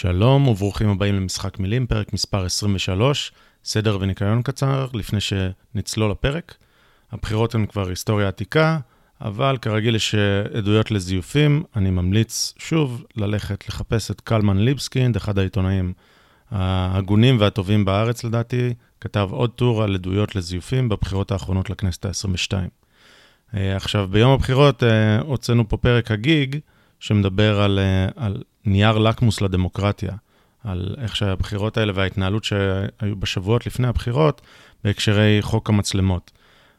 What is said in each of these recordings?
שלום וברוכים הבאים למשחק מילים, פרק מספר 23, סדר וניקיון קצר לפני שנצלול לפרק. הבחירות הן כבר היסטוריה עתיקה, אבל כרגיל יש עדויות לזיופים. אני ממליץ שוב ללכת לחפש את קלמן ליבסקינד, אחד העיתונאים ההגונים והטובים בארץ לדעתי, כתב עוד טור על עדויות לזיופים בבחירות האחרונות לכנסת ה-22. אה, עכשיו, ביום הבחירות אה, הוצאנו פה פרק הגיג, שמדבר על, אה, על נייר לקמוס לדמוקרטיה, על איך שהבחירות האלה וההתנהלות שהיו בשבועות לפני הבחירות בהקשרי חוק המצלמות.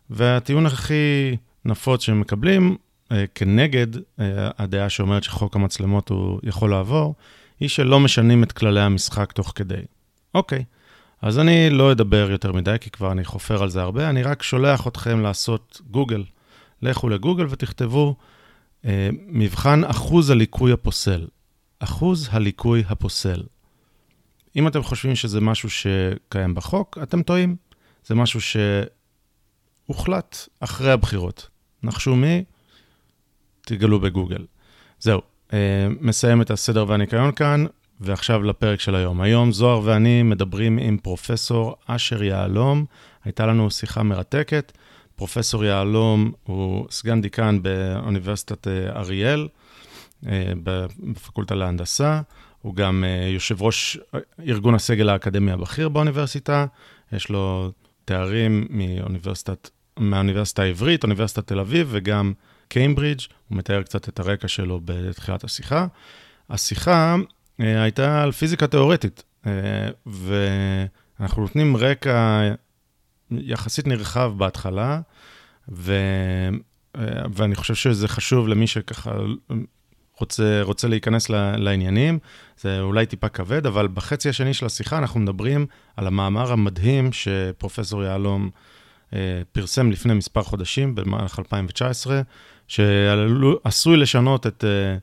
והטיעון הכי נפוץ שהם מקבלים אה, כנגד אה, הדעה שאומרת שחוק המצלמות הוא יכול לעבור, היא שלא משנים את כללי המשחק תוך כדי. אוקיי, אז אני לא אדבר יותר מדי, כי כבר אני חופר על זה הרבה, אני רק שולח אתכם לעשות גוגל. לכו לגוגל ותכתבו אה, מבחן אחוז הליקוי הפוסל. אחוז הליקוי הפוסל. אם אתם חושבים שזה משהו שקיים בחוק, אתם טועים. זה משהו שהוחלט אחרי הבחירות. נחשו מי? תגלו בגוגל. זהו, אה, מסיים את הסדר והניקיון כאן, ועכשיו לפרק של היום. היום זוהר ואני מדברים עם פרופסור אשר יהלום. הייתה לנו שיחה מרתקת. פרופסור יהלום הוא סגן דיקן באוניברסיטת אה, אריאל, בפקולטה להנדסה. הוא גם אה, יושב ראש ארגון הסגל האקדמי הבכיר באוניברסיטה. יש לו תארים מאוניברסיטת, מהאוניברסיטה העברית, אוניברסיטת תל אביב וגם קיימברידג'. הוא מתאר קצת את הרקע שלו בתחילת השיחה. השיחה הייתה על פיזיקה תיאורטית, ואנחנו נותנים רקע יחסית נרחב בהתחלה, ו... ואני חושב שזה חשוב למי שככה רוצה, רוצה להיכנס לעניינים. זה אולי טיפה כבד, אבל בחצי השני של השיחה אנחנו מדברים על המאמר המדהים שפרופסור יהלום אה, פרסם לפני מספר חודשים, במהלך 2019, שעשוי לשנות את, אה,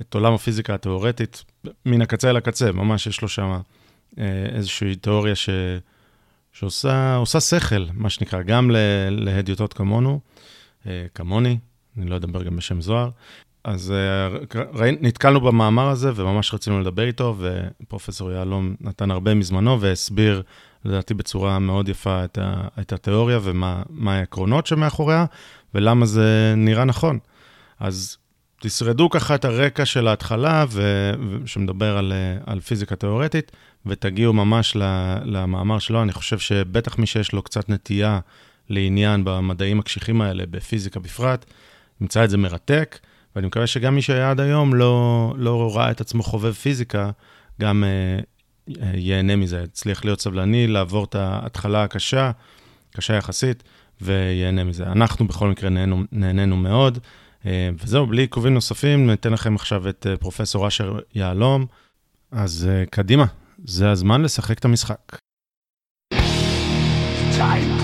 את עולם הפיזיקה התיאורטית מן הקצה אל הקצה, ממש יש לו שם אה, איזושהי תיאוריה ש... שעושה שכל, מה שנקרא, גם להדיוטות כמונו, אה, כמוני, אני לא אדבר גם בשם זוהר. אז אה, ראי, נתקלנו במאמר הזה וממש רצינו לדבר איתו, ופרופסור יהלום נתן הרבה מזמנו והסביר, לדעתי בצורה מאוד יפה, את, ה, את התיאוריה ומה העקרונות שמאחוריה, ולמה זה נראה נכון. אז תשרדו ככה את הרקע של ההתחלה, ו... שמדבר על, אה, על פיזיקה תיאורטית, ותגיעו ממש למאמר שלו. אני חושב שבטח מי שיש לו קצת נטייה לעניין במדעים הקשיחים האלה, בפיזיקה בפרט, ימצא את זה מרתק, ואני מקווה שגם מי שהיה עד היום לא, לא ראה את עצמו חובב פיזיקה, גם אה, אה, ייהנה מזה, יצליח להיות סבלני, לעבור את ההתחלה הקשה, קשה יחסית, וייהנה מזה. אנחנו בכל מקרה נהנו, נהנינו מאוד. אה, וזהו, בלי עיכובים נוספים, ניתן לכם עכשיו את אה, פרופסור אשר יהלום. אז אה, קדימה, זה הזמן לשחק את המשחק. Time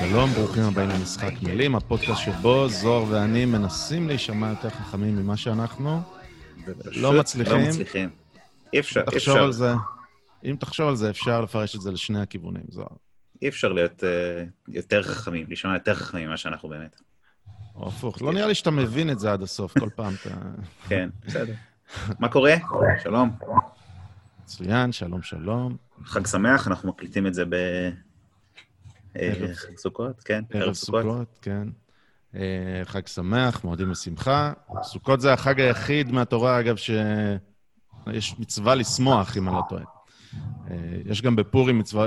שלום, ברוכים הבאים למשחק מילים, הפודקאסט שבו זוהר ואני מנסים להישמע יותר חכמים ממה שאנחנו, לא מצליחים. לא מצליחים. אי אפשר, אי אפשר. על זה, אם תחשוב על זה, אפשר לפרש את זה לשני הכיוונים, זוהר. אי אפשר להיות uh, יותר חכמים, להישמע יותר חכמים ממה שאנחנו באמת. או הפוך. לא נראה לי שאתה מבין את זה עד הסוף, כל פעם אתה... כן, בסדר. מה קורה? שלום. מצוין, שלום, שלום. חג שמח, אנחנו מקליטים את זה ב... אה, חג סוכות, כן. ערב סוכות, כן. אה, חג שמח, מועדים לשמחה. סוכות זה החג היחיד מהתורה, אגב, שיש מצווה לשמוח, אם אני לא טועה. אה, יש גם בפורים מצווה,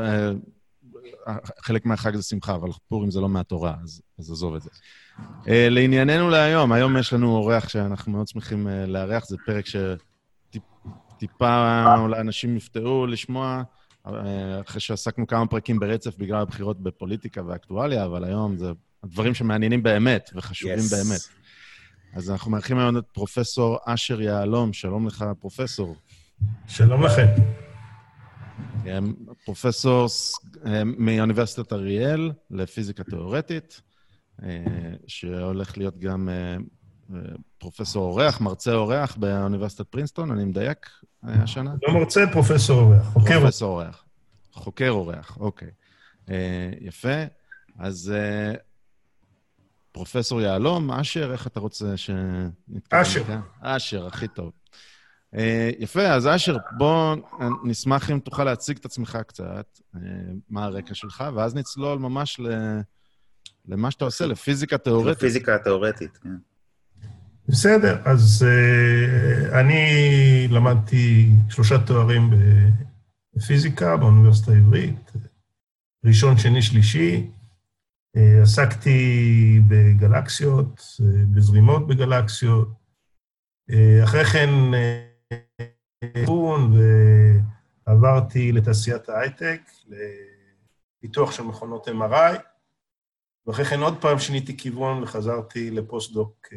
חלק מהחג זה שמחה, אבל פורים זה לא מהתורה, אז, אז עזוב את זה. לענייננו להיום, היום יש לנו אורח שאנחנו מאוד שמחים לארח, זה פרק שטיפה אולי אנשים יפתעו לשמוע, אחרי שעסקנו כמה פרקים ברצף בגלל הבחירות בפוליטיקה ואקטואליה, אבל היום זה הדברים שמעניינים באמת וחשובים yes. באמת. אז אנחנו מארחים היום את פרופסור אשר יהלום, שלום לך, פרופסור. שלום לכם. פרופסור מאוניברסיטת אריאל לפיזיקה תיאורטית, שהולך להיות גם פרופסור אורח, מרצה אורח באוניברסיטת פרינסטון, אני מדייק השנה? לא מרצה, פרופסור אורח, חוקר. פרופסור אורח. חוקר אורח, אוקיי. יפה. אז פרופסור יהלום, אשר, איך אתה רוצה ש... אשר. אשר, הכי טוב. יפה, אז אשר, בוא נשמח אם תוכל להציג את עצמך קצת, מה הרקע שלך, ואז נצלול ממש למה שאתה עושה, לפיזיקה תיאורטית. לפיזיקה תיאורטית, כן. בסדר, אז uh, אני למדתי שלושה תוארים בפיזיקה באוניברסיטה העברית, ראשון, שני, שלישי. Uh, עסקתי בגלקסיות, uh, בזרימות בגלקסיות. אחרי כן uh, ועברתי לתעשיית ההייטק, לפיתוח של מכונות MRI, ואחרי כן עוד פעם שיניתי כיוון וחזרתי לפוסט-דוק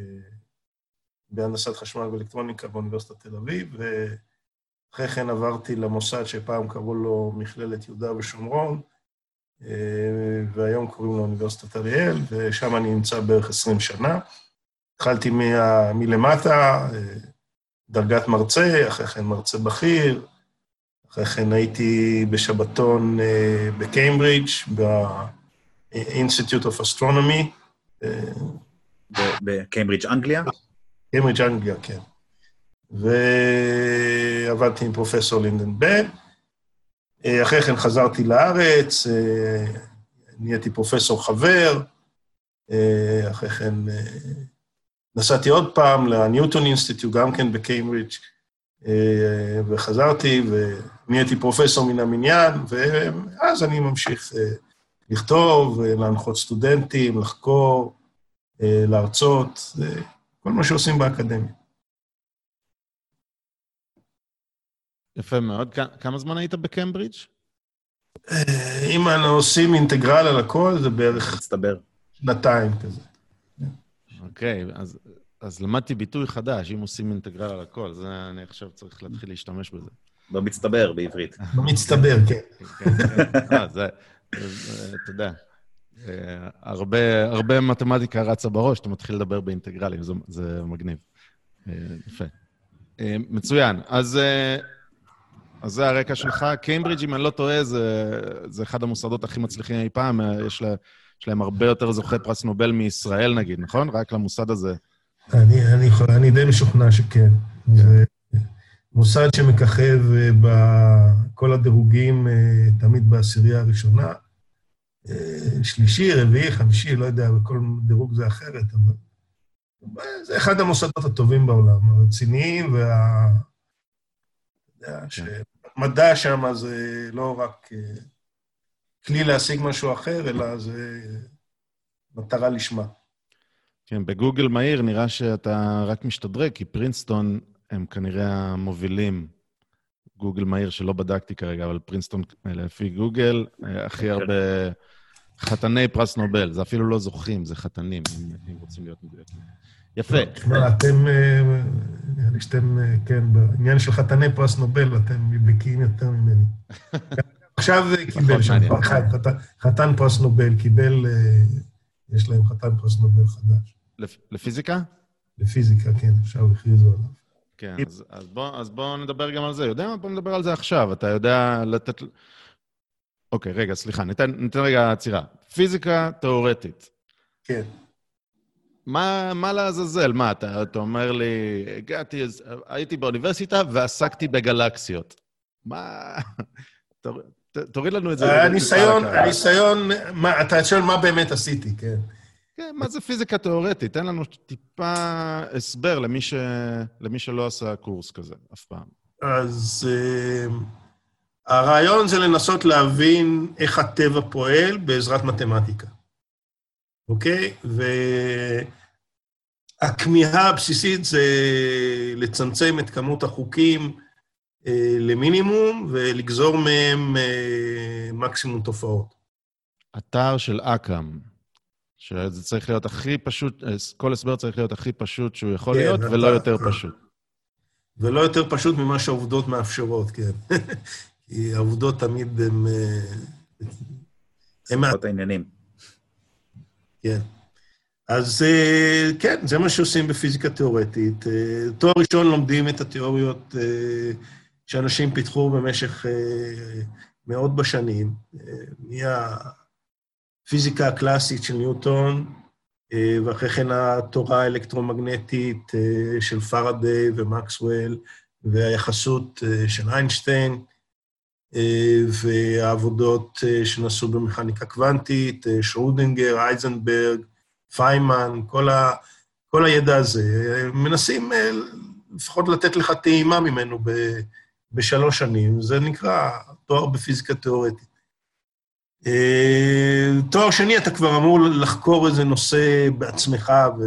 בהנדסת חשמל ואלקטרוניקה באוניברסיטת תל אביב, ואחרי כן עברתי למוסד שפעם קראו לו מכללת יהודה ושומרון, והיום קוראים לו אוניברסיטת אריאל, ושם אני נמצא בערך 20 שנה. התחלתי מה, מלמטה, דרגת מרצה, אחרי כן מרצה בכיר, אחרי כן הייתי בשבתון בקיימברידג', ב-Institute of Astronomy. בקיימברידג' אנגליה? קיימברידג' אנגליה, כן. ועבדתי עם פרופסור לינדן-בל. אחרי כן חזרתי לארץ, נהייתי פרופסור חבר, אחרי כן נסעתי עוד פעם לניוטון אינסטיטוט, גם כן בקיימברידג', וחזרתי ונהייתי פרופסור מן המניין, ואז אני ממשיך לכתוב, להנחות סטודנטים, לחקור, להרצות, כל מה שעושים באקדמיה. יפה מאוד. כמה זמן היית בקיימברידג'? אם אנחנו עושים אינטגרל על הכל, זה בערך... מצטבר. שנתיים כזה. אוקיי, אז, אז למדתי ביטוי חדש, אם עושים אינטגרל על הכל, זה אני עכשיו צריך להתחיל להשתמש בזה. במצטבר, בעברית. במצטבר, כן. כן, כן. אה, זה, אתה יודע, הרבה, הרבה מתמטיקה רצה בראש, אתה מתחיל לדבר באינטגרלים, זה, זה מגניב. יפה. מצוין. אז, אז זה הרקע שלך. קיימברידג', אם אני לא טועה, זה, זה אחד המוסדות הכי מצליחים אי פעם. יש, לה, יש להם הרבה יותר זוכי פרס נובל מישראל, נגיד, נכון? רק למוסד הזה. אני, אני, אני די משוכנע שכן. זה מוסד שמככב בכל הדירוגים תמיד בעשירייה הראשונה. שלישי, רביעי, חמישי, לא יודע, בכל דירוג זה אחרת, אבל זה אחד המוסדות הטובים בעולם, הרציניים, וה... שמדע שם זה לא רק כלי להשיג משהו אחר, אלא זה מטרה לשמה. כן, בגוגל מהיר נראה שאתה רק משתדרג, כי פרינסטון הם כנראה המובילים. גוגל מהיר שלא בדקתי כרגע, אבל פרינסטון, לפי גוגל, הכי הרבה חתני פרס נובל. זה אפילו לא זוכים, זה חתנים, אם רוצים להיות מדויקים. יפה. תשמע, אתם, נראה לי שאתם, כן, בעניין של חתני פרס נובל, אתם בקיאים יותר ממני. עכשיו קיבל שם חתן פרס נובל, קיבל, יש להם חתן פרס נובל חדש. לפיזיקה? לפיזיקה, כן, עכשיו הכריזו עליו. כן, אז בואו נדבר גם על זה. יודע מה? בואו נדבר על זה עכשיו. אתה יודע לתת... אוקיי, רגע, סליחה, ניתן, ניתן רגע עצירה. פיזיקה תיאורטית. כן. מה, מה לעזאזל? מה, אתה, אתה אומר לי, הגעתי, הייתי באוניברסיטה ועסקתי בגלקסיות. מה... תוריד לנו את זה. הניסיון, הניסיון, מה, אתה שואל מה באמת עשיתי, כן. כן, מה זה פיזיקה תיאורטית? תן לנו טיפה הסבר למי, ש... למי שלא עשה קורס כזה אף פעם. אז uh, הרעיון זה לנסות להבין איך הטבע פועל בעזרת מתמטיקה, אוקיי? והכמיהה הבסיסית זה לצמצם את כמות החוקים uh, למינימום ולגזור מהם uh, מקסימום תופעות. אתר של אקאם. שזה צריך להיות הכי פשוט, כל הסבר צריך להיות הכי פשוט שהוא יכול כן, להיות, ולא יותר פשוט. ולא יותר פשוט ממה שהעובדות מאפשרות, כן. כי העובדות תמיד הן... הם... פחות העניינים. כן. אז אה, כן, זה מה שעושים בפיזיקה תיאורטית. אה, תואר ראשון לומדים את התיאוריות אה, שאנשים פיתחו במשך מאות בשנים, מהפיזיקה הקלאסית של ניוטון, ואחרי כן התורה האלקטרומגנטית של פארדיי ומקסוול, והיחסות של איינשטיין, והעבודות שנעשו במכניקה קוונטית, שרודינגר, אייזנברג, פיימן, כל, ה, כל הידע הזה. מנסים אה, לפחות לתת לך טעימה ממנו ב, בשלוש שנים, זה נקרא תואר בפיזיקה תיאורטית. אה, תואר שני, אתה כבר אמור לחקור איזה נושא בעצמך ו...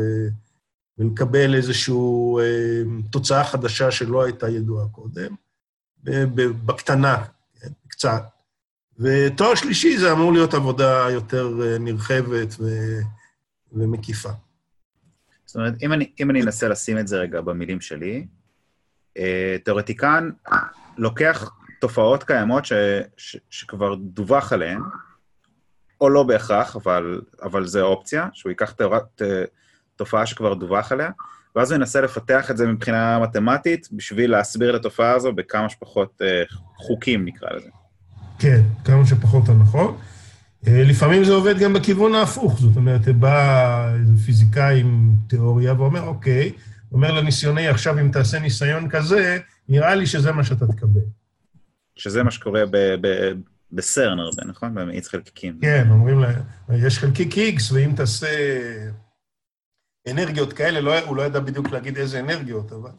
ולקבל איזושהי אה, תוצאה חדשה שלא הייתה ידועה קודם, בקטנה, קצת. ותואר שלישי זה אמור להיות עבודה יותר נרחבת ו... ומקיפה. זאת אומרת, אם אני, אם אני אנסה לשים את זה רגע במילים שלי, אה, תיאורטיקן לוקח תופעות קיימות ש, ש, שכבר דווח עליהן, או לא בהכרח, אבל, אבל זה אופציה, שהוא ייקח תיאורת, תופעה שכבר דווח עליה, ואז הוא ינסה לפתח את זה מבחינה מתמטית בשביל להסביר את התופעה הזו בכמה שפחות אה, חוקים, נקרא לזה. כן, כמה שפחות הנחות. אה, לפעמים זה עובד גם בכיוון ההפוך, זאת אומרת, בא איזה פיזיקאי עם תיאוריה ואומר, אוקיי, אומר לניסיוני, עכשיו אם תעשה ניסיון כזה, נראה לי שזה מה שאתה תקבל. שזה מה שקורה בסרן הרבה, נכון? במאיץ חלקיקים. כן, אומרים לה, יש חלקיק X, ואם תעשה אנרגיות כאלה, לא, הוא לא ידע בדיוק להגיד איזה אנרגיות, אבל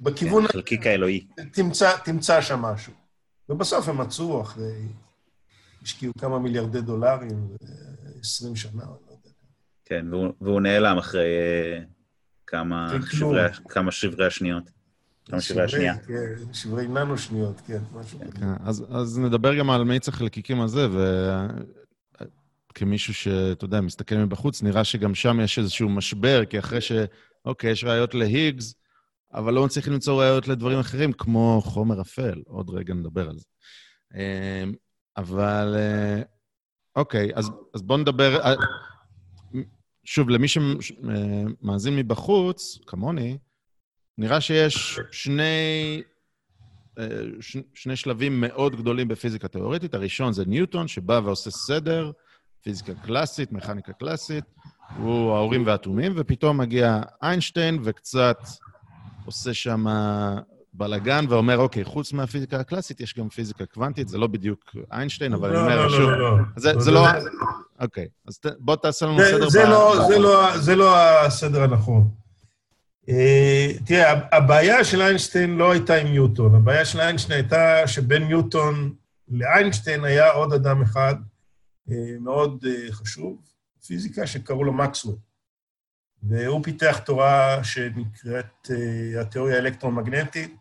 בכיוון... כן, חלקיק האלוהי. תמצא, תמצא שם משהו. ובסוף הם מצאו אחרי השקיעו כמה מיליארדי דולרים, 20 שנה, אני לא יודע. כן, והוא, והוא נעלם אחרי אה, כמה, שברי, כמה שברי השניות. כמה שברי השנייה. כן, שברי ננו שניות, כן, משהו כזה. כן, אז, אז נדבר גם על מאיץ החלקיקים הזה, וכמישהו שאתה יודע, מסתכל מבחוץ, נראה שגם שם יש איזשהו משבר, כי אחרי ש... אוקיי, יש ראיות להיגס, אבל לא מצליחים למצוא ראיות לדברים אחרים, כמו חומר אפל. עוד רגע נדבר על זה. אמ, אבל אה, אוקיי, אז, אז בואו נדבר... אה, שוב, למי שמאזין מבחוץ, כמוני, נראה שיש שני, אה, שני שלבים מאוד גדולים בפיזיקה תיאורטית. הראשון זה ניוטון, שבא ועושה סדר, פיזיקה קלאסית, מכניקה קלאסית, הוא האורים והתומים, ופתאום מגיע איינשטיין וקצת עושה שם בלאגן ואומר, אוקיי, חוץ מהפיזיקה הקלאסית, יש גם פיזיקה קוונטית, זה לא בדיוק איינשטיין, אבל אני אומר, שוב... לא, לא, לא. זה לא... אוקיי, אז בוא תעשה לנו סדר. זה לא הסדר הנכון. אה, תראה, הבעיה של איינשטיין לא הייתה עם ניוטון, הבעיה של איינשטיין הייתה שבין ניוטון לאיינשטיין היה עוד אדם אחד אה, מאוד אה, חשוב, פיזיקה, שקראו לו מקסוול. והוא פיתח תורה שנקראת התיאוריה האלקטרומגנטית,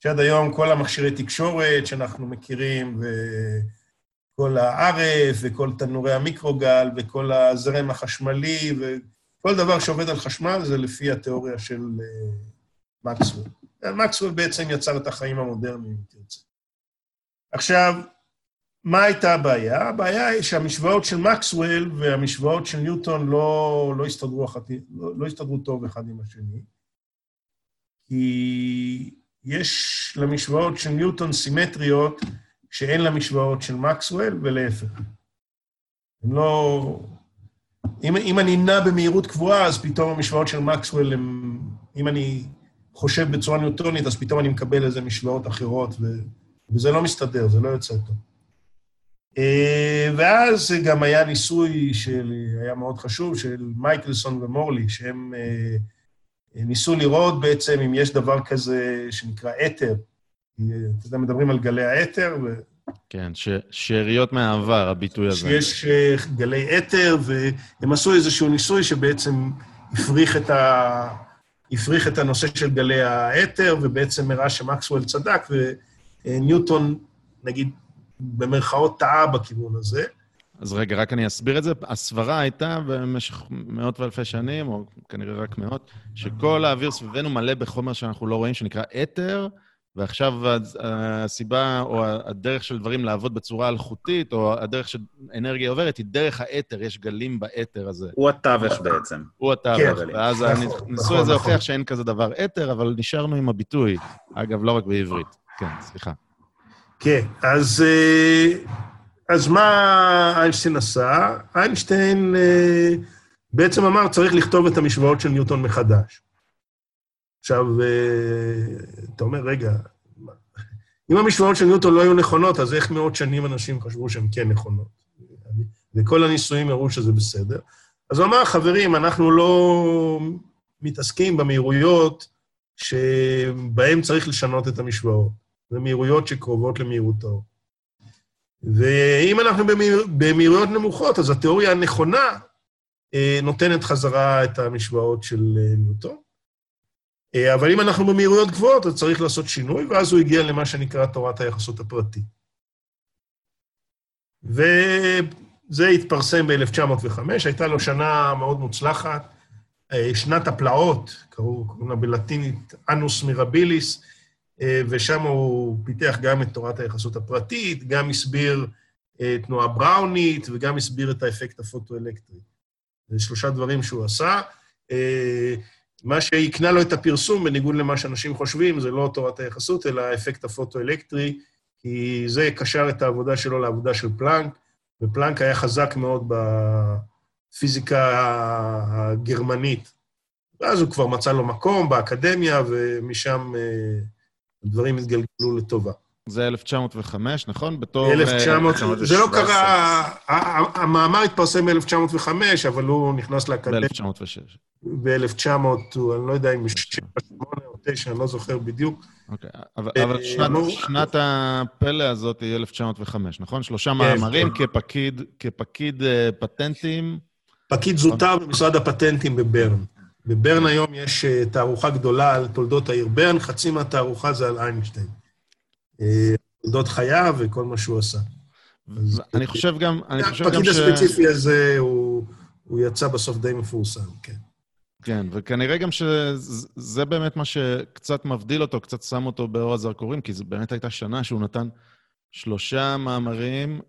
שעד היום כל המכשירי תקשורת שאנחנו מכירים, וכל ה-RF, וכל תנורי המיקרוגל, וכל הזרם החשמלי, וכל דבר שעובד על חשמל זה לפי התיאוריה של מקסוול. מקסוול בעצם יצר את החיים המודרניים, אם תרצה. עכשיו, מה הייתה הבעיה? הבעיה היא שהמשוואות של מקסוול והמשוואות של ניוטון לא, לא, הסתדרו, אחת, לא, לא הסתדרו טוב אחד עם השני, כי יש למשוואות של ניוטון סימטריות שאין למשוואות של מקסוול, ולהפך. הם לא... אם, אם אני נע במהירות קבועה, אז פתאום המשוואות של מקסוול הם... אם אני חושב בצורה ניוטונית, אז פתאום אני מקבל איזה משוואות אחרות, ו, וזה לא מסתדר, זה לא יוצא טוב. אה, ואז גם היה ניסוי שהיה מאוד חשוב, של מייקלסון ומורלי, שהם אה, ניסו לראות בעצם אם יש דבר כזה שנקרא אתר. אתה יודע, מדברים על גלי האתר. ו... כן, ש... שאריות מהעבר, הביטוי הזה. שיש אה, גלי אתר, והם עשו איזשהו ניסוי שבעצם הפריך את, ה... הפריך את הנושא של גלי האתר, ובעצם הראה שמקסוול צדק, וניוטון, נגיד, במרכאות טעה בכיוון הזה. אז רגע, רק אני אסביר את זה. הסברה הייתה במשך מאות ואלפי שנים, או כנראה רק מאות, שכל האוויר סביבנו מלא בחומר שאנחנו לא רואים, שנקרא אתר, ועכשיו הסיבה או הדרך של דברים לעבוד בצורה אלחוטית, או הדרך שאנרגיה עוברת, היא דרך האתר, יש גלים באתר הזה. הוא התווך בעצם. הוא התווך, כן, ואז נכון, הניסוי הזה נכון, נכון. הוכיח שאין כזה דבר אתר, אבל נשארנו עם הביטוי. אגב, לא רק בעברית. כן, סליחה. כן, אז, אה, אז מה איינשטיין עשה? איינשטיין אה, בעצם אמר, צריך לכתוב את המשוואות של ניוטון מחדש. עכשיו, אה, אתה אומר, רגע, אם המשוואות של ניוטון לא היו נכונות, אז איך מאות שנים אנשים חשבו שהן כן נכונות? וכל הניסויים הראו שזה בסדר. אז הוא אמר, חברים, אנחנו לא מתעסקים במהירויות שבהן צריך לשנות את המשוואות. זה מהירויות שקרובות למהירות האור. ואם אנחנו במהיר, במהירויות נמוכות, אז התיאוריה הנכונה אה, נותנת חזרה את המשוואות של אה, ניוטון. אה, אבל אם אנחנו במהירויות גבוהות, אז צריך לעשות שינוי, ואז הוא הגיע למה שנקרא תורת היחסות הפרטי. וזה התפרסם ב-1905, הייתה לו שנה מאוד מוצלחת, אה, שנת הפלאות, קוראים לה בלטינית אנוס מירביליס, ושם הוא פיתח גם את תורת היחסות הפרטית, גם הסביר תנועה בראונית וגם הסביר את האפקט הפוטואלקטרי. זה שלושה דברים שהוא עשה. מה שהקנה לו את הפרסום, בניגוד למה שאנשים חושבים, זה לא תורת היחסות, אלא האפקט הפוטואלקטרי, כי זה קשר את העבודה שלו לעבודה של פלאנק, ופלאנק היה חזק מאוד בפיזיקה הגרמנית. ואז הוא כבר מצא לו מקום באקדמיה, ומשם אה, הדברים התגלגלו לטובה. זה 1905, נכון? בתור... 1900, אה, זה לא קרה, המאמר התפרסם ב-1905, אבל הוא נכנס לאקדמיה. ב-1906. ב-1900, אני לא יודע אם 8 או 9, אני לא זוכר בדיוק. אוקיי, אבל אה, שנת הפלא הזאת היא 1905, נכון? שלושה כן, מאמרים כן. כפקיד אה, פטנטים. פקיד זוטר במשרד הפטנטים בברן. בברן היום יש תערוכה גדולה על תולדות העיר ברן, חצי מהתערוכה זה על איינשטיין. תולדות חייו וכל מה שהוא עשה. אני חושב גם, אני חושב גם ש... הפקיד הספציפי הזה, הוא, הוא יצא בסוף די מפורסם, כן. כן, וכנראה גם שזה באמת מה שקצת מבדיל אותו, קצת שם אותו באור הזרקורים, כי זו באמת הייתה שנה שהוא נתן שלושה מאמרים,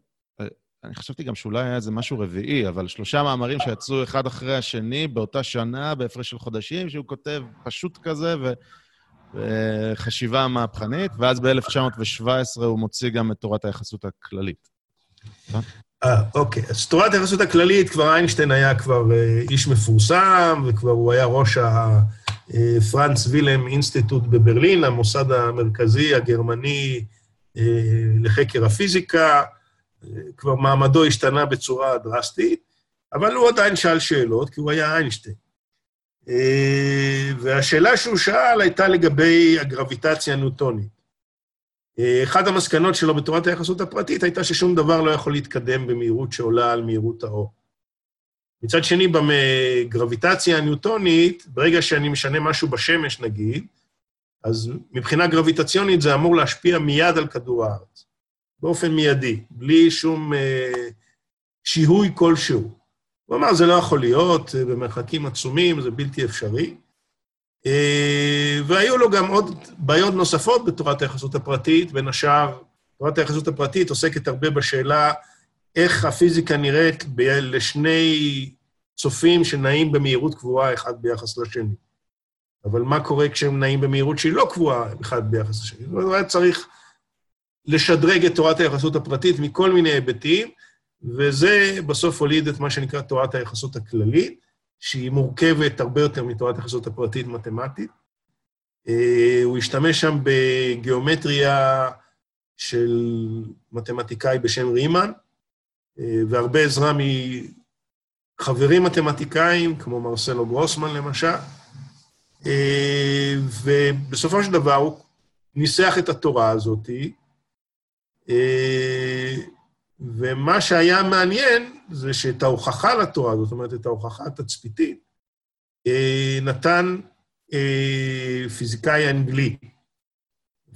אני חשבתי גם שאולי היה איזה משהו רביעי, אבל שלושה מאמרים שיצאו אחד אחרי השני באותה שנה, בהפרש של חודשים, שהוא כותב פשוט כזה, ו... חשיבה מהפכנית, ואז ב-1917 הוא מוציא גם את תורת היחסות הכללית. אה, אוקיי. אז תורת היחסות הכללית, כבר איינשטיין היה כבר אה, איש מפורסם, וכבר הוא היה ראש הפרנץ וילם אינסטיטוט בברלין, המוסד המרכזי הגרמני אה, לחקר הפיזיקה. כבר מעמדו השתנה בצורה דרסטית, אבל הוא עדיין שאל שאלות, כי הוא היה איינשטיין. אה, והשאלה שהוא שאל הייתה לגבי הגרביטציה הניוטונית. אה, אחת המסקנות שלו בתורת היחסות הפרטית הייתה ששום דבר לא יכול להתקדם במהירות שעולה על מהירות האור. מצד שני, בגרביטציה הניוטונית, ברגע שאני משנה משהו בשמש, נגיד, אז מבחינה גרביטציונית זה אמור להשפיע מיד על כדור הארץ, באופן מיידי, בלי שום אה, שיהוי כלשהו. הוא אמר, זה לא יכול להיות, אה, במרחקים עצומים, זה בלתי אפשרי. אה, והיו לו גם עוד בעיות נוספות בתורת היחסות הפרטית, בין השאר, תורת היחסות הפרטית עוסקת הרבה בשאלה איך הפיזיקה נראית לשני צופים שנעים במהירות קבועה אחד ביחס לשני. אבל מה קורה כשהם נעים במהירות שהיא לא קבועה אחד ביחס לשני? זאת אומרת, צריך לשדרג את תורת היחסות הפרטית מכל מיני היבטים, וזה בסוף הוליד את מה שנקרא תורת היחסות הכללית, שהיא מורכבת הרבה יותר מתורת היחסות הפרטית מתמטית. אה, הוא השתמש שם בגיאומטריה של מתמטיקאי בשם רימן, אה, והרבה עזרה מחברים מתמטיקאים, כמו מרסלו גרוסמן למשל, אה, ובסופו של דבר הוא ניסח את התורה הזאתי, ומה שהיה מעניין זה שאת ההוכחה לתורה, זאת אומרת, את ההוכחה התצפיתית, אה, נתן אה, פיזיקאי אנגלי.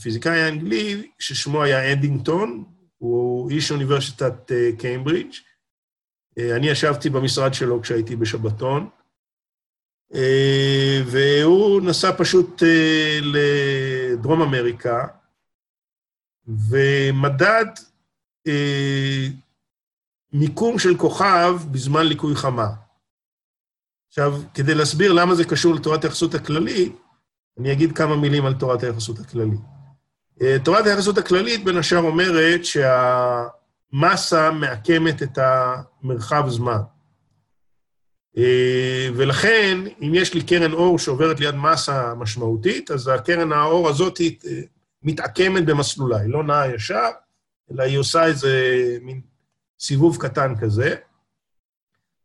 פיזיקאי אנגלי, ששמו היה אדינגטון, הוא איש אוניברסיטת אה, קיימברידג', אה, אני ישבתי במשרד שלו כשהייתי בשבתון, אה, והוא נסע פשוט אה, לדרום אמריקה, ומדד מיקום של כוכב בזמן ליקוי חמה. עכשיו, כדי להסביר למה זה קשור לתורת היחסות הכללית, אני אגיד כמה מילים על תורת היחסות הכללית. תורת היחסות הכללית, בין השאר, אומרת שהמסה מעקמת את המרחב זמן. אה, ולכן, אם יש לי קרן אור שעוברת ליד מסה משמעותית, אז הקרן האור הזאת אה, מתעקמת במסלולה, היא לא נעה ישר, אלא היא עושה איזה מין סיבוב קטן כזה.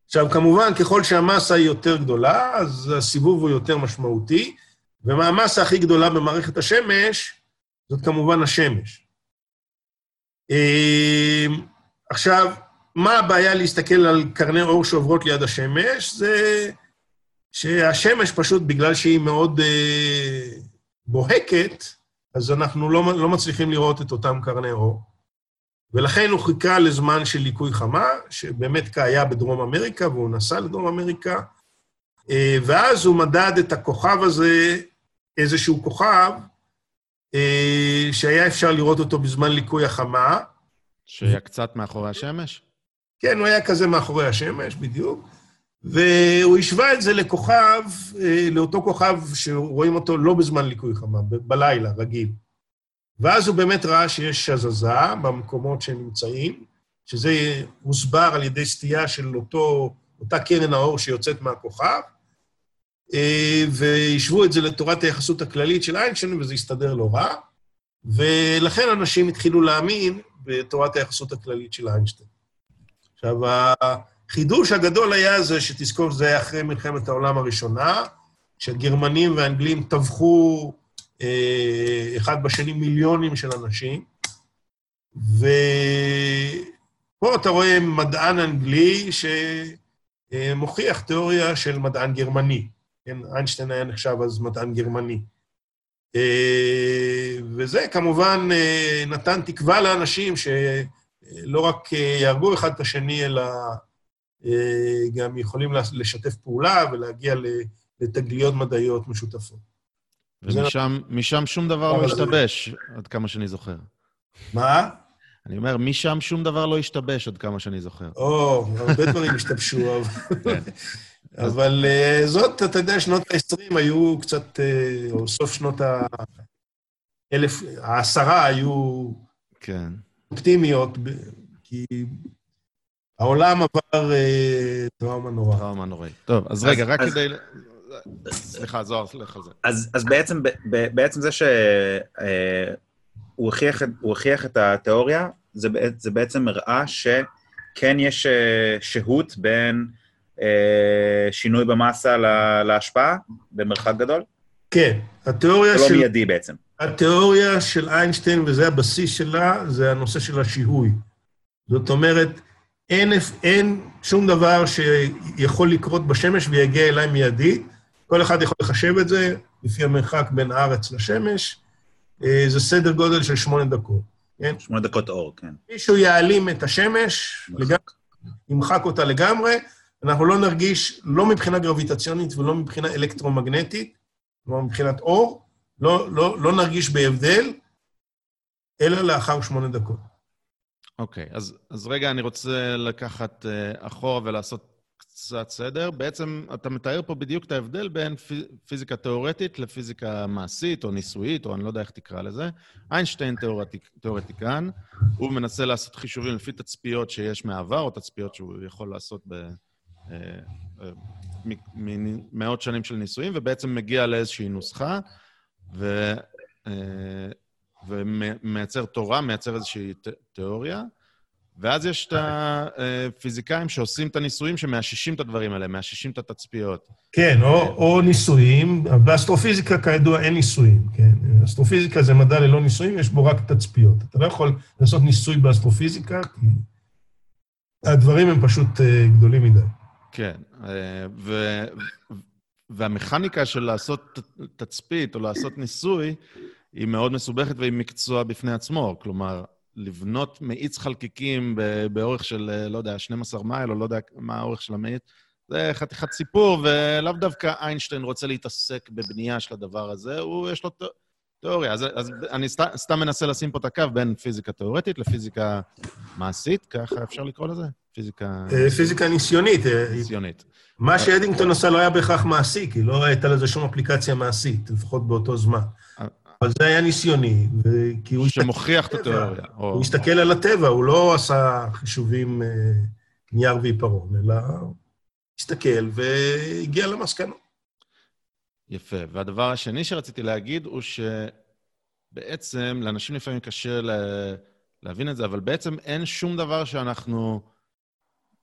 עכשיו, כמובן, ככל שהמסה היא יותר גדולה, אז הסיבוב הוא יותר משמעותי, והמסה הכי גדולה במערכת השמש זאת כמובן השמש. אה, עכשיו, מה הבעיה להסתכל על קרני אור שעוברות ליד השמש? זה שהשמש פשוט, בגלל שהיא מאוד אה, בוהקת, אז אנחנו לא, לא מצליחים לראות את אותם קרני אור. ולכן הוא חיכה לזמן של ליקוי חמה, שבאמת היה בדרום אמריקה, והוא נסע לדרום אמריקה, אה, ואז הוא מדד את הכוכב הזה, איזשהו כוכב, אה, שהיה אפשר לראות אותו בזמן ליקוי החמה. שהיה קצת מאחורי השמש? כן, הוא היה כזה מאחורי השמש, בדיוק. והוא השווה את זה לכוכב, אה, לאותו כוכב שרואים אותו לא בזמן ליקוי חמה, בלילה, רגיל. ואז הוא באמת ראה שיש הזזה במקומות שהם נמצאים, שזה הוסבר על ידי סטייה של אותו, אותה קרן האור שיוצאת מהכוכב, אה, והשוו את זה לתורת היחסות הכללית של איינשטיין, וזה הסתדר לא רע, ולכן אנשים התחילו להאמין בתורת היחסות הכללית של איינשטיין. עכשיו, החידוש הגדול היה זה, שתזכור שזה היה אחרי מלחמת העולם הראשונה, שגרמנים ואנגלים טבחו אה, אחד בשני מיליונים של אנשים, ופה אתה רואה מדען אנגלי שמוכיח תיאוריה של מדען גרמני. כן, איינשטיין היה נחשב אז מדען גרמני. אה, וזה כמובן אה, נתן תקווה לאנשים שלא רק אה, יהרגו אחד את השני, אלא גם יכולים לשתף פעולה ולהגיע לתגליות מדעיות משותפות. ומשם שום דבר לא השתבש, עד כמה שאני זוכר. מה? אני אומר, משם שום דבר לא השתבש, עד כמה שאני זוכר. או, הרבה דברים השתבשו, אבל... כן. אבל uh, זאת, אתה יודע, שנות ה-20 היו קצת, uh, או סוף שנות ה-אלף, העשרה היו כן. אופטימיות, כי העולם עבר uh, טראומה נורא. טראומה נוראית. טוב, אז, רגע, רק. כדי... סליחה, זוהר, סליחה על זה. אז, בעצם, זה שהוא הוכיח, הוכיח את התיאוריה, זה, בעצם הראה שכן יש שהות בין... אה, שינוי במסה להשפעה במרחק גדול? כן, התיאוריה של... לא מיידי בעצם. התיאוריה של איינשטיין, וזה הבסיס שלה, זה הנושא של השיהוי. זאת אומרת, אין, אין שום דבר שיכול לקרות בשמש ויגיע אליי מיידית. כל אחד יכול לחשב את זה לפי המרחק בין הארץ לשמש. אה, זה סדר גודל של שמונה דקות, כן? שמונה דקות אור, כן. מישהו יעלים את השמש, לגמרי, ימחק אותה לגמרי, אנחנו לא נרגיש, לא מבחינה גרביטציונית ולא מבחינה אלקטרומגנטית, כלומר מבחינת אור, לא, לא, לא נרגיש בהבדל, אלא לאחר שמונה דקות. אוקיי, okay, אז, אז רגע, אני רוצה לקחת uh, אחורה ולעשות קצת סדר. בעצם אתה מתאר פה בדיוק את ההבדל בין פיזיקה תיאורטית לפיזיקה מעשית או ניסויית, או אני לא יודע איך תקרא לזה. איינשטיין תיאורטיק, תיאורטיקן, הוא מנסה לעשות חישובים לפי תצפיות שיש מהעבר, או תצפיות שהוא יכול לעשות ב... אה, אה, ממאות שנים של ניסויים, ובעצם מגיע לאיזושהי נוסחה, ו, ומייצר תורה, מייצר איזושהי תיאוריה, ואז יש את הפיזיקאים שעושים את הניסויים שמאששים את הדברים האלה, מאששים את התצפיות. כן, או, או ניסויים. באסטרופיזיקה, כידוע, אין ניסויים, כן? אסטרופיזיקה זה מדע ללא ניסויים, יש בו רק תצפיות. אתה לא יכול לעשות ניסוי באסטרופיזיקה, כי הדברים הם פשוט גדולים מדי. כן, אה, ו... והמכניקה של לעשות תצפית או לעשות ניסוי היא מאוד מסובכת והיא מקצוע בפני עצמו. כלומר, לבנות מאיץ חלקיקים באורך של, לא יודע, 12 מייל, או לא יודע מה האורך של המאיץ, זה חתיכת סיפור, ולאו דווקא איינשטיין רוצה להתעסק בבנייה של הדבר הזה, הוא, יש לו תיאוריה. אז, אז אני סת, סתם מנסה לשים פה את הקו בין פיזיקה תיאורטית לפיזיקה מעשית, ככה אפשר לקרוא לזה? פיזיקה... אה, פיזיקה ניסיונית. אה, ניסיונית. מה שאדינגטון עשה לא היה בהכרח מעשי, כי לא הייתה לזה שום אפליקציה מעשית, לפחות באותו זמן. אה, אבל זה היה ניסיוני, כי הוא... שמוכיח את התיאוריה. הוא הסתכל על הטבע, הוא לא עשה חישובים נייר ועיפרון, אלא הסתכל והגיע למסקנות. יפה. והדבר השני שרציתי להגיד הוא שבעצם, לאנשים לפעמים קשה להבין את זה, אבל בעצם אין שום דבר שאנחנו,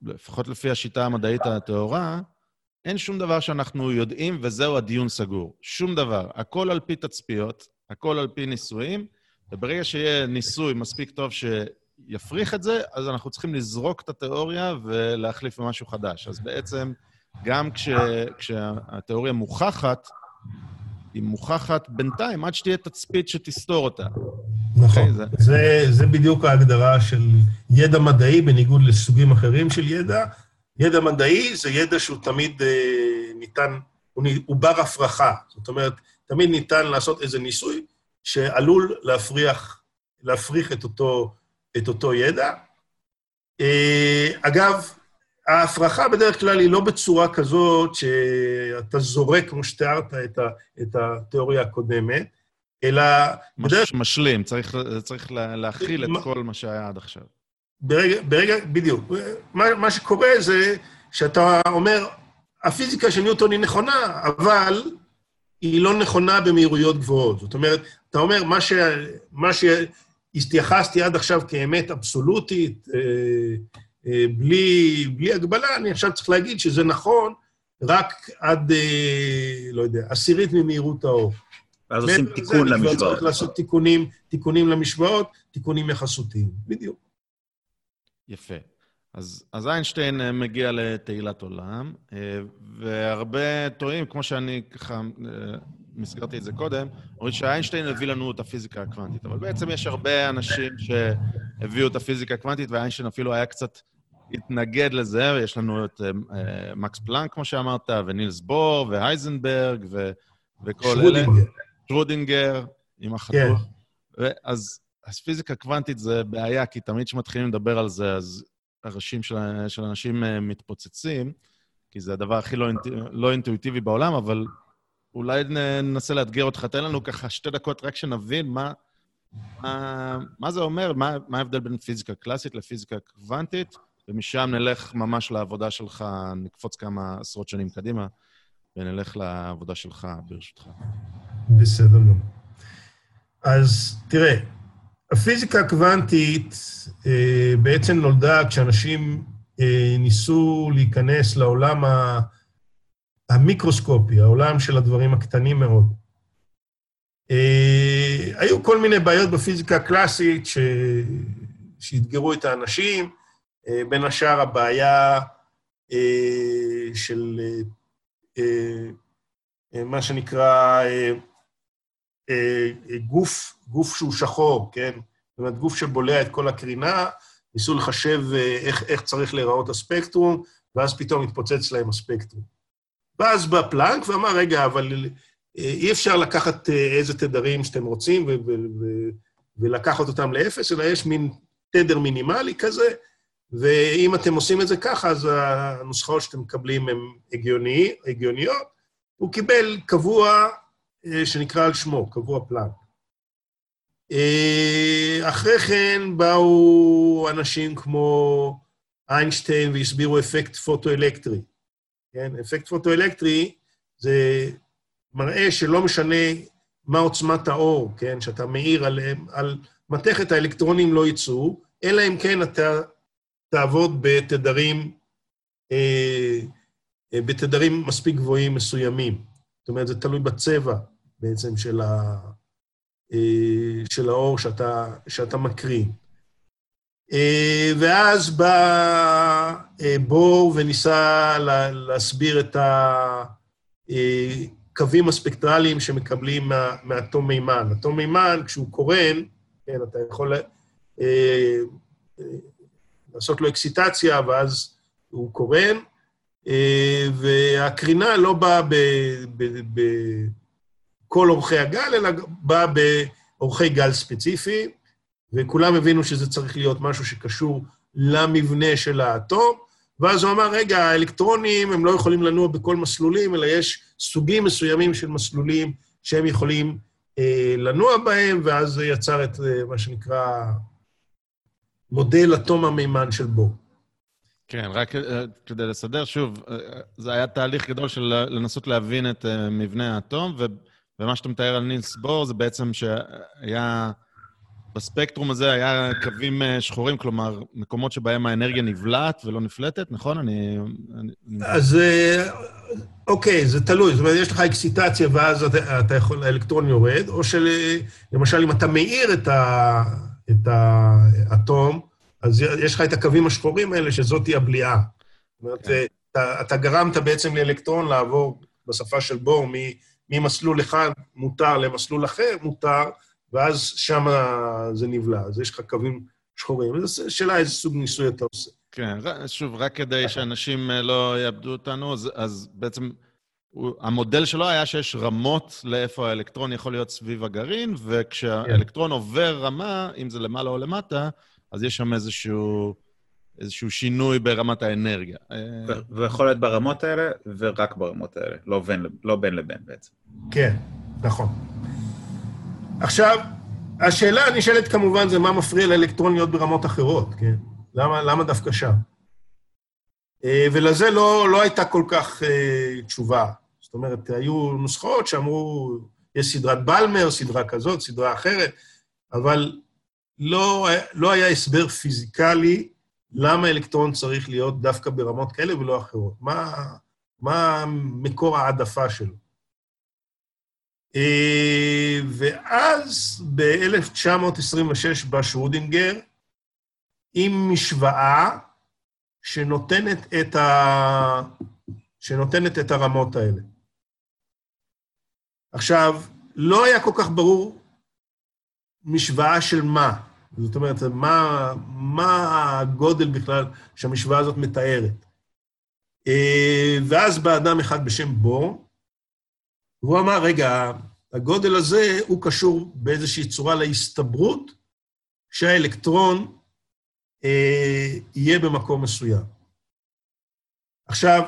לפחות לפי השיטה המדעית הטהורה, אין שום דבר שאנחנו יודעים וזהו הדיון סגור. שום דבר. הכל על פי תצפיות, הכל על פי ניסויים, וברגע שיהיה ניסוי מספיק טוב שיפריך את זה, אז אנחנו צריכים לזרוק את התיאוריה ולהחליף במשהו חדש. אז בעצם... גם כש, כשהתיאוריה מוכחת, היא מוכחת בינתיים, עד שתהיה תצפית שתסתור אותה. נכון. Okay, אוקיי, זה... זה, זה בדיוק ההגדרה של ידע מדעי, בניגוד לסוגים אחרים של ידע. ידע מדעי זה ידע שהוא תמיד אה, ניתן, הוא, הוא בר הפרחה. זאת אומרת, תמיד ניתן לעשות איזה ניסוי שעלול להפריח, להפריך את אותו, את אותו ידע. אה, אגב, ההפרחה בדרך כלל היא לא בצורה כזאת שאתה זורק, כמו שתיארת, את, ה, את התיאוריה הקודמת, אלא... מש, בדרך... משלים, צריך, צריך להכיל את כל מה שהיה עד עכשיו. ברגע, ברגע, בדיוק. מה, מה שקורה זה שאתה אומר, הפיזיקה של ניוטון היא נכונה, אבל היא לא נכונה במהירויות גבוהות. זאת אומרת, אתה אומר, מה, ש, מה שהתייחסתי עד עכשיו כאמת אבסולוטית, אה, אה, בלי, בלי הגבלה, אני עכשיו צריך להגיד שזה נכון רק עד, אה, לא יודע, עשירית ממהירות האור. ואז עושים תיקון למשוואות. צריך לעשות תיקונים, תיקונים למשוואות, תיקונים יחסותיים, בדיוק. יפה. אז, אז איינשטיין אה, מגיע לתהילת עולם, והרבה טועים, כמו שאני ככה מסגרתי את זה קודם, אומרים שאיינשטיין הביא לנו את הפיזיקה הקוונטית, אבל בעצם יש הרבה אנשים שהביאו את הפיזיקה הקוונטית, ואיינשטיין אפילו היה קצת התנגד לזה, ויש לנו את מקס פלנק, כמו שאמרת, ונילס בור, והייזנברג, ו, וכל שרודינגר. אלה. שרודינגר. עם החתול. כן. אז, אז פיזיקה קוונטית זה בעיה, כי תמיד כשמתחילים לדבר על זה, אז הראשים של, של אנשים uh, מתפוצצים, כי זה הדבר הכי לא, אינט, לא אינטואיטיבי בעולם, אבל אולי ננסה לאתגר אותך. תן לנו ככה שתי דקות רק שנבין מה, מה, מה זה אומר, מה, מה ההבדל בין פיזיקה קלאסית לפיזיקה קוונטית. ומשם נלך ממש לעבודה שלך, נקפוץ כמה עשרות שנים קדימה, ונלך לעבודה שלך, ברשותך. בסדר גמור. אז תראה, הפיזיקה הקוונטית אה, בעצם נולדה כשאנשים אה, ניסו להיכנס לעולם ה... המיקרוסקופי, העולם של הדברים הקטנים מאוד. אה, היו כל מיני בעיות בפיזיקה הקלאסית. שאתגרו את האנשים, אה, בין השאר הבעיה אה, של אה, מה שנקרא גוף, גוף שהוא שחור, כן? זאת אומרת, גוף שבולע את כל הקרינה, ניסו לחשב איך, איך צריך להיראות הספקטרום, ואז פתאום התפוצץ להם הספקטרום. ואז בא פלנק ואמר, רגע, אבל אי אפשר לקחת איזה תדרים שאתם רוצים ולקחת אותם לאפס, אלא יש מין תדר מינימלי כזה, ואם אתם עושים את זה ככה, אז הנוסחאות שאתם מקבלים הן הגיוני, הגיוניות. הוא קיבל קבוע אה, שנקרא על שמו, קבוע פלאנק. אה, אחרי כן באו אנשים כמו איינשטיין והסבירו אפקט פוטואלקטרי. כן, אפקט פוטואלקטרי זה מראה שלא משנה מה עוצמת האור, כן, שאתה מאיר על, על מתכת, האלקטרונים לא יצאו, אלא אם כן אתה תעבוד בתדרים, אה, אה, בתדרים מספיק גבוהים מסוימים. אומרת, זה תלוי בצבע בעצם של, ה, אה, של האור שאתה, שאתה מקרין. ואז בא בור וניסה לה, להסביר את הקווים הספקטרליים שמקבלים מה, מאטום מימן. אטום מימן, כשהוא קורן, כן, אתה יכול אה, אה, לעשות לו אקסיטציה, ואז הוא קורן, אה, והקרינה לא באה בכל אורכי הגל, אלא באה באורכי גל ספציפי, וכולם הבינו שזה צריך להיות משהו שקשור למבנה של האטום, ואז הוא אמר, רגע, האלקטרונים הם לא יכולים לנוע בכל מסלולים, אלא יש סוגים מסוימים של מסלולים שהם יכולים אה, לנוע בהם, ואז זה יצר את אה, מה שנקרא מודל אטום המימן של בור. כן, רק אה, כדי לסדר, שוב, אה, זה היה תהליך גדול של לנסות להבין את אה, מבנה האטום, ומה שאתה מתאר על נילס בור זה בעצם שהיה... בספקטרום הזה היה קווים שחורים, כלומר, מקומות שבהם האנרגיה נבלעת ולא נפלטת, נכון? אני... אז אוקיי, זה תלוי. זאת אומרת, יש לך אקסיטציה ואז אתה, אתה יכול, האלקטרון יורד, או שלמשל, אם אתה מאיר את, ה, את האטום, אז יש לך את הקווים השחורים האלה, שזאת היא הבליעה. זאת אומרת, כן. אתה, אתה גרמת בעצם לאלקטרון לעבור, בשפה של בור, ממסלול אחד מותר למסלול אחר מותר, ואז שם זה נבלע. אז יש לך קווים שחורים. זו שאלה איזה סוג ניסוי אתה עושה. כן, שוב, רק כדי שאנשים אה, לא יאבדו אותנו, אז, אז בעצם המודל שלו היה שיש רמות לאיפה האלקטרון יכול להיות סביב הגרעין, וכשהאלקטרון כן. עובר רמה, אם זה למעלה או למטה, אז יש שם איזשהו, איזשהו שינוי ברמת האנרגיה. ויכול להיות ברמות האלה, ורק ברמות האלה, לא בין, לא בין לבין בעצם. כן, נכון. עכשיו, השאלה הנשאלת כמובן זה מה מפריע לאלקטרון להיות ברמות אחרות, כן? למה, למה דווקא שם? אה, ולזה לא, לא הייתה כל כך uh, תשובה. זאת אומרת, היו נוסחאות שאמרו, יש סדרת בלמר, סדרה כזאת, סדרה אחרת, אבל לא, לא היה הסבר פיזיקלי למה אלקטרון צריך להיות דווקא ברמות כאלה ולא אחרות. מה, מה מקור העדפה שלו? אה, ואז ב-1926 בא שרודינגר עם משוואה שנותנת את, ה... שנותנת את הרמות האלה. עכשיו, לא היה כל כך ברור משוואה של מה. זאת אומרת, מה, מה הגודל בכלל שהמשוואה הזאת מתארת. אה, ואז בא אדם אחד בשם בור, והוא אמר, רגע, הגודל הזה הוא קשור באיזושהי צורה להסתברות שהאלקטרון אה, יהיה במקום מסוים. עכשיו,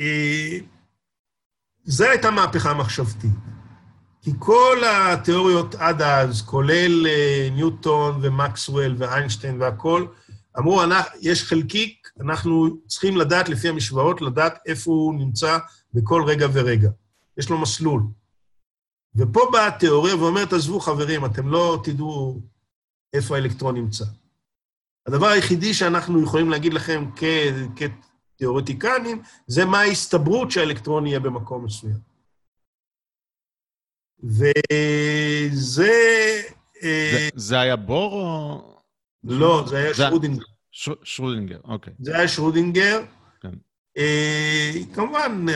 אה, זו הייתה מהפכה מחשבתית. כי כל התיאוריות עד אז, כולל אה, ניוטון ומקסוול ואיינשטיין והכול, אמרו, יש חלקיק, אנחנו צריכים לדעת לפי המשוואות, לדעת איפה הוא נמצא בכל רגע ורגע. יש לו מסלול. ופה באה התיאוריה ואומרת, עזבו חברים, אתם לא תדעו איפה האלקטרון נמצא. הדבר היחידי שאנחנו יכולים להגיד לכם כתיאורטיקנים, זה מה ההסתברות שהאלקטרון יהיה במקום מסוים. וזה... אה, זה היה בור או... לא, זה היה שרודינגר. שרודינגר, אוקיי. זה היה שרודינגר. כן. אה, כמובן,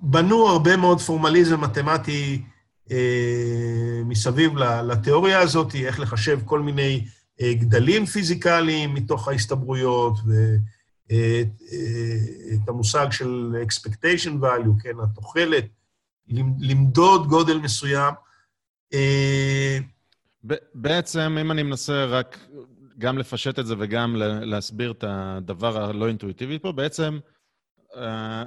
בנו הרבה מאוד פורמליזם מתמטי אה, מסביב לתיאוריה הזאת, איך לחשב כל מיני גדלים פיזיקליים מתוך ההסתברויות, ואת המושג של expectation value, כן, התוחלת. למדוד גודל מסוים. אה, בעצם, אם אני מנסה רק גם לפשט את זה וגם להסביר את הדבר הלא אינטואיטיבי פה, בעצם אה,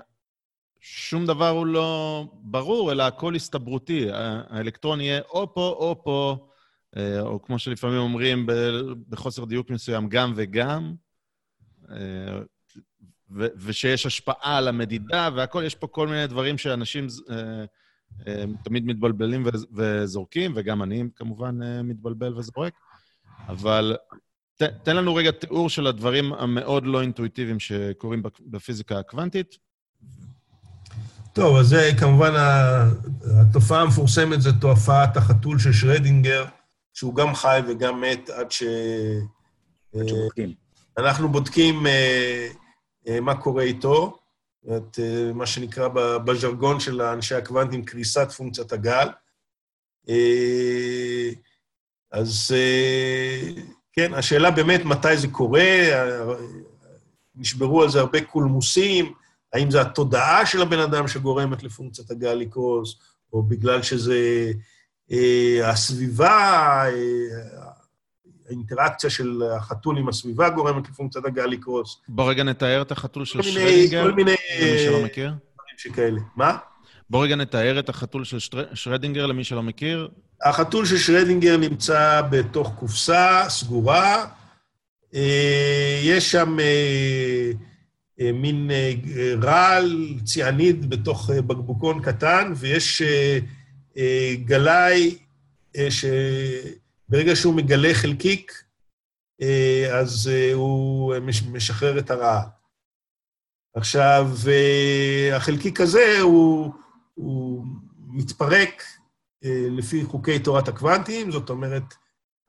שום דבר הוא לא ברור, אלא הכל הסתברותי. האלקטרון יהיה או פה או פה, אה, או כמו שלפעמים אומרים בחוסר דיוק מסוים, גם וגם. ו- ושיש השפעה על המדידה והכול, יש פה כל מיני דברים שאנשים אה, אה, תמיד מתבלבלים ו- וזורקים, וגם אני כמובן אה, מתבלבל וזורק, אבל ת, תן לנו רגע תיאור של הדברים המאוד לא אינטואיטיביים שקורים בפיזיקה הקוונטית. טוב, אז זה כמובן, התופעה המפורסמת זה תופעת החתול של שרדינגר, שהוא גם חי וגם מת עד ש... עד שבודקים. אנחנו בודקים מה קורה איתו, את אה, מה שנקרא בז'רגון של אנשי הקוונטים קריסת פונקציית הגל. אה, אז אה, כן, השאלה באמת מתי זה קורה, נשברו על זה הרבה קולמוסים, האם זה התודעה של הבן אדם שגורמת לפונקציית הגל לקרוס, או בגלל שזה אה, הסביבה, אה, האינטראקציה של החתול עם הסביבה גורמת לפונקציית הגל לקרוס. בוא רגע נתאר את החתול של שרדינגר, כל מיני... למי שלא מכיר. דברים שכאלה. מה? בוא רגע נתאר את החתול של שרדינגר, למי שלא מכיר. החתול של שרדינגר נמצא בתוך קופסה סגורה. אה, יש שם אה, אה, מין רעל ציאניד בתוך בקבוקון קטן, ויש גלאי שברגע שהוא מגלה חלקיק, אז הוא משחרר את הרעל. עכשיו, החלקיק הזה הוא, הוא מתפרק אה, לפי חוקי תורת הקוונטים, זאת אומרת,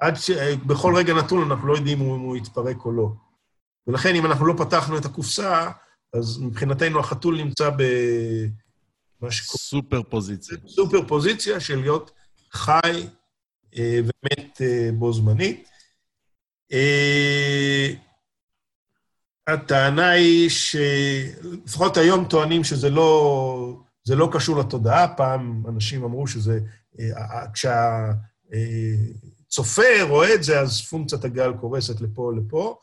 עד ש... בכל רגע נתון אנחנו לא יודעים אם הוא יתפרק או לא. ולכן, אם אנחנו לא פתחנו את הקופסה, אז מבחינתנו החתול נמצא ב... סופר פוזיציה. סופר פוזיציה של להיות חי אה, ומת אה, בו זמנית. הטענה היא שלפחות היום טוענים שזה לא, לא קשור לתודעה. פעם אנשים אמרו שזה אה, כשהצופה רואה את זה, אז פונקציית הגל קורסת לפה לפה,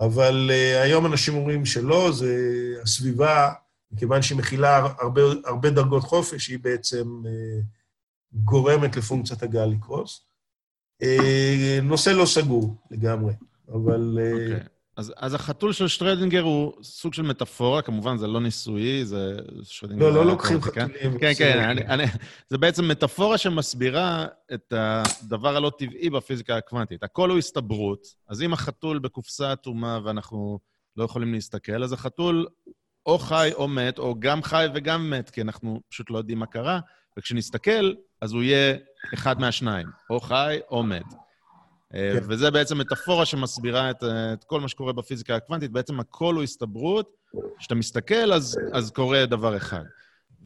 אבל אה, היום אנשים אומרים שלא, זה הסביבה, מכיוון שהיא מכילה הרבה, הרבה דרגות חופש, היא בעצם אה, גורמת לפונקציית הגל לקרוס. נושא לא סגור לגמרי, אבל... Okay. אוקיי. אז, אז החתול של שטרדינגר הוא סוג של מטאפורה, כמובן זה לא ניסויי, זה שטרדינגר... לא, לא לוקחים כן? חתולים. כן, כן, אני, אני, זה בעצם מטאפורה שמסבירה את הדבר הלא טבעי בפיזיקה הקוונטית. הכל הוא הסתברות, אז אם החתול בקופסה אטומה ואנחנו לא יכולים להסתכל, אז החתול או חי או מת, או גם חי וגם מת, כי אנחנו פשוט לא יודעים מה קרה, וכשנסתכל, אז הוא יהיה אחד מהשניים, או חי או מת. אה, כן. וזה בעצם מטאפורה שמסבירה את, אה, את כל מה שקורה בפיזיקה הקוונטית. בעצם הכל הוא הסתברות. כשאתה מסתכל, אז, אז קורה דבר אחד.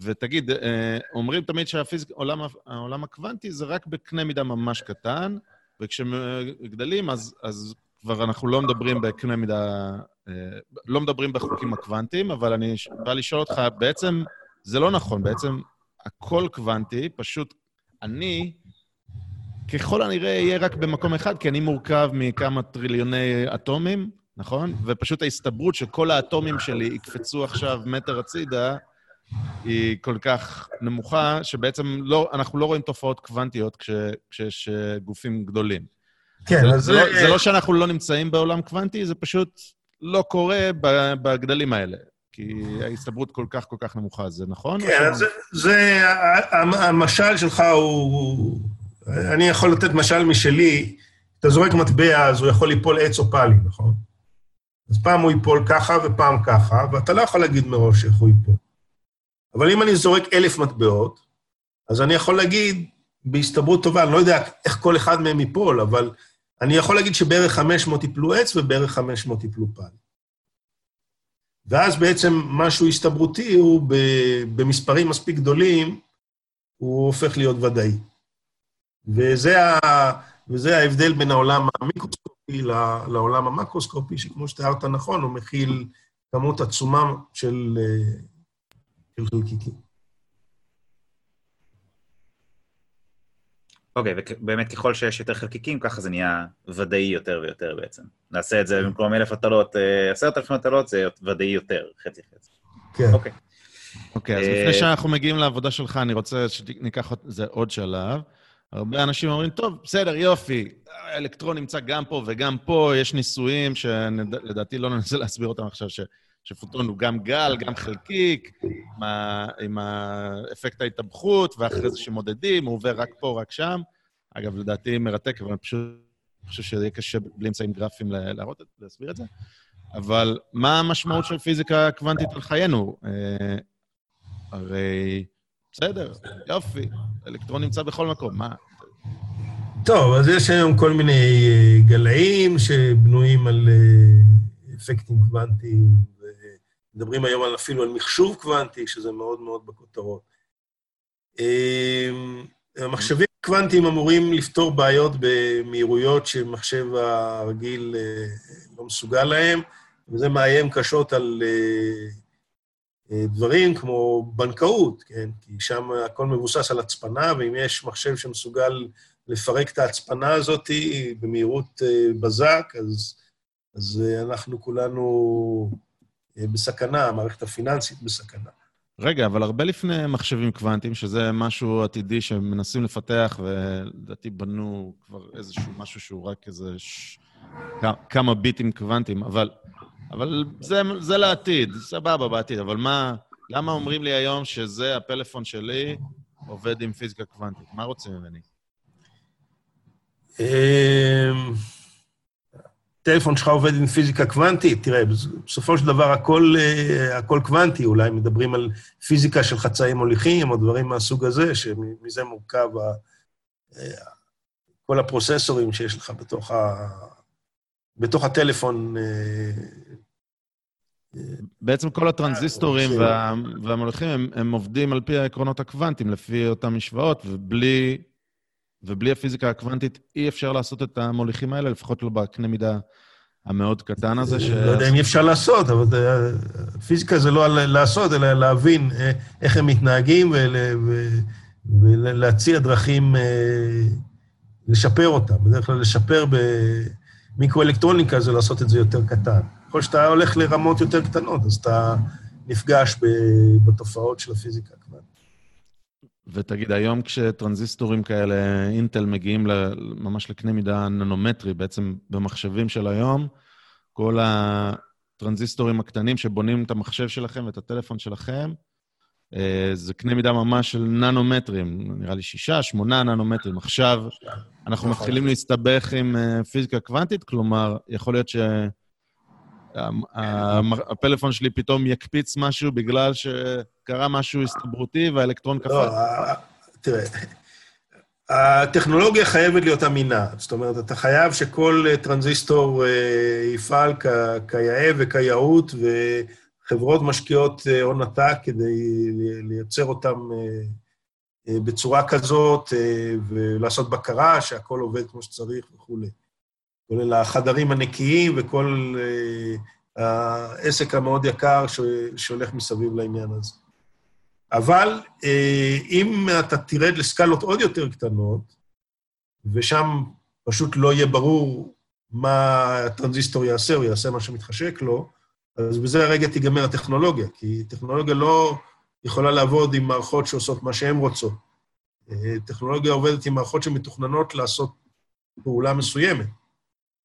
ותגיד, אה, אומרים תמיד שהעולם הקוונטי זה רק בקנה מידה ממש קטן, וכשגדלים, אז, אז כבר אנחנו לא מדברים בקנה מידה, לא מדברים בחוקים הקוונטיים, אבל אני בא לשאול אותך, בעצם זה לא נכון, בעצם הכל קוונטי, פשוט אני ככל הנראה יהיה רק במקום אחד, כי אני מורכב מכמה טריליוני אטומים, נכון? ופשוט ההסתברות שכל האטומים שלי יקפצו עכשיו מטר הצידה, היא כל כך נמוכה, שבעצם לא, אנחנו לא רואים תופעות קוונטיות כש, כשיש אה, גופים גדולים. כן, זה, אז... זה, לא, זה לא שאנחנו לא נמצאים בעולם קוונטי, זה פשוט לא קורה בגדלים האלה. כי ההסתברות כל כך כל כך נמוכה, זה נכון? כן, זה, זה, המשל שלך הוא, אני יכול לתת משל משלי, אתה זורק מטבע, אז הוא יכול ליפול עץ או פאלי, נכון? אז פעם הוא ייפול ככה ופעם ככה, ואתה לא יכול להגיד מראש איך הוא ייפול. אבל אם אני זורק אלף מטבעות, אז אני יכול להגיד, בהסתברות טובה, אני לא יודע איך כל אחד מהם ייפול, אבל אני יכול להגיד שבערך 500 ייפלו עץ ובערך 500 ייפלו פאלי. ואז בעצם משהו הסתברותי הוא במספרים מספיק גדולים, הוא הופך להיות ודאי. וזה, ה, וזה ההבדל בין העולם המיקרוסקופי לעולם המקרוסקופי, שכמו שתיארת נכון, הוא מכיל כמות עצומה של, אה, של חלקיקים. אוקיי, okay, ובאמת ככל שיש יותר חלקיקים, ככה זה נהיה ודאי יותר ויותר בעצם. נעשה את זה במקום אלף הטלות, אה, עשרת אלפים הטלות, זה ודאי יותר, חצי חצי. כן. אוקיי. אוקיי, אז לפני אה, שאנחנו מגיעים לעבודה שלך, אני רוצה שניקח את זה עוד שלב. הרבה אנשים אומרים, טוב, בסדר, יופי, האלקטרון נמצא גם פה וגם פה, יש ניסויים שלדעתי לא ננסה להסביר אותם עכשיו, ש, שפוטון הוא גם גל, גם חלקיק, עם, ה, עם האפקט ההתאבכות, ואחרי זה שמודדים, הוא עובר רק פה, רק שם. אגב, לדעתי מרתק, אבל אני פשוט חושב שזה יהיה קשה בלי אמצעים גרפיים להראות, להסביר את זה. אבל מה המשמעות של פיזיקה קוונטית על חיינו? אה, הרי... בסדר, יופי, אלקטרון נמצא בכל מקום, מה? טוב, אז יש היום כל מיני גלאים שבנויים על אה, אפקטים קוונטיים, ומדברים היום אפילו על מחשוב קוונטי, שזה מאוד מאוד בכותרות. אמ, מחשבים קוונטיים אמורים לפתור בעיות במהירויות שמחשב הרגיל אה, לא מסוגל להם, וזה מאיים קשות על אה, אה, דברים כמו בנקאות, כן? כי שם הכל מבוסס על הצפנה, ואם יש מחשב שמסוגל לפרק את ההצפנה הזאת במהירות בזק, אז, אז אנחנו כולנו בסכנה, המערכת הפיננסית בסכנה. רגע, אבל הרבה לפני מחשבים קוונטיים, שזה משהו עתידי שמנסים לפתח, ולדעתי בנו כבר איזשהו משהו שהוא רק איזה ש... כמה ביטים קוונטיים, אבל, אבל זה, זה לעתיד, סבבה בעתיד, אבל מה, למה אומרים לי היום שזה הפלאפון שלי עובד עם פיזיקה קוונטית? מה רוצים ממני? הטלפון שלך עובד עם פיזיקה קוונטית, תראה, בסופו של דבר הכל, אה, הכל קוונטי, אולי מדברים על פיזיקה של חצאים מוליכים או דברים מהסוג הזה, שמזה מורכב ה, אה, כל הפרוססורים שיש לך בתוך, ה, בתוך הטלפון. אה, בעצם כל הטרנזיסטורים וה, והמוליכים, הם, הם עובדים על פי העקרונות הקוונטיים, לפי אותן משוואות, ובלי ובלי הפיזיקה הקוונטית אי אפשר לעשות את המוליכים האלה, לפחות לא בקנה מידה המאוד קטן הזה. ש... לא יודע אם אי אפשר לעשות, אבל פיזיקה זה לא לעשות, אלא להבין אה, איך הם מתנהגים ולהציע דרכים אה, לשפר אותם. בדרך כלל לשפר במיקרואלקטרוניקה זה לעשות את זה יותר קטן. ככל שאתה הולך לרמות יותר קטנות, אז אתה נפגש בתופעות של הפיזיקה הקוונטית. ותגיד, היום כשטרנזיסטורים כאלה, אינטל מגיעים ממש לקנה מידה ננומטרי, בעצם במחשבים של היום, כל הטרנזיסטורים הקטנים שבונים את המחשב שלכם ואת הטלפון שלכם, אה, זה קנה מידה ממש של ננומטרים, נראה לי שישה, שמונה ננומטרים. עכשיו אנחנו מתחילים להסתבך עם אה, פיזיקה קוונטית, כלומר, יכול להיות ש... הפלאפון שלי פתאום יקפיץ משהו בגלל שקרה משהו הסתברותי והאלקטרון קפץ? לא, תראה, הטכנולוגיה חייבת להיות אמינה. זאת אומרת, אתה חייב שכל טרנזיסטור אה, יפעל כיאה וכיאות, וחברות משקיעות אה, הון עתק כדי לייצר אותם אה, בצורה כזאת, ולעשות בקרה שהכל עובד כמו שצריך וכולי. כולל החדרים הנקיים וכל uh, העסק המאוד יקר שהולך מסביב לעניין הזה. אבל uh, אם אתה תרד לסקלות עוד יותר קטנות, ושם פשוט לא יהיה ברור מה הטרנזיסטור יעשה, הוא יעשה מה שמתחשק לו, אז בזה הרגע תיגמר הטכנולוגיה, כי טכנולוגיה לא יכולה לעבוד עם מערכות שעושות מה שהן רוצות. אה, טכנולוגיה עובדת עם מערכות שמתוכננות לעשות פעולה מסוימת.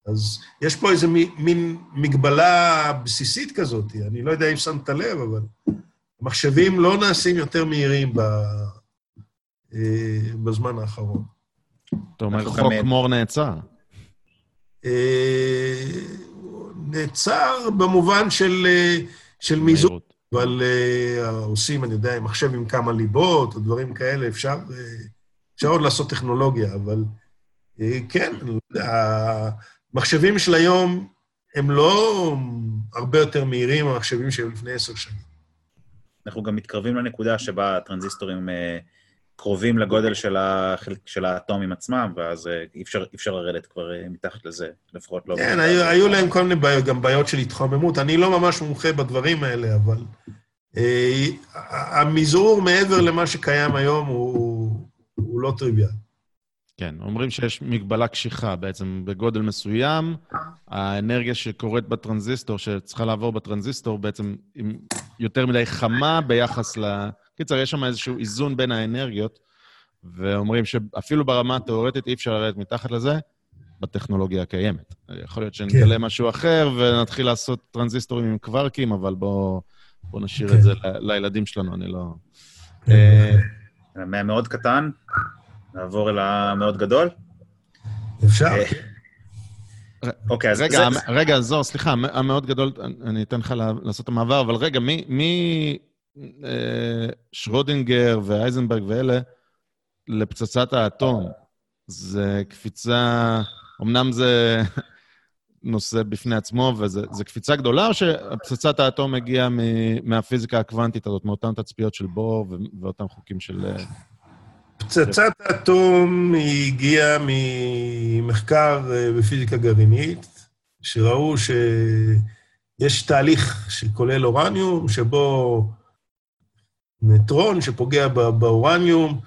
אז יש פה איזו מין מגבלה בסיסית כזאת, אני לא יודע אם שמת לב, אבל המחשבים לא נעשים יותר מהירים ב... אה, בזמן האחרון. אתה אומר, חוק מור נעצר. אה, נעצר במובן של, אה, של מיזוג, אבל עושים, אני יודע, מחשב עם כמה ליבות או דברים כאלה, אפשר, אפשר עוד לעשות טכנולוגיה, אבל כן, המחשבים של היום הם לא הרבה יותר מהירים מהמחשבים שהיו לפני עשר שנים. אנחנו גם מתקרבים לנקודה שבה הטרנזיסטורים אה, קרובים לגודל של, החלק, של האטומים עצמם, ואז אה, אי אפשר, אפשר לרדת כבר אה, מתחת לזה, לפחות לא... כן, היו, היו להם כל מיני בעיות, גם בעיות של התחממות. אני לא ממש מומחה בדברים האלה, אבל אה, המזעור מעבר למה שקיים היום הוא, הוא לא טריוויאלי. כן, אומרים שיש מגבלה קשיחה בעצם בגודל מסוים, האנרגיה שקורית בטרנזיסטור, שצריכה לעבור בטרנזיסטור, בעצם עם יותר מדי חמה ביחס ל... קיצר, יש שם איזשהו איזון בין האנרגיות, ואומרים שאפילו ברמה התיאורטית אי אפשר לרדת מתחת לזה בטכנולוגיה הקיימת. יכול להיות שנגלה כן. משהו אחר ונתחיל לעשות טרנזיסטורים עם קווארקים, אבל בואו בוא נשאיר כן. את זה ל, לילדים שלנו, אני לא... כן. אה, מהמאוד קטן נעבור אל המאוד גדול? אפשר. אה, אוקיי, אז... רגע, זה... רגע, זוהר, סליחה, המאוד גדול, אני אתן לך לעשות את המעבר, אבל רגע, מי... מי אה, שרודינגר ואייזנברג ואלה, לפצצת האטום, זה קפיצה... אמנם זה נושא בפני עצמו, וזו קפיצה גדולה, או שפצצת האטום הגיעה מהפיזיקה הקוונטית הזאת, מאותן תצפיות של בור ואותם חוקים של... פצצת האטום הגיעה ממחקר אה, בפיזיקה גרעינית, שראו שיש תהליך שכולל אורניום, שבו נטרון שפוגע באורניום,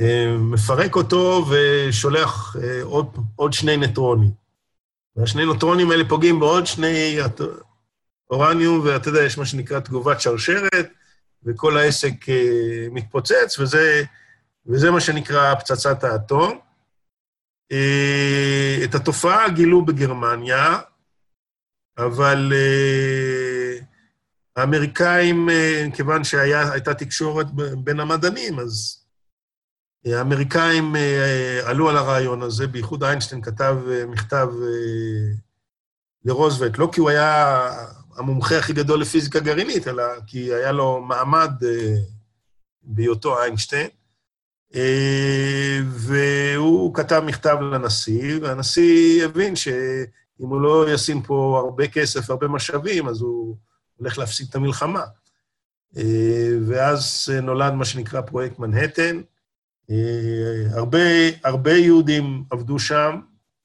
אה, מפרק אותו ושולח אה, עוד, עוד שני נטרונים. והשני נוטרונים האלה פוגעים בעוד שני אורניום, ואתה יודע, יש מה שנקרא תגובת שרשרת, וכל העסק מתפוצץ, וזה וזה מה שנקרא פצצת האטום. אה, את התופעה גילו בגרמניה, אבל אה, האמריקאים, אה, כיוון שהייתה תקשורת בין המדענים, אז האמריקאים עלו על הרעיון הזה, בייחוד איינשטיין כתב מכתב לרוזוולט, לא כי הוא היה המומחה הכי גדול לפיזיקה גרעינית, אלא כי היה לו מעמד בהיותו איינשטיין. אה, והוא כתב מכתב לנשיא, והנשיא הבין שאם הוא לא ישים פה הרבה כסף, הרבה משאבים, אז הוא הולך להפסיד את המלחמה. אה, ואז נולד מה שנקרא פרויקט מנהטן. אה, הרבה, הרבה יהודים עבדו שם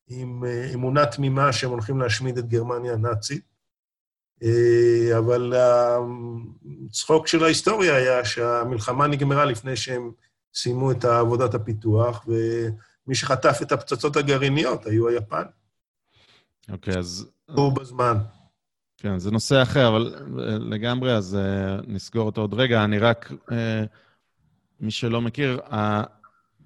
עם אמונה תמימה שהם הולכים להשמיד את גרמניה הנאצית. אבל הצחוק של ההיסטוריה היה שהמלחמה נגמרה לפני שהם סיימו את עבודת הפיתוח, ומי שחטף את הפצצות הגרעיניות היו היפן. אוקיי, okay, אז... הוא בזמן. כן, זה נושא אחר, אבל אה, לגמרי, אז uh, נסגור אותו עוד רגע. אני רק, uh, מי שלא מכיר,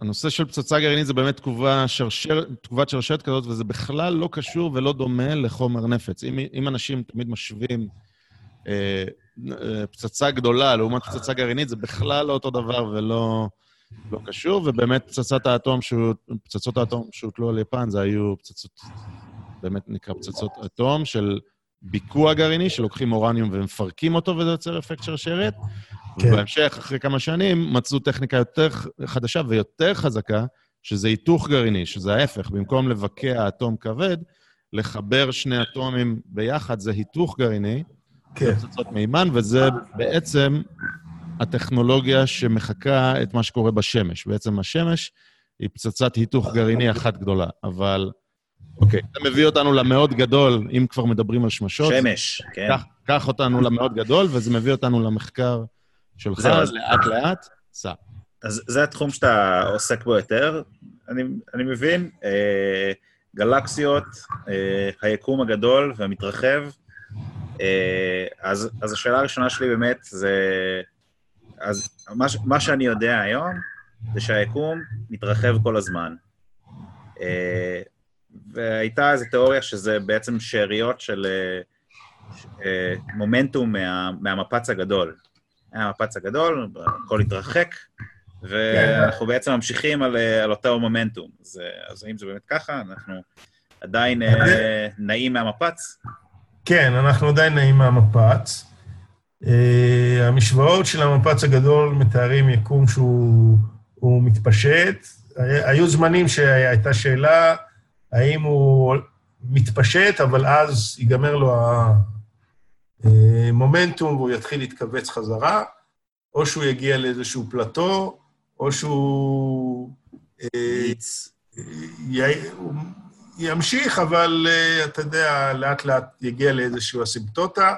הנושא של פצצה גרעינית זה באמת תגובה שרשר, תגובת שרשרת כזאת, וזה בכלל לא קשור ולא דומה לחומר נפץ. אם, אם אנשים תמיד משווים אה, פצצה גדולה לעומת פצצה גרעינית, זה בכלל לא אותו דבר ולא... לא קשור, ובאמת פצצת האטום, פצצות האטום שהוטלו על יפן, זה היו פצצות, באמת נקרא פצצות אטום של ביקוע גרעיני, שלוקחים אורניום ומפרקים אותו וזה יוצר אפקט שרשרת. כן. ובהמשך, אחרי כמה שנים, מצאו טכניקה יותר חדשה ויותר חזקה, שזה היתוך גרעיני, שזה ההפך, במקום לבקע אטום כבד, לחבר שני אטומים ביחד, זה היתוך גרעיני, כן. זה פצצות מימן, וזה בעצם הטכנולוגיה שמחקה את מה שקורה בשמש. בעצם השמש היא פצצת היתוך גרעיני אחת גדולה, אבל... אוקיי, זה מביא אותנו למאוד גדול, אם כבר מדברים על שמשות. שמש, כן. קח, קח אותנו למאוד גדול, וזה מביא אותנו למחקר שלך, לאט-לאט. סע. אז זה התחום שאתה עוסק בו יותר, אני, אני מבין. אה, גלקסיות, אה, היקום הגדול והמתרחב. אה, אז, אז השאלה הראשונה שלי באמת זה, אז מה, מה שאני יודע היום, זה שהיקום מתרחב כל הזמן. אה, והייתה איזו תיאוריה שזה בעצם שאריות של אה, מומנטום מה, מהמפץ הגדול. היה המפץ הגדול, הכל התרחק, ואנחנו בעצם ממשיכים על, על אותו מומנטום. אז, אז האם זה באמת ככה? אנחנו עדיין נעים מהמפץ? כן, אנחנו עדיין נעים מהמפץ. Uh, המשוואות של המפץ הגדול מתארים יקום שהוא מתפשט. היו זמנים שהייתה שאלה האם הוא מתפשט, אבל אז ייגמר לו המומנטום והוא יתחיל להתכווץ חזרה, או שהוא יגיע לאיזשהו פלטו, או שהוא... אה, ימשיך, אבל אתה יודע, לאט-לאט יגיע לאיזושהי אסימפטוטה.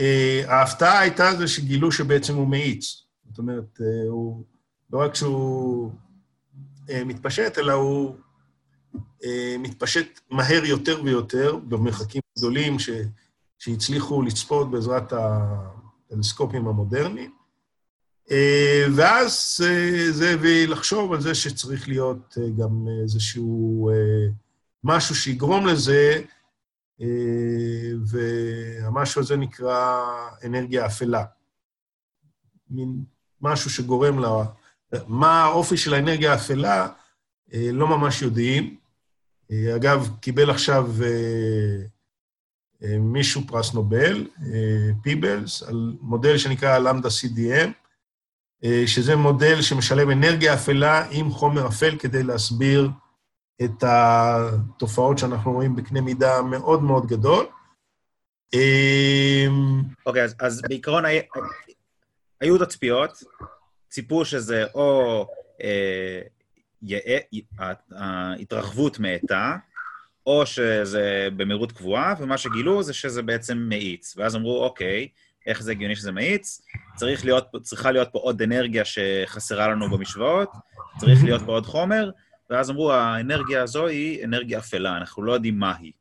Uh, ההפתעה הייתה זה שגילו שבעצם הוא מאיץ. זאת אומרת, uh, הוא, לא רק שהוא uh, מתפשט, אלא הוא מתפשט מהר יותר ויותר, במרחקים גדולים ש, שהצליחו לצפות בעזרת הטלסקופים המודרניים. ואז זה הביא לחשוב על זה שצריך להיות גם איזשהו... משהו שיגרום לזה, אה, והמשהו הזה נקרא אנרגיה אפלה. מין משהו שגורם לה... מה האופי של האנרגיה האפלה, אה, לא ממש יודעים. אה, אגב, קיבל עכשיו מישהו פרס נובל, פיבלס, על מודל שנקרא למדה CDM, שזה מודל שמשלב אנרגיה אפלה עם חומר אפל כדי להסביר את התופעות שאנחנו רואים בקנה מידה מאוד מאוד גדול. אמ, אוקיי, אז, בעיקרון היו תצפיות, ציפו שזה או ההתרחבות מאטה, או שזה במהירות קבועה, ומה שגילו זה שזה בעצם מאיץ. ואז אמרו, אוקיי, איך זה הגיוני שזה מאיץ? צריך להיות, צריכה להיות פה עוד אנרגיה שחסרה לנו במשוואות, צריך להיות פה עוד חומר, ואז אמרו, האנרגיה הזו היא אנרגיה אפלה, אנחנו לא יודעים מה היא.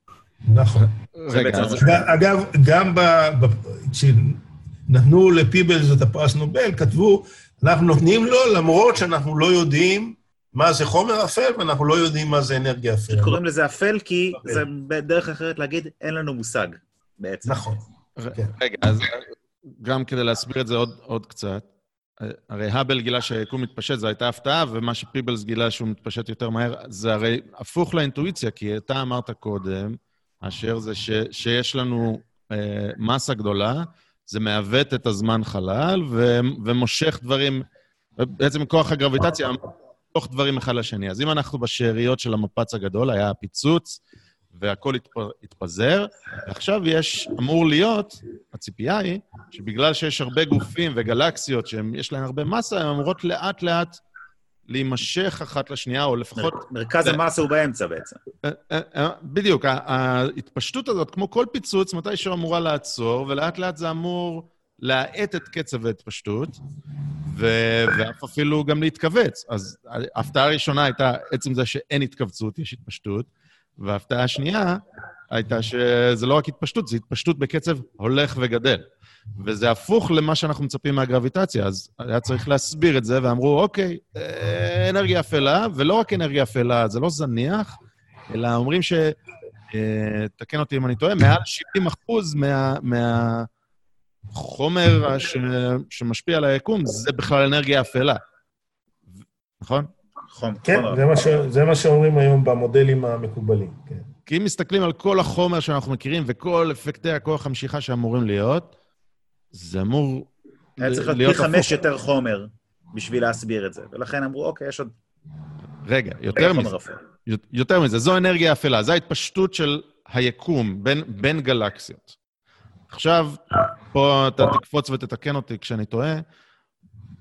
נכון. רגע, אז... אגב, גם כשנתנו לפיבלס את הפרס נובל, כתבו, אנחנו נותנים לו למרות שאנחנו לא יודעים מה זה חומר אפל, ואנחנו לא יודעים מה זה אנרגיה אפלה. קוראים לזה אפל כי זה בדרך אחרת להגיד, אין לנו מושג בעצם. נכון. כן. רגע, אז גם כדי להסביר את זה עוד, עוד קצת, הרי האבל גילה שהיקום מתפשט, זו הייתה הפתעה, ומה שפיבלס גילה שהוא מתפשט יותר מהר, זה הרי הפוך לאינטואיציה, כי אתה אמרת קודם, אשר זה ש, שיש לנו אה, מסה גדולה, זה מעוות את הזמן חלל ו, ומושך דברים, בעצם כוח הגרביטציה מושך דברים אחד לשני. אז אם אנחנו בשאריות של המפץ הגדול, היה הפיצוץ, והכל התפ... התפזר, ועכשיו יש, אמור להיות, הציפייה היא, שבגלל שיש הרבה גופים וגלקסיות שיש להן הרבה מסה, הן אמורות לאט-לאט להימשך אחת לשנייה, או לפחות... מרכז המסה הוא באמצע בעצם. אה, אה, אה, בדיוק, ההתפשטות הזאת, כמו כל פיצוץ, מתישהו אמורה לעצור, ולאט-לאט זה אמור להאט את קצב ההתפשטות, ואף אפילו גם להתכווץ. אז ההפתעה הראשונה הייתה עצם זה שאין התכווצות, יש התפשטות. וההפתעה השנייה הייתה שזה לא רק התפשטות, זה התפשטות בקצב הולך וגדל. וזה הפוך למה שאנחנו מצפים מהגרביטציה, אז היה צריך להסביר את זה, ואמרו, אוקיי, אה, אנרגיה אפלה, ולא רק אנרגיה אפלה, זה לא זניח, אלא אומרים ש... אה, תקן אותי אם אני טועה, מעל 70 אחוז מה, מהחומר ש, שמשפיע על היקום, זה בכלל אנרגיה אפלה. נכון? חום. כן, זה מה, ש... זה מה שאומרים היום במודלים המקובלים, כן. כי אם מסתכלים על כל החומר שאנחנו מכירים וכל אפקטי הכוח המשיכה שאמורים להיות, זה אמור היה צריך להיות פי חמש יותר חומר בשביל להסביר את זה, ולכן אמרו, אוקיי, יש עוד... רגע, יותר מזה. יותר מזה, זו אנרגיה אפלה, זו ההתפשטות של היקום בין, בין גלקסיות. עכשיו, פה אתה תקפוץ ותתקן אותי כשאני טועה,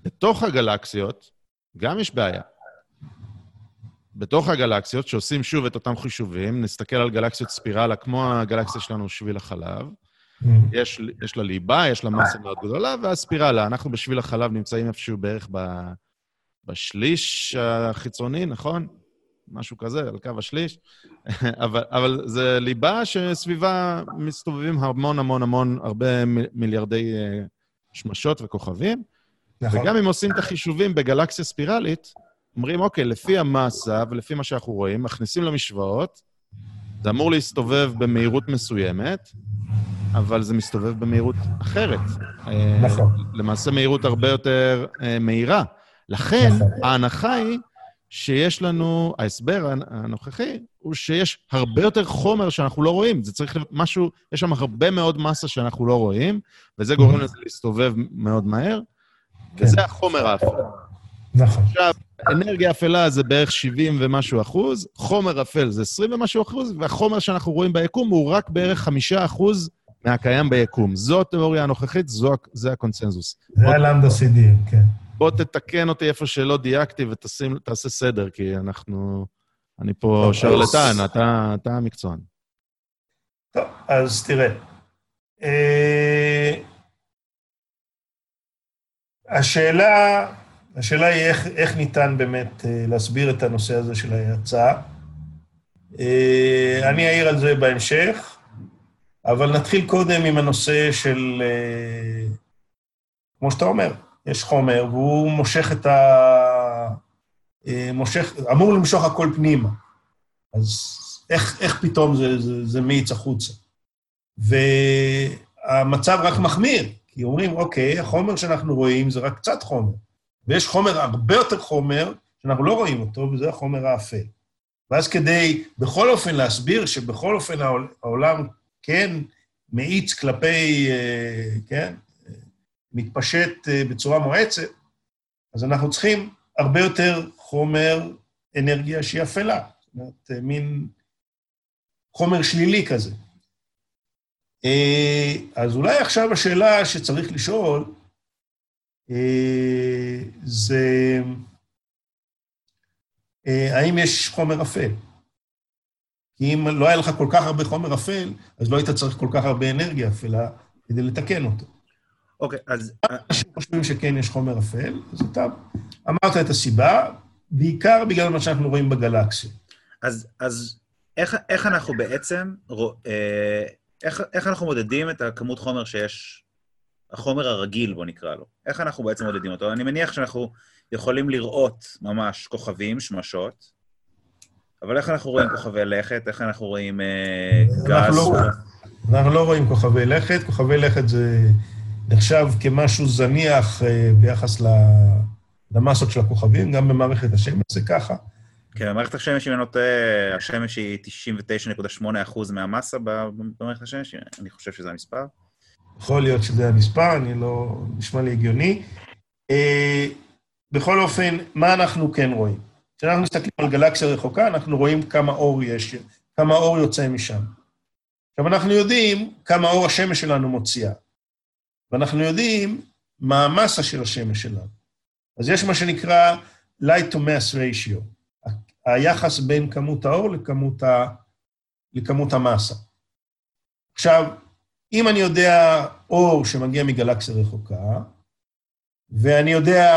בתוך הגלקסיות גם יש בעיה. בתוך הגלקסיות, שעושים שוב את אותם חישובים, נסתכל על גלקסיות ספירלה, כמו הגלקסיה שלנו, שביל החלב. Mm-hmm. יש, יש לה ליבה, יש לה מסה מאוד גדולה, והספירלה. אנחנו בשביל החלב נמצאים איפשהו בערך ב, בשליש החיצוני, נכון? משהו כזה, על קו השליש. אבל, אבל זה ליבה שסביבה מסתובבים המון המון המון, הרבה מיליארדי אה, שמשות וכוכבים. נכון. וגם אם עושים את החישובים בגלקסיה ספירלית, אומרים, אוקיי, לפי המסה ולפי מה שאנחנו רואים, מכניסים למשוואות, זה אמור להסתובב במהירות מסוימת, אבל זה מסתובב במהירות אחרת. נכון. למעשה מהירות הרבה יותר אה, מהירה. לכן, נכון. ההנחה היא שיש לנו, ההסבר הנוכחי הוא שיש הרבה יותר חומר שאנחנו לא רואים. זה צריך להיות משהו, יש שם הרבה מאוד מסה שאנחנו לא רואים, וזה גורם לזה להסתובב מאוד מהר, כן. וזה החומר האפל. נכון. עכשיו, אנרגיה אפלה זה בערך 70 ומשהו אחוז, חומר אפל זה 20 ומשהו אחוז, והחומר שאנחנו רואים ביקום הוא רק בערך 5 אחוז מהקיים ביקום. זו התיאוריה הנוכחית, זו, זה הקונסנזוס. זה הלמדה CD, כן. בוא תתקן אותי איפה שלא דייקתי ותעשה סדר, כי אנחנו... אני פה שרלטן, אתה, אתה המקצוען. טוב, אז תראה. אה, השאלה... השאלה היא איך, איך ניתן באמת אה, להסביר את הנושא הזה של ההאצה. אה, אני אעיר על זה בהמשך, אבל נתחיל קודם עם הנושא של, אה, כמו שאתה אומר, יש חומר והוא מושך את ה... מושך, אמור למשוך הכל פנימה. אז איך, איך פתאום זה, זה, זה מאיץ החוצה? והמצב רק מחמיר, כי אומרים, אוקיי, החומר שאנחנו רואים זה רק קצת חומר. ויש חומר, הרבה יותר חומר, שאנחנו לא רואים אותו, וזה החומר האפל. ואז כדי בכל אופן להסביר שבכל אופן העולם כן מאיץ כלפי, אה, כן, מתפשט אה, בצורה מואצת, אז אנחנו צריכים הרבה יותר חומר אנרגיה שהיא אפלה. זאת אומרת, אה, מין חומר שלילי כזה. אז אולי עכשיו השאלה שצריך לשאול, אה, זה אה, האם יש חומר אפל. כי אם לא היה לך כל כך הרבה חומר אפל, אז לא היית צריך כל כך הרבה אנרגיה אפלה כדי לתקן אותו. אוקיי, אז... אנשים חושבים שכן יש חומר אפל, אז אתה אמרת את הסיבה, בעיקר בגלל מה שאנחנו רואים בגלקסיה. אז, אז איך, איך אנחנו בעצם, אה, איך, איך אנחנו מודדים את הכמות חומר שיש, החומר הרגיל, בוא נקרא לו? איך אנחנו בעצם מודדים אותו? אני מניח שאנחנו יכולים לראות ממש כוכבים, שמשות, אבל איך אנחנו רואים כוכבי לכת? איך אנחנו רואים אה, גז? אנחנו לא, אנחנו לא רואים כוכבי לכת. כוכבי לכת זה נחשב כמשהו זניח אה, ביחס למסות של הכוכבים, גם במערכת השמש זה ככה. כן, במערכת השמש, אם אני לא טועה, השמש היא 99.8% מהמסה במערכת השמש, אני חושב שזה המספר. יכול להיות שזה המספר, אני לא... נשמע לי הגיוני. אה, בכל אופן, מה אנחנו כן רואים? כשאנחנו מסתכלים על גלקסיה רחוקה, אנחנו רואים כמה אור יש, כמה אור יוצא משם. עכשיו, אנחנו יודעים כמה אור השמש שלנו מוציאה, ואנחנו יודעים מה המסה של השמש שלנו. אז יש מה שנקרא light to mass ratio, היחס בין כמות האור לכמות, ה... לכמות המסה. עכשיו, אם אני יודע אור שמגיע מגלקסיה רחוקה, ואני יודע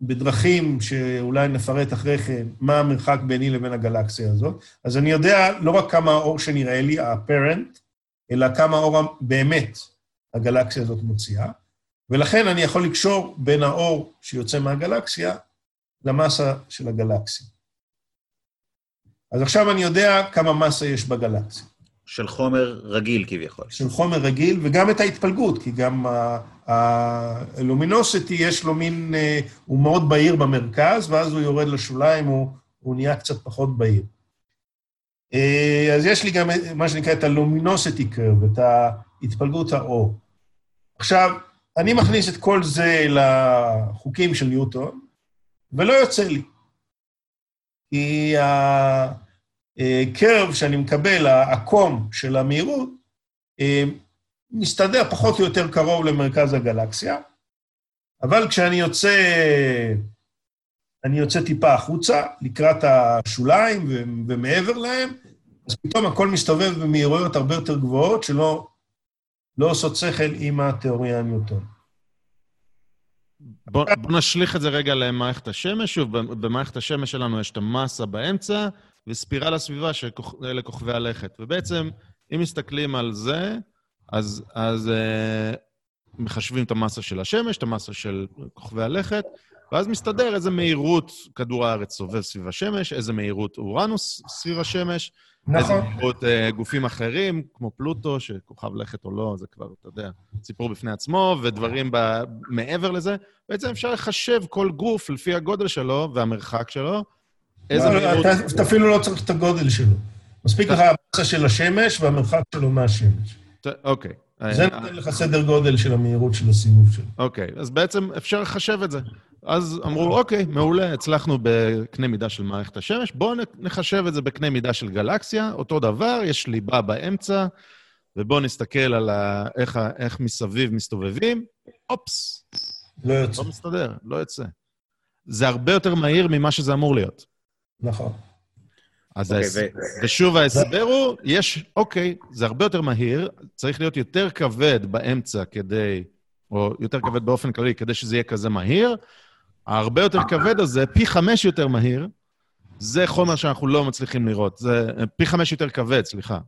בדרכים שאולי נפרט אחרי כן, מה המרחק ביני לבין הגלקסיה הזאת. אז אני יודע לא רק כמה האור שנראה לי, ה-apparent, אלא כמה אור באמת הגלקסיה הזאת מוציאה, ולכן אני יכול לקשור בין האור שיוצא מהגלקסיה למסה של הגלקסיה. אז עכשיו אני יודע כמה מסה יש בגלקסיה. של חומר רגיל כביכול. של חומר רגיל, וגם את ההתפלגות, כי גם הלומיניוסיטי יש לו מין, אה, הוא מאוד בהיר במרכז, ואז הוא יורד לשוליים, הוא, הוא נהיה קצת פחות בהיר. אה, אז יש לי גם מה שנקרא את הלומיניוסיטי קרב, את התפלגות האור. עכשיו, אני מכניס את כל זה לחוקים של ניוטון, ולא יוצא לי. כי הקרב שאני מקבל, העקום של המהירות, אה, מסתדר פחות או יותר קרוב למרכז הגלקסיה, אבל כשאני יוצא, אני יוצא טיפה החוצה, לקראת השוליים ומעבר להם, אז פתאום הכל מסתובב במהירויות הרבה יותר גבוהות, שלא לא עושות שכל עם התיאוריה הניוטון. בוא, בוא נשליך את זה רגע למערכת השמש. שוב, במערכת השמש שלנו יש את המסה באמצע, וספירה לסביבה שאלה כוכבי הלכת. ובעצם, אם מסתכלים על זה, אז, אז אה, מחשבים את המסה של השמש, את המסה של כוכבי הלכת, ואז מסתדר איזה מהירות כדור הארץ סובב סביב השמש, איזה מהירות אורנוס סביב השמש, נכון. איזה מהירות אה, גופים אחרים, כמו פלוטו, שכוכב לכת או לא, זה כבר, אתה יודע, סיפור בפני עצמו, ודברים ב... מעבר לזה. בעצם אפשר לחשב כל גוף לפי הגודל שלו והמרחק שלו. איזה לא, מהירות... אתה, אתה אפילו לא צריך את הגודל שלו. מספיק לך המסה של השמש והמרחק שלו מהשמש. אוקיי. זה נותן לך סדר גודל של המהירות של הסיבוב שלו. אוקיי, אז בעצם אפשר לחשב את זה. אז אמרו, אוקיי, מעולה, הצלחנו בקנה מידה של מערכת השמש, בואו נחשב את זה בקנה מידה של גלקסיה, אותו דבר, יש ליבה באמצע, ובואו נסתכל על ה... איך, ה... איך מסביב מסתובבים, אופס. לא יוצא. לא מסתדר, לא יוצא. זה הרבה יותר מהיר ממה שזה אמור להיות. נכון. אז okay, אוקיי, ההס... ו... ושוב, ההסבר הוא, יש, אוקיי, זה הרבה יותר מהיר, צריך להיות יותר כבד באמצע כדי, או יותר כבד באופן כללי, כדי שזה יהיה כזה מהיר. ההרבה יותר כבד הזה, פי חמש יותר מהיר, זה חומר שאנחנו לא מצליחים לראות. זה פי חמש יותר כבד, סליחה.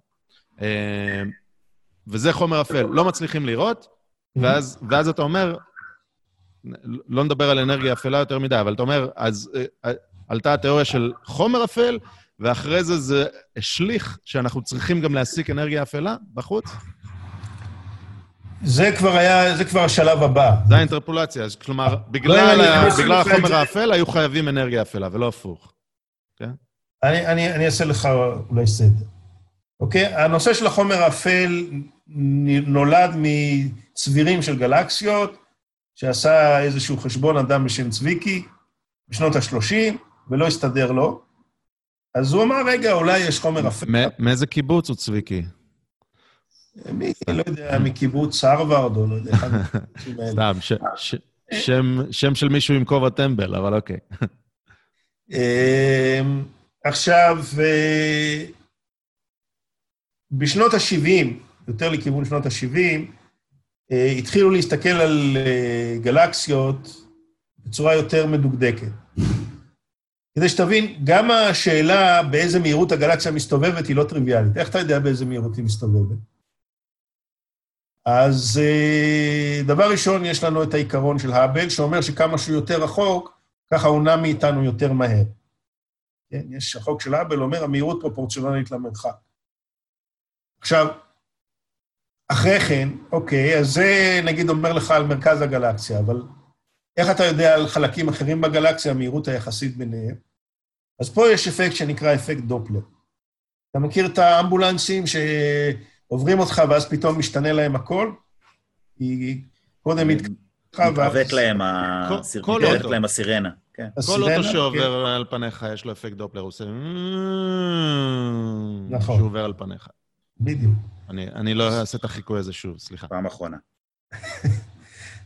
אה, וזה חומר אפל, לא מצליחים לראות, ואז, ואז אתה אומר, לא נדבר על אנרגיה אפלה יותר מדי, אבל אתה אומר, אז אה, עלתה התיאוריה של חומר אפל, ואחרי זה זה השליך שאנחנו צריכים גם להסיק אנרגיה אפלה בחוץ? זה כבר היה, זה כבר השלב הבא. זה האינטרפולציה. כלומר, בגלל, לא, ה... בגלל החומר האפל היו חייבים אנרגיה אפלה, ולא הפוך. כן? אני, אני, אני אעשה לך אולי סדר. אוקיי? הנושא של החומר האפל נולד מצבירים של גלקסיות, שעשה איזשהו חשבון אדם בשם צביקי בשנות ה-30, ולא הסתדר לו. אז הוא אמר, רגע, אולי יש חומר אפל. מאיזה קיבוץ הוא צביקי? מי, לא יודע, מקיבוץ הרווארד, או לא יודע, אחד סתם, שם של מישהו עם כובע טמבל, אבל אוקיי. אמ, עכשיו, אה, בשנות ה-70, יותר לכיוון שנות ה-70, אה, התחילו להסתכל על אה, גלקסיות בצורה יותר מדוקדקת. כדי שתבין, גם השאלה באיזה מהירות הגלקסיה מסתובבת היא לא טריוויאלית. איך אתה יודע באיזה מהירות היא מסתובבת? אז דבר ראשון, יש לנו את העיקרון של האבל, שאומר שכמה שהוא יותר רחוק, ככה הוא נע מאיתנו יותר מהר. כן, יש, החוק של האבל אומר, המהירות פרופורציונלית למרחק. עכשיו, אחרי כן, אוקיי, אז זה נגיד אומר לך על מרכז הגלקסיה, אבל איך אתה יודע על חלקים אחרים בגלקסיה, המהירות היחסית ביניהם? אז פה יש אפקט שנקרא אפקט דופלר. אתה מכיר את האמבולנסים שעוברים אותך ואז פתאום משתנה להם הכל? היא קודם מתאבק להם, מתאבק להם הסירנה. כן. כל אוטו שעובר על פניך, יש לו אפקט דופלר, הוא עושה... נכון. שהוא עובר על פניך. בדיוק. אני לא אעשה את החיקוי הזה שוב, סליחה. פעם אחרונה.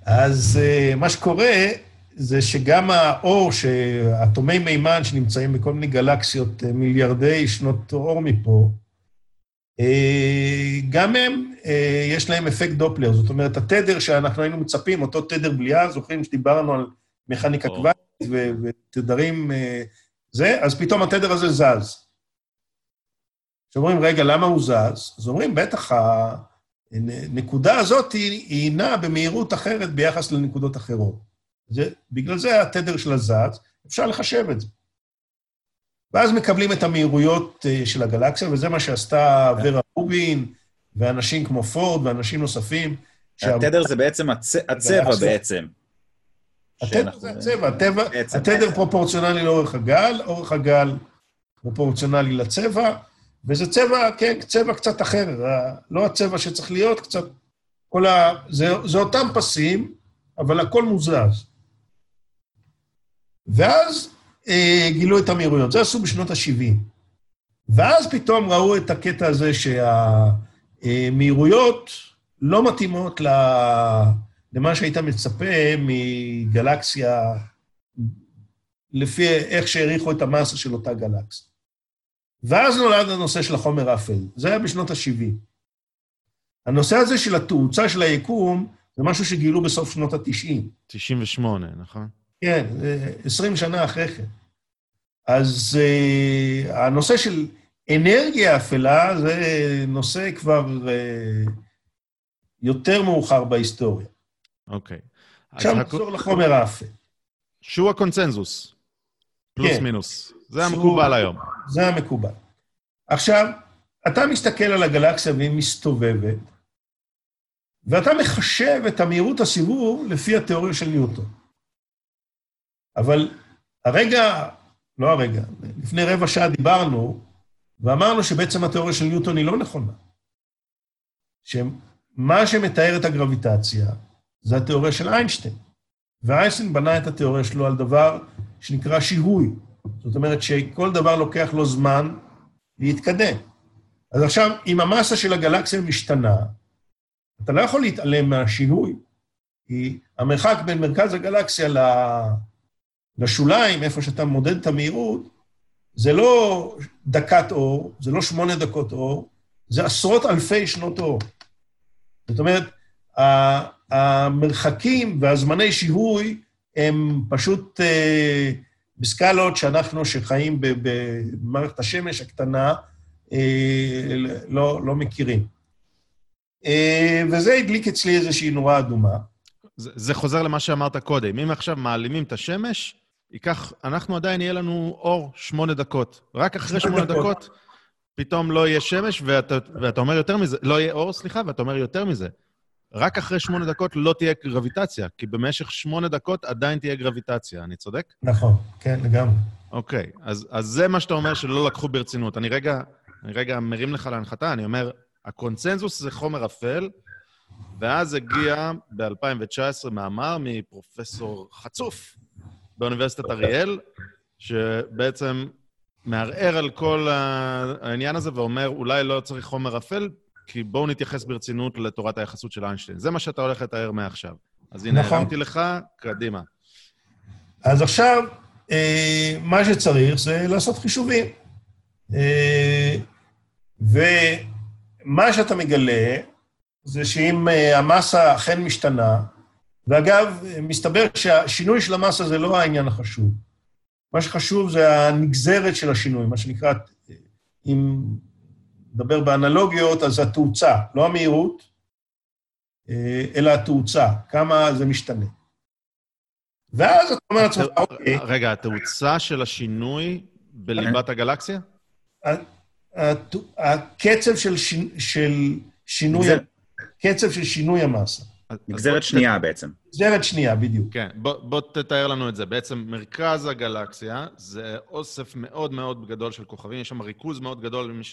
אז אה, מה שקורה זה שגם האור, אטומי מימן שנמצאים בכל מיני גלקסיות אה, מיליארדי שנות אור מפה, אה, גם הם, יש להם אפקט דופלר. זאת אומרת, התדר שאנחנו היינו מצפים, אותו תדר בליעה, זוכרים שדיברנו על מכניקה קוואטית ותדרים זה, אז פתאום התדר הזה זז. כשאומרים, רגע, למה הוא זז? אז אומרים, בטח, הנקודה הזאת היא נעה במהירות אחרת ביחס לנקודות אחרות. זה, בגלל זה התדר של הזז, אפשר לחשב את זה. ואז מקבלים את המהירויות אה, של הגלקסיה, וזה מה שעשתה ורה רובין, ואנשים כמו פורד ואנשים נוספים. התדר זה בעצם הצ... הצבע בעצם. התדר זה הצבע, התדר פרופורציונלי לאורך הגל, אורך הגל פרופורציונלי לצבע, וזה צבע, כן, צבע קצת אחר, לא הצבע שצריך להיות, קצת... כל ה... זה, זה אותם פסים, אבל הכל מוזז. ואז אה, גילו את המהירויות, זה עשו בשנות ה-70. ואז פתאום ראו את הקטע הזה שהמהירויות לא מתאימות למה שהיית מצפה מגלקסיה, לפי איך שהעריכו את המסה של אותה גלקסיה. ואז נולד הנושא של החומר האפל. זה היה בשנות ה-70. הנושא הזה של התאוצה של היקום, זה משהו שגילו בסוף שנות ה-90. 98, נכון? כן, 20 שנה אחרי כן. אז uh, הנושא של אנרגיה אפלה זה נושא כבר uh, יותר מאוחר בהיסטוריה. אוקיי. עכשיו נחזור לחומר האפל. שהוא הקונצנזוס, פלוס כן. מינוס. זה המקובל היום. זה המקובל. עכשיו, אתה מסתכל על הגלקסיה והיא מסתובבת, ואתה מחשב את המהירות הסיבוב לפי התיאוריה של ניוטון. אבל הרגע, לא הרגע, לפני רבע שעה דיברנו, ואמרנו שבעצם התיאוריה של ניוטון היא לא נכונה. שמה שמתאר את הגרביטציה זה התיאוריה של איינשטיין. ואיינשטיין בנה את התיאוריה שלו על דבר שנקרא שיהוי. זאת אומרת שכל דבר לוקח לו זמן להתקדם. אז עכשיו, אם המסה של הגלקסיה משתנה, אתה לא יכול להתעלם מהשיהוי, כי המרחק בין מרכז הגלקסיה לשוליים, איפה שאתה מודד את המהירות, זה לא דקת אור, זה לא שמונה דקות אור, זה עשרות אלפי שנות אור. זאת אומרת, המרחקים והזמני שיהוי הם פשוט אה, בסקלות שאנחנו, שחיים במערכת השמש הקטנה, אה, לא, לא מכירים. אה, וזה הדליק אצלי איזושהי נורה אדומה. זה, זה חוזר למה שאמרת קודם. אם עכשיו מעלימים את השמש, ייקח, אנחנו עדיין יהיה לנו אור שמונה דקות. רק אחרי שמונה דקות. דקות פתאום לא יהיה שמש, ואתה, ואתה אומר יותר מזה, לא יהיה אור, סליחה, ואתה אומר יותר מזה. רק אחרי שמונה דקות לא תהיה גרביטציה, כי במשך שמונה דקות עדיין תהיה גרביטציה, אני צודק? נכון, כן, לגמרי. אוקיי, אז, אז זה מה שאתה אומר שלא לקחו ברצינות. אני רגע, אני רגע מרים לך להנחתה, אני אומר, הקונצנזוס זה חומר אפל, ואז הגיע ב-2019 מאמר מפרופסור חצוף באוניברסיטת אריאל, שבעצם מערער על כל העניין הזה ואומר, אולי לא צריך חומר אפל, כי בואו נתייחס ברצינות לתורת היחסות של איינשטיין. זה מה שאתה הולך לתאר מעכשיו. אז הנה, נכון. הרמתי לך, קדימה. אז עכשיו, אה, מה שצריך זה לעשות חישובים. אה, ומה שאתה מגלה זה שאם אה, המסה אכן משתנה, ואגב, מסתבר שהשינוי של המסה זה לא העניין החשוב. מה שחשוב זה הנגזרת של השינוי, מה שנקרא, אם נדבר באנלוגיות, אז התאוצה, לא המהירות, אלא התאוצה, כמה זה משתנה. ואז אתה אומר לעצמך, אוקיי... רגע, התאוצה של השינוי בליבת הגלקסיה? הקצב של שינוי... קצב של שינוי המסה. נגזרת שנייה בעצם. נגזרת שנייה, בדיוק. כן, בוא תתאר לנו את זה. בעצם מרכז הגלקסיה זה אוסף מאוד מאוד גדול של כוכבים, יש שם ריכוז מאוד גדול, למי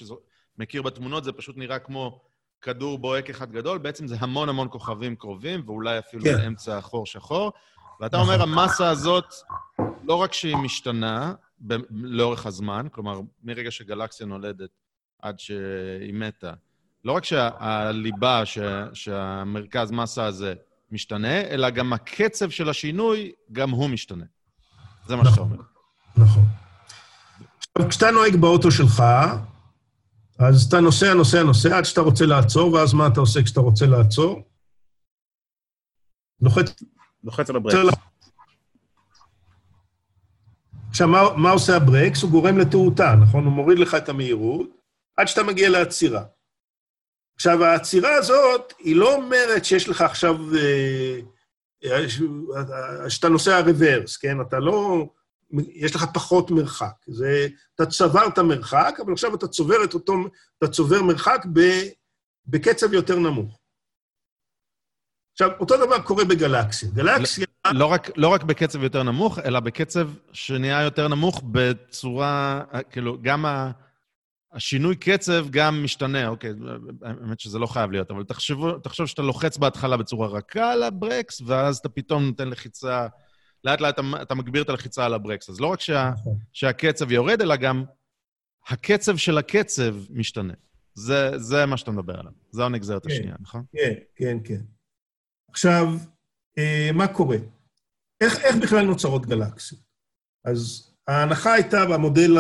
שמכיר בתמונות, זה פשוט נראה כמו כדור בוהק אחד גדול, בעצם זה המון המון כוכבים קרובים, ואולי אפילו כן. באמצע חור שחור. ואתה אומר, נכון. המסה הזאת, לא רק שהיא משתנה ב- לאורך הזמן, כלומר, מרגע שגלקסיה נולדת עד שהיא מתה, לא רק שהליבה, שה, שהמרכז מסה הזה משתנה, אלא גם הקצב של השינוי, גם הוא משתנה. זה מה נכון, שאתה אומר. נכון. עכשיו, כשאתה נוהג באוטו שלך, אז אתה נוסע, נוסע, נוסע, עד שאתה רוצה לעצור, ואז מה אתה עושה כשאתה רוצה לעצור? לוחץ לוחץ על הברקס. עכשיו, מה, מה עושה הברקס? הוא גורם לתאותה, נכון? הוא מוריד לך את המהירות עד שאתה מגיע לעצירה. עכשיו, העצירה הזאת, היא לא אומרת שיש לך עכשיו... אה, אה, שאתה נוסע רוורס, כן? אתה לא... יש לך פחות מרחק. זה, אתה צברת מרחק, אבל עכשיו אתה צובר את אותו... אתה צובר מרחק ב, בקצב יותר נמוך. עכשיו, אותו דבר קורה בגלקסיה. גלקסיה... לא, לא, רק, לא רק בקצב יותר נמוך, אלא בקצב שנהיה יותר נמוך בצורה, כאילו, גם ה... השינוי קצב גם משתנה, אוקיי, האמת שזה לא חייב להיות, אבל תחשבו, תחשוב שאתה לוחץ בהתחלה בצורה רכה על הברקס, ואז אתה פתאום נותן לחיצה, לאט לאט אתה, אתה מגביר את הלחיצה על הברקס. אז לא רק שה, נכון. שהקצב יורד, אלא גם הקצב של הקצב משתנה. זה, זה מה שאתה מדבר עליו. זו הנגזרת כן, השנייה, נכון? כן, כן, כן. עכשיו, אה, מה קורה? איך, איך בכלל נוצרות גלקסיות? אז ההנחה הייתה במודל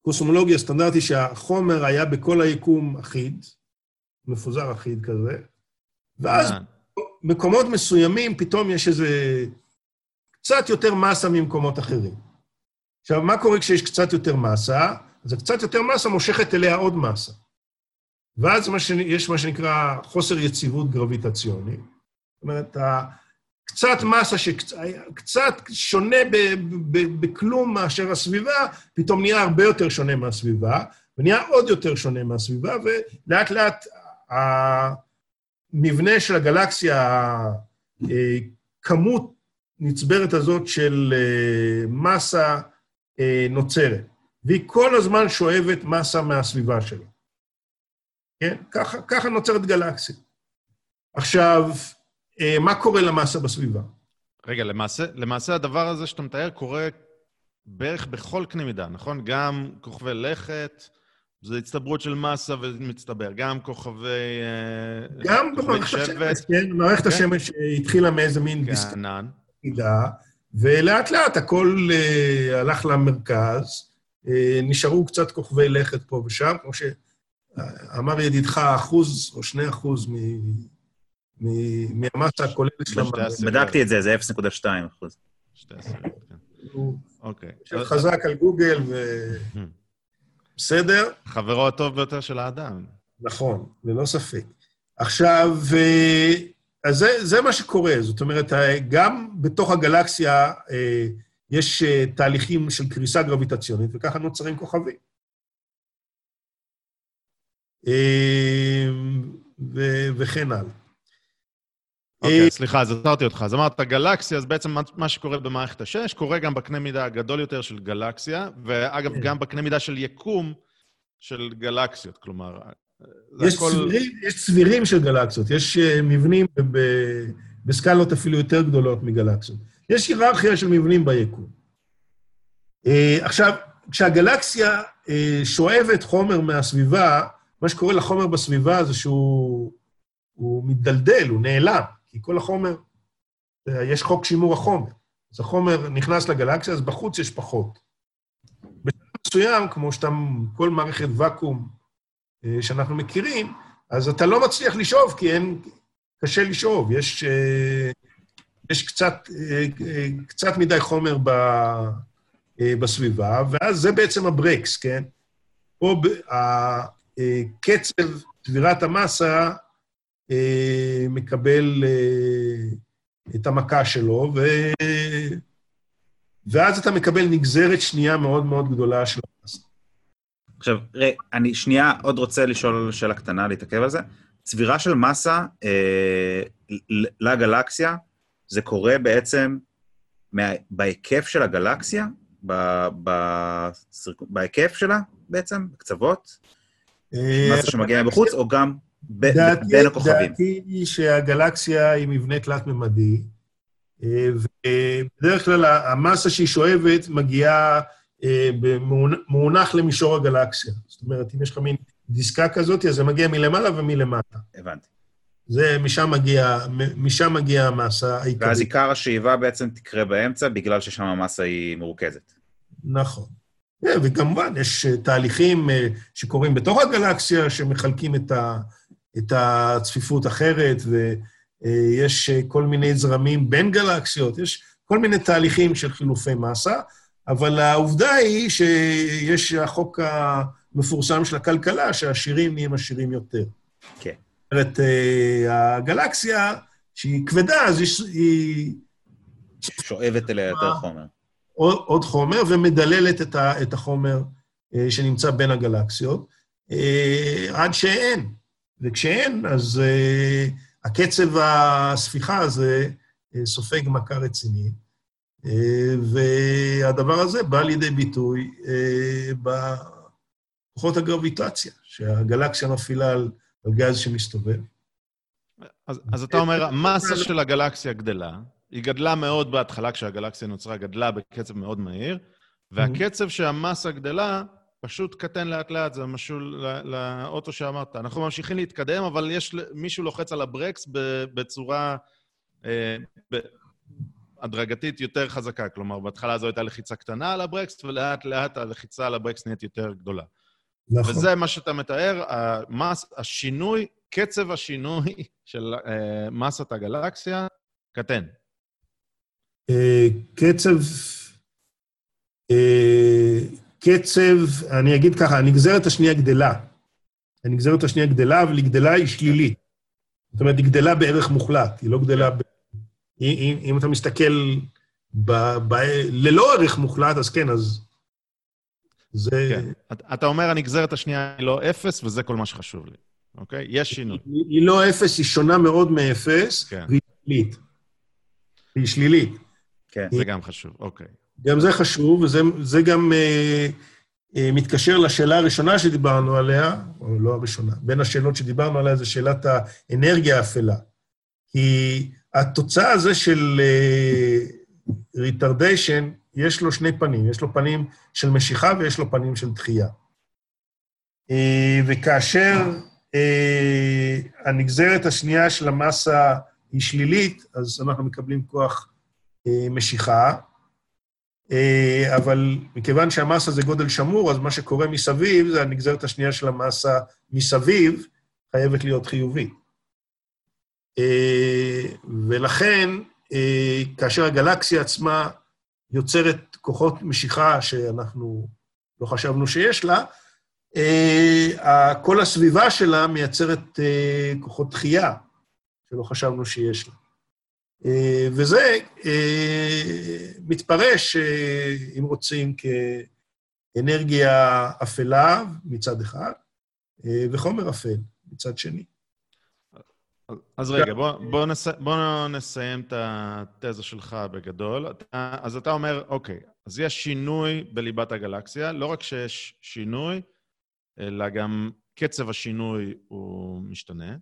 הקוסמולוגי הסטנדרטי שהחומר היה בכל היקום אחיד, מפוזר אחיד כזה, ואז אה. במקומות מסוימים פתאום יש איזה קצת יותר מסה ממקומות אחרים. עכשיו, מה קורה כשיש קצת יותר מסה? אז הקצת יותר מסה מושכת אליה עוד מסה. ואז מה ש... יש מה שנקרא חוסר יציבות גרביטציוני. זאת אומרת, קצת מסה שקצת שונה ב, ב, בכלום מאשר הסביבה, פתאום נהיה הרבה יותר שונה מהסביבה, ונהיה עוד יותר שונה מהסביבה, ולאט לאט המבנה של הגלקסיה, הכמות נצברת הזאת של אה, מסה אה, נוצרת, והיא כל הזמן שואבת מסה מהסביבה שלה. כן? ככה, ככה נוצרת גלקסיה. עכשיו, אה, מה קורה למסה בסביבה? רגע, למעשה, למעשה הדבר הזה שאתה מתאר קורה בערך בכל קנה מידה, נכון? גם כוכבי לכת, זה הצטברות של מסה ומצטבר, גם כוכבי... גם במערכת השמש, כן, מערכת כן? השמש התחילה מאיזה מין כן, ענן. ולאט לאט הכל uh, הלך למרכז, uh, נשארו קצת כוכבי לכת פה ושם, כמו ש... אמר ידידך, אחוז או שני אחוז מהמסה הכוללת של המאגר. בדקתי את זה, זה 0.2 אחוז. שתי עשיריות, כן. אוקיי. חזק על גוגל ו... בסדר? חברו הטוב ביותר של האדם. נכון, ללא ספק. עכשיו, אה, אז זה, זה מה שקורה. זאת אומרת, גם בתוך הגלקסיה אה, יש אה, תהליכים של קריסה גרביטציונית, וככה נוצרים כוכבים. אמ, וכן הלאה. אוקיי, אה, סליחה, אז עצרתי אותך. אז אמרת גלקסיה, אז בעצם מה שקורה במערכת השש, קורה גם בקנה מידה הגדול יותר של גלקסיה, ואגב, כן. גם בקנה מידה של יקום של גלקסיות, כלומר... יש, הכל... צבירים, יש צבירים של גלקסיות, יש אה, מבנים ב, בסקלות אפילו יותר גדולות מגלקסיות. יש היררכיה של מבנים ביקום. אה, עכשיו, כשהגלקסיה שואבת חומר מהסביבה, מה שקורה לחומר בסביבה זה שהוא הוא מתדלדל, הוא נעלם, כי כל החומר, יש חוק שימור החומר. אז החומר נכנס לגלקסיה, אז בחוץ יש פחות. בשלב מסוים, כמו שאתה, כל מערכת ואקום אה, שאנחנו מכירים, אז אתה לא מצליח לשאוב, כי אין, קשה לשאוב. יש, אה, יש קצת, אה, קצת מדי חומר ב, בסביבה, ואז זה בעצם הברקס, כן? פה קצב צבירת המסה מקבל את המכה שלו, ו... ואז אתה מקבל נגזרת שנייה מאוד מאוד גדולה של. עכשיו, ראה, אני שנייה עוד רוצה לשאול שאלה קטנה, להתעכב על זה. צבירה של מסה אה, לגלקסיה, זה קורה בעצם מה, בהיקף של הגלקסיה? ב, ב, בהיקף שלה בעצם? בקצוות? אה, מסה שמגיעה מבחוץ, או גם ב, דעתי, בין הכוכבים? דעתי היא שהגלקסיה היא מבנה תלת-ממדי, אה, ובדרך כלל המסה שהיא שואבת מגיעה מונח למישור הגלקסיה. זאת אומרת, אם יש לך מין דיסקה כזאת, אז זה מגיע מלמעלה ומלמטה. הבנתי. זה, משם מגיע, משם מגיע המסה העיקרית. ואז עיקר השאיבה בעצם תקרה באמצע, בגלל ששם המסה היא מרוכזת. נכון. אה, וכמובן, יש אה, תהליכים שקורים בתוך הגלקסיה, שמחלקים את, ה, את הצפיפות אחרת, ויש כל מיני זרמים בין גלקסיות, יש כל מיני תהליכים של חילופי מסה. אבל העובדה היא שיש החוק המפורסם של הכלכלה, שהעשירים נהיים עשירים יותר. כן. זאת אומרת, אה, הגלקסיה, שהיא כבדה, אז היא... שואבת אליה יותר חומר. עוד, עוד חומר, ומדללת את, ה, את החומר אה, שנמצא בין הגלקסיות, אה, עד שאין. וכשאין, אז הקצב הספיחה הזה סופג מכה רצינית. אה, והדבר הזה בא לידי ביטוי אה, בכוחות הגרביטציה, שהגלקסיה מפעילה על, גז שמסתובב. אז, אז אתה אומר, המסה של הגלקסיה גדלה, היא גדלה מאוד בהתחלה כשהגלקסיה נוצרה, גדלה בקצב מאוד מהיר, והקצב שהמסה גדלה פשוט קטן לאט-לאט, זה משהו לאוטו שאמרת. אנחנו ממשיכים להתקדם, אבל יש, מישהו לוחץ על הברקס בצורה... הדרגתית יותר חזקה. כלומר, בהתחלה זו הייתה לחיצה קטנה על הברקס, ולאט-לאט הלחיצה על הברקס נהיית יותר גדולה. נכון. וזה מה שאתה מתאר, המס, השינוי, קצב השינוי של uh, מסת הגלקסיה קטן. Uh, קצב... Uh, קצב, אני אגיד ככה, הנגזרת השנייה גדלה. הנגזרת השנייה גדלה, אבל היא גדלה, היא שלילית. זאת אומרת, היא גדלה בערך מוחלט, היא לא גדלה ב... אם, אם אתה מסתכל ב, ב, ללא ערך מוחלט, אז כן, אז זה... כן. אתה אומר, הנגזרת השנייה היא לא אפס, וזה כל מה שחשוב לי, אוקיי? יש שינוי. היא, היא לא אפס, היא שונה מאוד מאפס, כן. והיא שלילית. היא שלילית. כן. זה גם חשוב, אוקיי. גם זה חשוב, וזה גם אה, אה, מתקשר לשאלה הראשונה שדיברנו עליה, או לא הראשונה, בין השאלות שדיברנו עליה זה שאלת האנרגיה האפלה. כי התוצאה הזה של retardation, uh, יש לו שני פנים, יש לו פנים של משיכה ויש לו פנים של דחייה. Uh, וכאשר uh, הנגזרת השנייה של המסה היא שלילית, אז אנחנו מקבלים כוח uh, משיכה, אבל מכיוון שהמסה זה גודל שמור, אז מה שקורה מסביב, זה הנגזרת השנייה של המסה מסביב, חייבת להיות חיובית. אה, ולכן, אה, כאשר הגלקסיה עצמה יוצרת כוחות משיכה שאנחנו לא חשבנו שיש לה, אה, כל הסביבה שלה מייצרת כוחות דחייה שלא חשבנו שיש לה. וזה מתפרש, אם רוצים, כאנרגיה אפלה מצד אחד, וחומר אפל מצד שני. אז רגע, בוא, בוא, נס, בוא נסיים את התזה שלך בגדול. אתה, אז אתה אומר, אוקיי, אז יש שינוי בליבת הגלקסיה, לא רק שיש שינוי, אלא גם קצב השינוי הוא משתנה.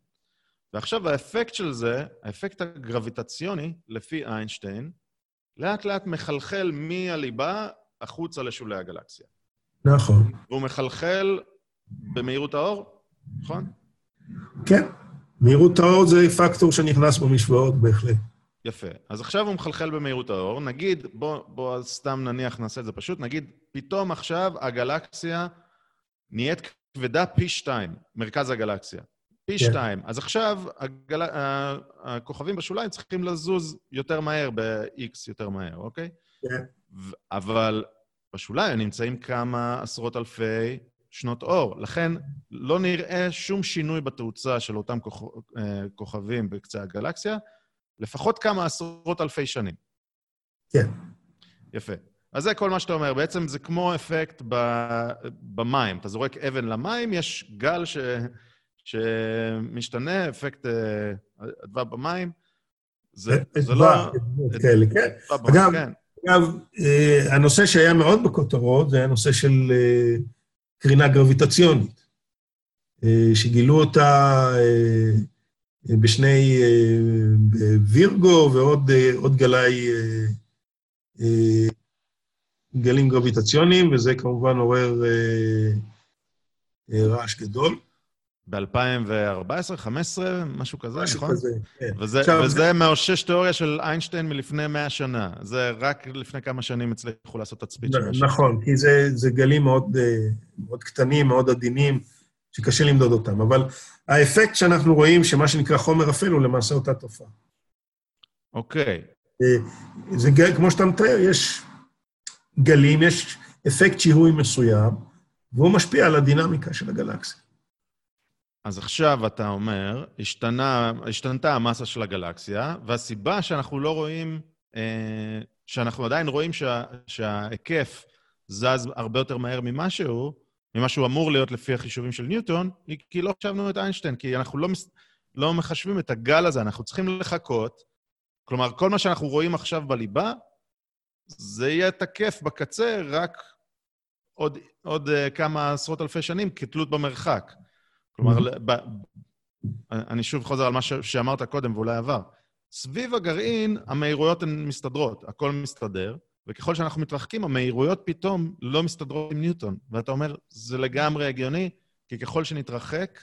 ועכשיו האפקט של זה, האפקט הגרביטציוני, לפי איינשטיין, לאט-לאט מחלחל מהליבה החוצה לשולי הגלקסיה. נכון. והוא מחלחל במהירות האור, נכון? כן. מהירות האור זה פקטור שנכנס במשוואות בהחלט. יפה. אז עכשיו הוא מחלחל במהירות האור. נגיד, בוא, בוא סתם נניח, נעשה את זה פשוט, נגיד, פתאום עכשיו הגלקסיה נהיית כבדה פי שתיים, מרכז הגלקסיה. פי כן. שתיים. אז עכשיו הגל... הכוכבים בשוליים צריכים לזוז יותר מהר, ב-X יותר מהר, אוקיי? כן. אבל בשוליים נמצאים כמה עשרות אלפי שנות אור. לכן לא נראה שום שינוי בתאוצה של אותם כוכ... אה, כוכבים בקצה הגלקסיה, לפחות כמה עשרות אלפי שנים. כן. יפה. אז זה כל מה שאתה אומר. בעצם זה כמו אפקט ב... במים. אתה זורק אבן למים, יש גל ש... שמשתנה, אפקט אדווה במים. זה, זה לא... כאלה, כן. אגב, כן. אגב, אה, הנושא שהיה מאוד בכותרות זה הנושא של אה, קרינה גרביטציונית, אה, שגילו אותה בשני, וירגו ועוד גלי, גלים גרביטציוניים, וזה כמובן עורר רעש גדול. ב-2014, 15, משהו כזה, משהו נכון? משהו כזה, כן. וזה, עכשיו, וזה זה... מאושש תיאוריה של איינשטיין מלפני 100 שנה. זה רק לפני כמה שנים הצליחו לעשות תצפית של משהו. נכון, כי זה, זה גלים מאוד, אה, מאוד קטנים, מאוד עדינים, שקשה למדוד אותם. אבל האפקט שאנחנו רואים, שמה שנקרא חומר אפל, הוא למעשה אותה תופעה. אוקיי. אה, זה כמו שאתה מתאר, יש גלים, יש אפקט שיהוי מסוים, והוא משפיע על הדינמיקה של הגלקסיה. אז עכשיו אתה אומר, השתנה, השתנתה המסה של הגלקסיה, והסיבה שאנחנו לא רואים, אה, שאנחנו עדיין רואים שה, שההיקף זז הרבה יותר מהר ממשהו, ממה שהוא אמור להיות לפי החישובים של ניוטון, היא כי לא חשבנו את איינשטיין, כי אנחנו לא, לא מחשבים את הגל הזה, אנחנו צריכים לחכות. כלומר, כל מה שאנחנו רואים עכשיו בליבה, זה יהיה תקף בקצה רק עוד, עוד uh, כמה עשרות אלפי שנים כתלות במרחק. כלומר, ב, אני שוב חוזר על מה ש, שאמרת קודם ואולי עבר. סביב הגרעין, המהירויות הן מסתדרות, הכל מסתדר, וככל שאנחנו מתרחקים, המהירויות פתאום לא מסתדרות עם ניוטון. ואתה אומר, זה לגמרי הגיוני, כי ככל שנתרחק,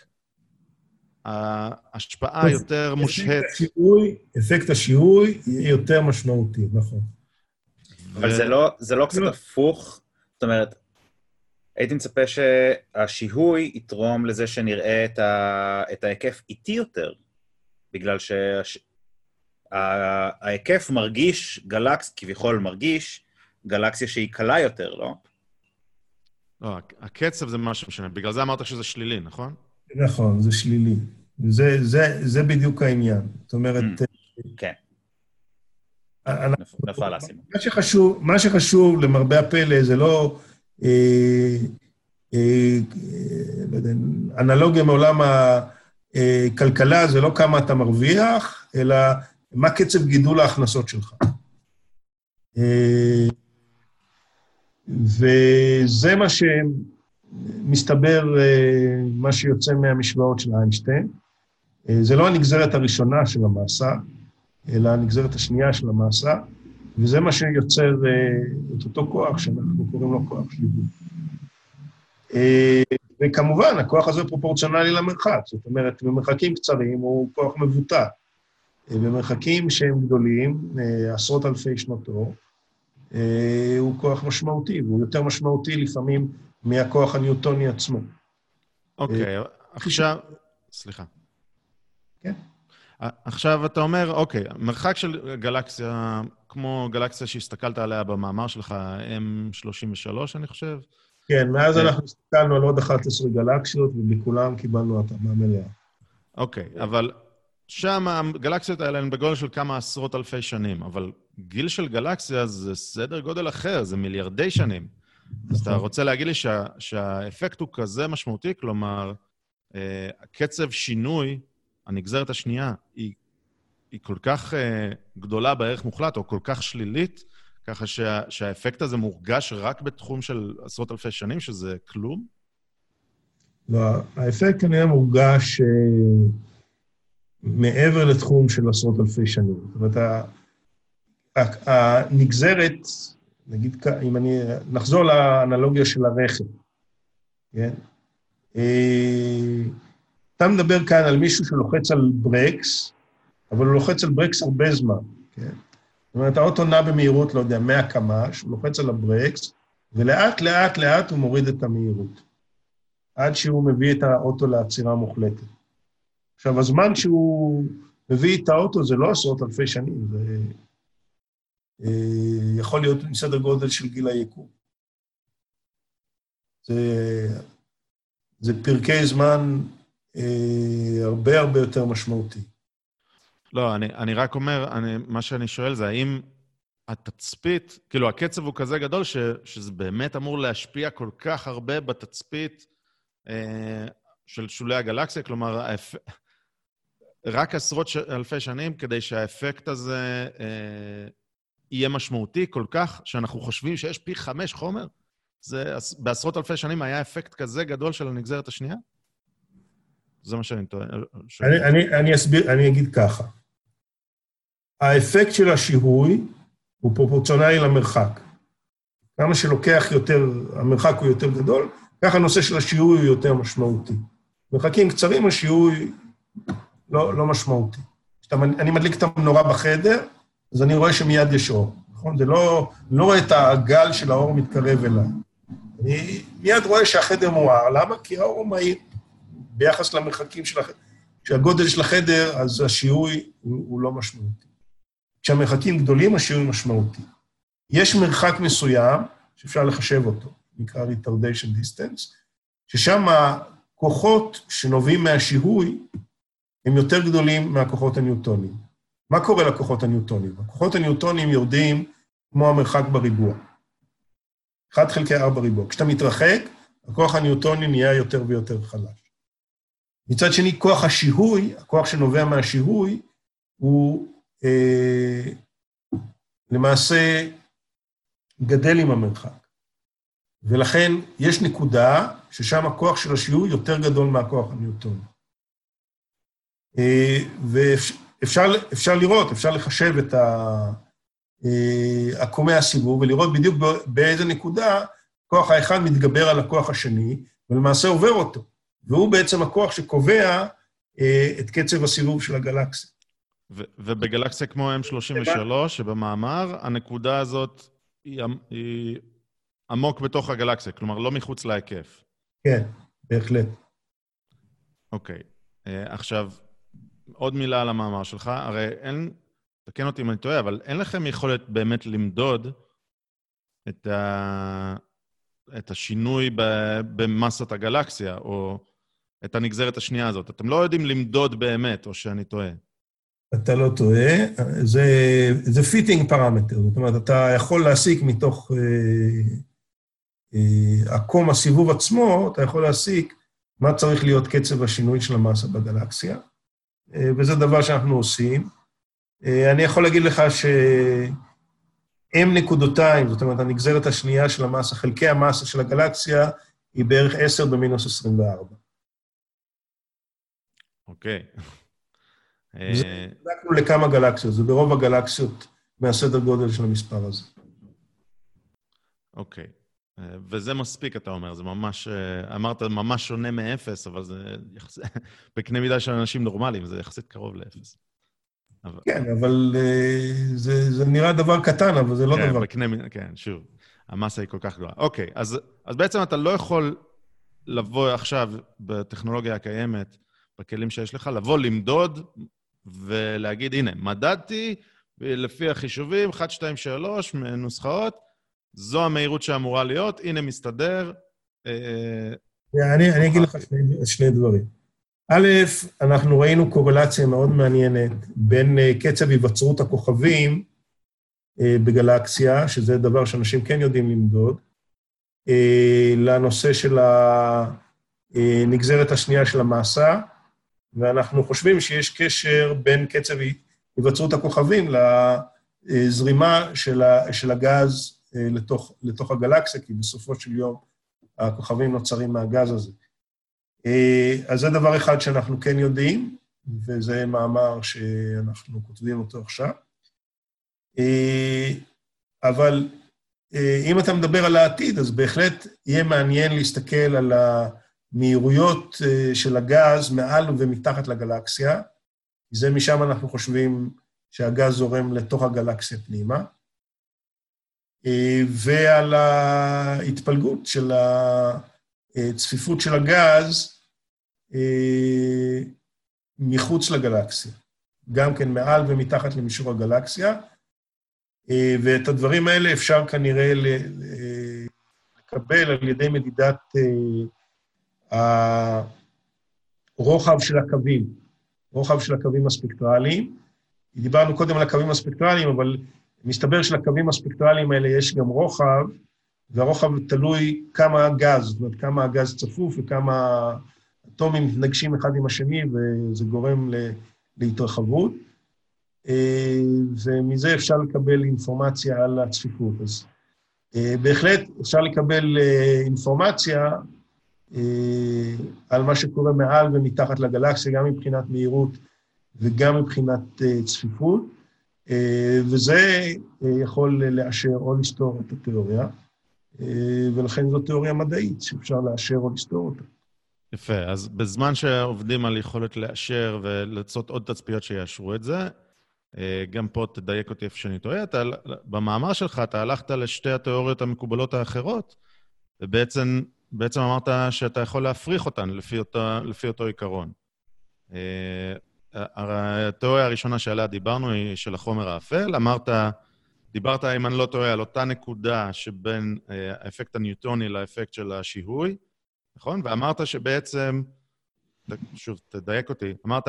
ההשפעה יותר מושהית. אפקט השיהוי יהיה יותר משמעותי, נכון. אבל זה לא, זה לא קצת הפוך? זאת אומרת, הייתי מצפה שהשיהוי יתרום לזה שנראה את, ה... את ההיקף איטי יותר, בגלל שההיקף שה... מרגיש גלקס, כביכול מרגיש גלקסיה שהיא קלה יותר, לא? לא, הקצב זה משהו משנה. בגלל זה אמרת שזה שלילי, נכון? נכון, זה שלילי. זה, זה, זה בדיוק העניין. זאת אומרת... Mm, כן. נפל האסימון. מה שחשוב, למרבה הפלא, זה לא... אה, אה, לא אנלוגיה מעולם הכלכלה זה לא כמה אתה מרוויח, אלא מה קצב גידול ההכנסות שלך. אה, וזה מה שמסתבר, מה שיוצא מהמשוואות של איינשטיין. זה לא הנגזרת הראשונה של המאסה, אלא הנגזרת השנייה של המאסה. וזה מה שיוצר uh, את אותו כוח שאנחנו קוראים לו כוח שלילי. Uh, וכמובן, הכוח הזה פרופורציונלי למרחק, זאת אומרת, במרחקים קצרים הוא כוח מבוטא. Uh, במרחקים שהם גדולים, עשרות אלפי שנות אור, הוא כוח משמעותי, והוא יותר משמעותי לפעמים מהכוח הניוטוני עצמו. אוקיי, okay, עכשיו... סליחה. כן. עכשיו אתה אומר, אוקיי, מרחק של גלקסיה כמו גלקסיה שהסתכלת עליה במאמר שלך, M33, אני חושב. כן, מאז אה, אנחנו הסתכלנו על עוד 11 גלקסיות, ובכולם קיבלנו התאמה מלאה. אוקיי, אבל שם הגלקסיות האלה הן בגודל של כמה עשרות אלפי שנים, אבל גיל של גלקסיה זה סדר גודל אחר, זה מיליארדי שנים. אז אתה נכון. רוצה להגיד לי שה, שהאפקט הוא כזה משמעותי, כלומר, אה, קצב שינוי, הנגזרת השנייה, היא היא כל כך uh, גדולה בערך מוחלט, או כל כך שלילית, ככה שה, שהאפקט הזה מורגש רק בתחום של עשרות אלפי שנים, שזה כלום? לא, האפקט כנראה מורגש uh, מעבר לתחום של עשרות אלפי שנים. זאת אומרת, הנגזרת, נגיד, אם אני... נחזור לאנלוגיה של הרכב, כן? אה, אתה מדבר כאן על מישהו שלוחץ על ברקס, אבל הוא לוחץ על ברקס הרבה זמן. כן? זאת אומרת, האוטו נע במהירות, לא יודע, 100 קמ"ש, הוא לוחץ על הברקס, ולאט, לאט, לאט הוא מוריד את המהירות, עד שהוא מביא את האוטו לעצירה מוחלטת. עכשיו, הזמן שהוא מביא את האוטו זה לא עשרות אלפי שנים, זה אה, יכול להיות מסדר גודל של גיל היקום. זה, זה פרקי זמן אה, הרבה הרבה יותר משמעותי. לא, אני, אני רק אומר, אני, מה שאני שואל זה האם התצפית, כאילו הקצב הוא כזה גדול ש, שזה באמת אמור להשפיע כל כך הרבה בתצפית אה, של שולי הגלקסיה, כלומר, האפ... רק עשרות ש... אלפי שנים כדי שהאפקט הזה אה, יהיה משמעותי כל כך, שאנחנו חושבים שיש פי חמש חומר? זה בעשרות אלפי שנים היה אפקט כזה גדול של הנגזרת השנייה? זה מה שאני טוען. אני, אני, אני אסביר, אני אגיד ככה. האפקט של השיהוי הוא פרופורציונלי למרחק. כמה שלוקח יותר, המרחק הוא יותר גדול, ככה הנושא של השיהוי הוא יותר משמעותי. מרחקים קצרים, השיהוי לא, לא משמעותי. כשאני מדליק את המנורה בחדר, אז אני רואה שמיד יש אור, נכון? זה לא, אני לא רואה את הגל של האור מתקרב אליי. אני מיד רואה שהחדר מואר. למה? כי האור הוא מהיר. ביחס למרחקים של החדר, כשהגודל של החדר, אז השיהוי הוא, הוא לא משמעותי. כשהמרחקים גדולים, השיהוי משמעותי. יש מרחק מסוים שאפשר לחשב אותו, נקרא retardation distance, ששם הכוחות שנובעים מהשיהוי הם יותר גדולים מהכוחות הניוטוניים. מה קורה לכוחות הניוטוניים? הכוחות הניוטוניים יורדים כמו המרחק בריבוע. 1 חלקי 4 ריבוע. כשאתה מתרחק, הכוח הניוטוני נהיה יותר ויותר חלש. מצד שני, כוח השיהוי, הכוח שנובע מהשיהוי, הוא למעשה גדל עם המרחק. ולכן יש נקודה ששם הכוח של השיהוי יותר גדול מהכוח הניוטוני. אה, ואפשר לראות, אפשר לחשב את אה, עקומי הסיבוב ולראות בדיוק באיזה נקודה כוח האחד מתגבר על הכוח השני, ולמעשה עובר אותו. והוא בעצם הכוח שקובע אה, את קצב הסיבוב של הגלקסיה. ובגלקסיה כמו M33, שבמאמר, הנקודה הזאת היא, היא עמוק בתוך הגלקסיה, כלומר, לא מחוץ להיקף. כן, בהחלט. אוקיי. Uh, עכשיו, עוד מילה על המאמר שלך. הרי אין, תקן אותי אם אני טועה, אבל אין לכם יכולת באמת למדוד את, ה... את השינוי במסת הגלקסיה, או את הנגזרת השנייה הזאת. אתם לא יודעים למדוד באמת, או שאני טועה. אתה לא טועה, זה, זה fitting parameter, זאת אומרת, אתה יכול להסיק מתוך אה, אה, עקום הסיבוב עצמו, אתה יכול להסיק מה צריך להיות קצב השינוי של המסה בגלקסיה, אה, וזה דבר שאנחנו עושים. אה, אני יכול להגיד לך ש-M נקודותיים, זאת אומרת, הנגזרת השנייה של המסה, חלקי המסה של הגלקסיה, היא בערך 10 במינוס 24. אוקיי. בדקנו לכמה גלקסיות, זה ברוב הגלקסיות מהסדר גודל של המספר הזה. אוקיי. וזה מספיק, אתה אומר, זה ממש, אמרת ממש שונה מאפס, אבל זה יחס... בקנה מידה של אנשים נורמליים, זה יחסית קרוב לאפס. אבל... כן, אבל זה, זה נראה דבר קטן, אבל זה לא כן, דבר... בקנה כן, שוב, המסה היא כל כך גדולה. אוקיי, אז, אז בעצם אתה לא יכול לבוא עכשיו בטכנולוגיה הקיימת, בכלים שיש לך, לבוא למדוד ולהגיד, הנה, מדדתי לפי החישובים, 1, 2, 3, נוסחאות, זו המהירות שאמורה להיות, הנה מסתדר. אה, אני, אני אגיד לך שני, דברים. א', אנחנו ראינו קורלציה מאוד מעניינת בין אה, קצב היווצרות הכוכבים אה, בגלקסיה, שזה דבר שאנשים כן יודעים למדוד, לנושא של הנגזרת השנייה של המסה, ואנחנו חושבים שיש קשר בין קצב היווצרות הכוכבים לזרימה של הגז אה, לתוך, לתוך הגלקסיה, כי בסופו של יום הכוכבים נוצרים מהגז הזה. אה, אז זה דבר אחד שאנחנו כן יודעים, וזה מאמר שאנחנו כותבים אותו עכשיו. אה, אבל אם אתה מדבר על העתיד, אז בהחלט יהיה מעניין להסתכל על המהירויות של הגז מעל ומתחת לגלקסיה, זה משם אנחנו חושבים שהגז זורם לתוך הגלקסיה פנימה, אה, ועל ההתפלגות של הצפיפות של הגז אה, מחוץ לגלקסיה, גם כן מעל ומתחת למישור הגלקסיה, אה, ואת הדברים האלה אפשר כנראה לקבל על ידי מדידת הרוחב של הקווים, רוחב של הקווים הספקטרליים. דיברנו קודם על הקווים הספקטרליים, אבל מסתבר שלקווים הספקטרליים האלה יש גם רוחב, והרוחב תלוי כמה גז, זאת אומרת, כמה הגז צפוף וכמה אטומים מתנגשים אחד עם השני, וזה גורם להתרחבות. אה, ומזה אפשר לקבל אינפורמציה על הצפיפות. אז אה, בהחלט אפשר לקבל אה, אינפורמציה על מה שקורה מעל ומתחת לגלקסיה, גם מבחינת מהירות וגם מבחינת צפיפות. אה, וזה אה, יכול לאשר או לסתור את התיאוריה, אה, ולכן זו תיאוריה מדעית שאפשר לאשר או לסתור אותה. יפה, אז בזמן שעובדים על יכולת לאשר ולעשות עוד תצפיות שיאשרו את זה, גם פה תדייק אותי איפה שאני טועה, אתה, במאמר שלך אתה הלכת לשתי התיאוריות המקובלות האחרות, ובעצם בעצם אמרת שאתה יכול להפריך אותן לפי, אותה, לפי אותו עיקרון. התיאוריה הראשונה שעליה דיברנו היא של החומר האפל. אמרת, דיברת, אם אני לא טועה, על אותה נקודה שבין אה, האפקט הניוטוני לאפקט של השיהוי, נכון? ואמרת שבעצם, שוב, תדייק אותי, אמרת,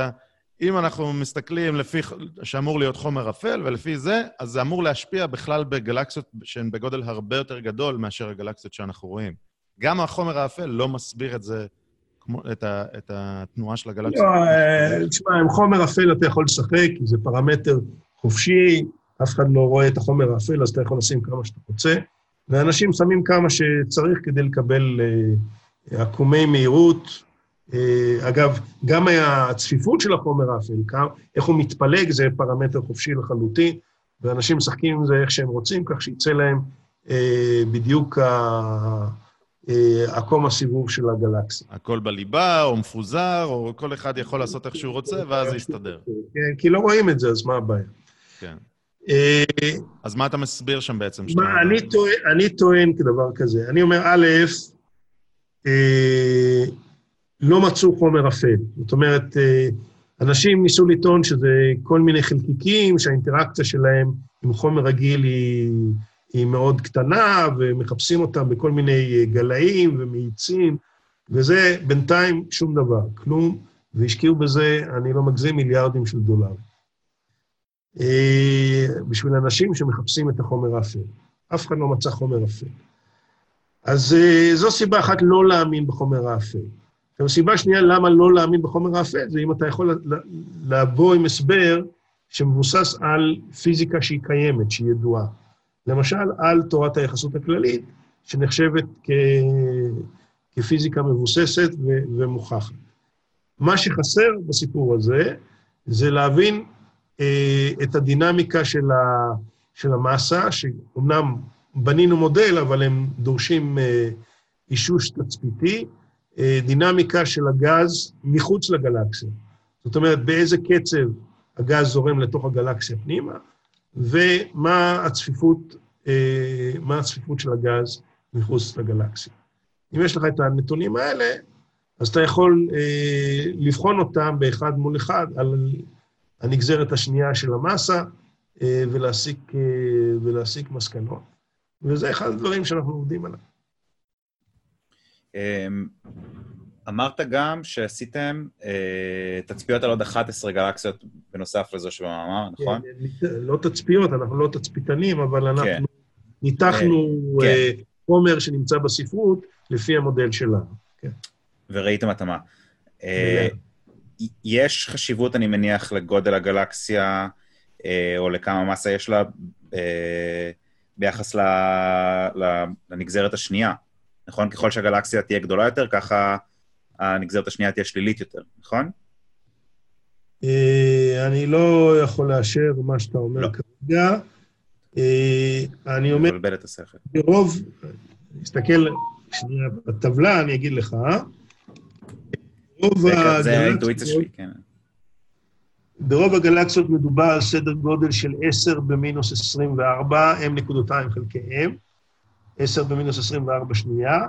אם אנחנו מסתכלים לפי, שאמור להיות חומר אפל, ולפי זה, אז זה אמור להשפיע בכלל בגלקסיות שהן בגודל הרבה יותר גדול מאשר הגלקסיות שאנחנו רואים. גם החומר האפל לא מסביר את זה את, ה, את התנועה של הגלקסיה? לא, אה, תשמע, עם חומר אפל אתה יכול לשחק, זה פרמטר חופשי, אף אחד לא רואה את החומר האפל, אז אתה יכול לשים כמה שאתה רוצה, ואנשים שמים כמה שצריך כדי לקבל uh, עקומי מהירות. Uh, אגב, גם הצפיפות של החומר האפל, איך הוא מתפלג, זה פרמטר חופשי לחלוטין, ואנשים משחקים עם זה איך שהם רוצים, כך שיצא להם uh, בדיוק. אה, עקום הסיבוב של הגלקסיה. הכל בליבה, או מפוזר, או כל אחד יכול לעשות איך שהוא רוצה, ואז זה יסתדר. כן, כי לא רואים את זה, אז מה הבעיה? כן. אה, אז מה אתה מסביר שם בעצם? מה, אני, טוען, אני טוען כדבר כזה. אני אומר, א', אה, לא מצאו חומר אפל. זאת אומרת, אה, אנשים ניסו לטעון שזה כל מיני חלקיקים, שהאינטראקציה שלהם עם חומר רגיל היא... היא מאוד קטנה, ומחפשים אותה בכל מיני אה, גלאים ומאיצים, וזה בינתיים שום דבר, כלום, והשקיעו בזה, אני לא מגזים, מיליארדים של דולר. אה, בשביל אנשים שמחפשים את החומר האפל. אף אחד לא מצא חומר אפל. אז אה, זו סיבה אחת לא להאמין בחומר האפל. עכשיו, סיבה שנייה למה לא להאמין בחומר האפל, זה אם אתה יכול לבוא עם הסבר שמבוסס על פיזיקה שהיא קיימת, שהיא ידועה. למשל, על תורת היחסות הכללית, שנחשבת כ... כפיזיקה מבוססת ו... ומוכחת. מה שחסר בסיפור הזה, זה להבין אה, את הדינמיקה של, ה... של המסה, שאומנם בנינו מודל, אבל הם דורשים אה, אישוש תצפיתי, אה, דינמיקה של הגז מחוץ לגלקסיה. זאת אומרת, באיזה קצב הגז זורם לתוך הגלקסיה פנימה, ומה הצפיפות, אה, מה הצפיפות של הגז מחוץ לגלקסיה. אם יש לך את הנתונים האלה, אז אתה יכול אה, לבחון אותם באחד מול אחד על הנגזרת השנייה של המסה אה, ולהסיק, אה, ולהסיק מסקנות. וזה אחד הדברים שאנחנו עובדים עליו. אמ, אמרת גם שעשיתם אה, תצפיות על עוד 11 גלקסיות בנוסף לזו שבמאמר, נכון? כן, לא תצפיות, אנחנו לא תצפיתנים, אבל אנחנו כן. ניתחנו כן. אה, חומר שנמצא בספרות לפי המודל שלנו. כן. וראיתם התאמה. אה, יש חשיבות, אני מניח, לגודל הגלקסיה, אה, או לכמה מסה יש לה ביחס לנגזרת השנייה, נכון? ככל שהגלקסיה תהיה גדולה יותר, ככה... הנגזרת השנייה תהיה שלילית יותר, נכון? אה, אני לא יכול לאשר מה שאתה אומר לא. כרגע. אה, אני אומר... מבלבל את השכל. ברוב, נסתכל שנייה בטבלה, אני אגיד לך. רוב הגלקסיות... זה האינטואיציה שלי, כן. ברוב הגלקסיות מדובר על סדר גודל של 10 במינוס 24, m נקודותיים חלקי m, 10 במינוס 24 שנייה.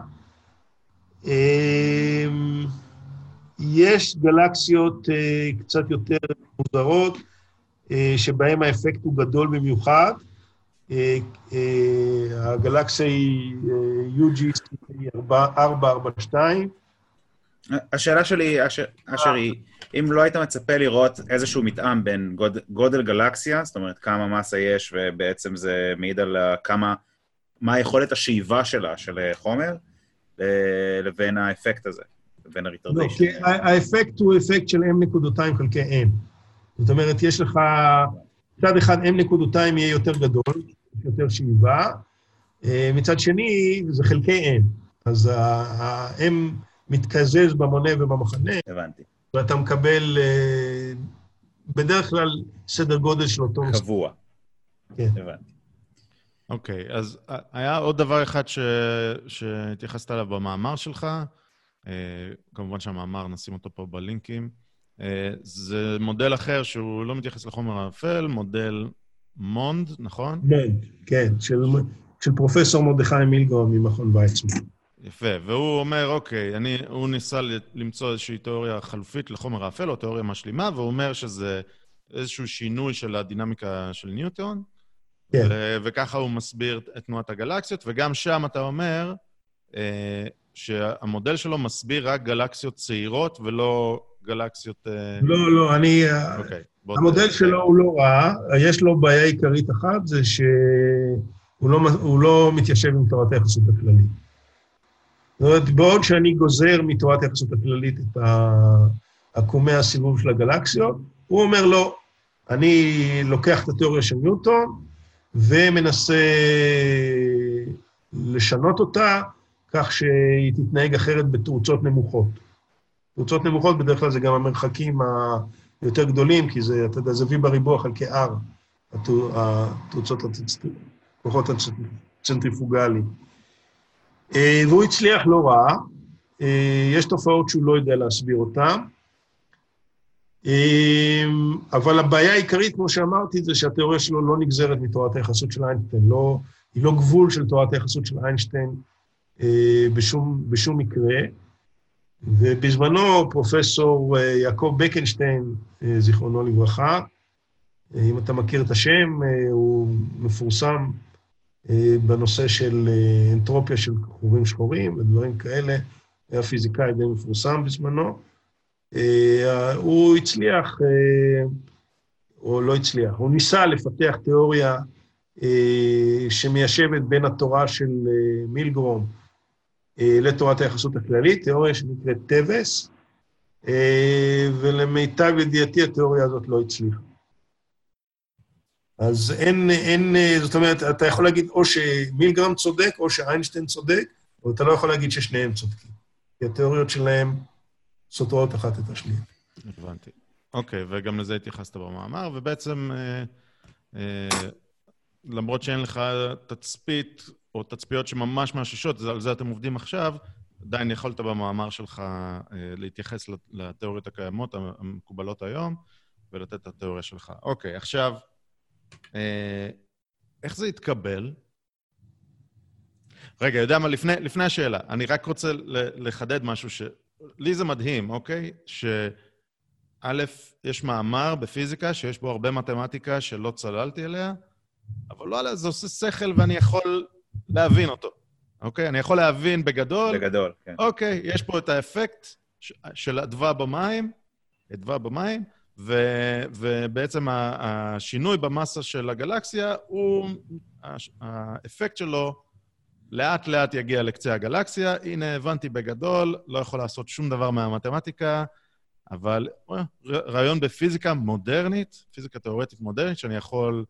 יש גלקסיות אה, קצת יותר מוזרות, אה, שבהן האפקט הוא גדול במיוחד. אה, הגלקסיה היא UG 442. השאלה שלי, אשר, אשר היא, אם לא היית מצפה לראות איזשהו מתאם בין גוד, גודל גלקסיה, זאת אומרת כמה מסה יש ובעצם זה מעיד על כמה, מה יכולת השאיבה שלה, של חומר, לבין האפקט הזה. לבין ה retardation. לא, כי האפקט הוא אפקט של m נקודותיים חלקי m. זאת אומרת, יש לך, מצד אחד m נקודותיים יהיה יותר גדול, יותר שאיבה, אה, מצד שני זה חלקי m. אז ה-m מתקזז במונה ובמחנה. הבנתי. ואתה מקבל אה, בדרך כלל סדר גודל של אותו... קבוע. כן. הבנתי. אוקיי, okay, אז היה עוד דבר אחד ש... שהתייחסת אליו במאמר שלך, אה, כמובן שהמאמר, נשים אותו פה בלינקים. אה, זה מודל אחר שהוא לא מתייחס לחומר האפל, מודל מונד, נכון? מונד, כן, של, של פרופסור מרדכי מילגרום ממכון ויצמן. יפה, והוא אומר, אוקיי, אני, הוא ניסה למצוא איזושהי תיאוריה חלופית לחומר האפל, או תיאוריה משלימה, והוא אומר שזה איזשהו שינוי של הדינמיקה של ניוטון, כן. ו- וככה הוא מסביר את תנועת הגלקסיות, וגם שם אתה אומר, אה, שהמודל שלו מסביר רק גלקסיות צעירות ולא גלקסיות... אה, לא, לא, אני... אה, אוקיי, המודל שלו הוא לא רע, יש לו בעיה עיקרית אחת, זה שהוא לא, לא מתיישב עם תורת היחסות הכללית. זאת אומרת, בעוד שאני גוזר מתורת היחסות הכללית את עקומי הסיבוב של הגלקסיות, הוא אומר לא, אני לוקח את התיאוריה של ניוטון ומנסה לשנות אותה כך שהיא תתנהג אחרת בתאוצות נמוכות. תאוצות נמוכות בדרך כלל זה גם המרחקים היותר גדולים, כי זה, אתה יודע, זה V בריבוע חלקי R, התאוצות, הכוחות הצנטריפוגליים. אה, והוא הצליח לא רע, אה, יש תופעות שהוא לא יודע להסביר אותן, אה, אבל הבעיה העיקרית, כמו שאמרתי, זה שהתיאוריה שלו לא נגזרת מתורת היחסות של איינשטיין, לא, היא לא גבול של תורת היחסות של איינשטיין בשום, בשום מקרה. ובזמנו פרופסור אה, יעקב בקנשטיין, אה, זיכרונו לברכה, אם אתה מכיר את השם, הוא מפורסם בנושא של אנטרופיה של כחורים שחורים ודברים כאלה, היה פיזיקאי די מפורסם בזמנו. הוא הצליח, או לא הצליח, הוא ניסה לפתח תיאוריה שמיישבת בין התורה של מילגרום אה, לתורת היחסות הכללית, תיאוריה שנקראת טבס, אה, ולמיטב ידיעתי התיאוריה הזאת לא הצליחה. אז אין, אין, זאת אומרת, אתה יכול להגיד או שמילגרם צודק או שאיינשטיין צודק, אבל אתה לא יכול להגיד ששניהם צודקים. כי התיאוריות שלהם סותרות אחת את השנייה. הבנתי. אוקיי, וגם לזה התייחסת במאמר, ובעצם, אה, אה, למרות שאין לך תצפית או תצפיות שממש מאששות, על זה אתם עובדים עכשיו, עדיין יכולת במאמר שלך אה, להתייחס לתיאוריות הקיימות, המקובלות היום, ולתת את התיאוריה שלך. אוקיי, עכשיו, אה, איך זה יתקבל? רגע, יודע מה? לפני, לפני השאלה, אני רק רוצה לחדד משהו ש... לי זה מדהים, אוקיי? שא', יש מאמר בפיזיקה שיש בו הרבה מתמטיקה שלא צללתי אליה, אבל לא, זה עושה שכל ואני יכול להבין אותו, אוקיי? אני יכול להבין בגדול. בגדול, כן. אוקיי, יש פה את האפקט של אדווה במים, אדווה במים, ו, ובעצם השינוי במסה של הגלקסיה הוא, האפקט שלו לאט-לאט יגיע לקצה הגלקסיה. הנה, הבנתי בגדול, לא יכול לעשות שום דבר מהמתמטיקה, אבל רעיון בפיזיקה מודרנית, פיזיקה תיאורטית מודרנית, שאני יכול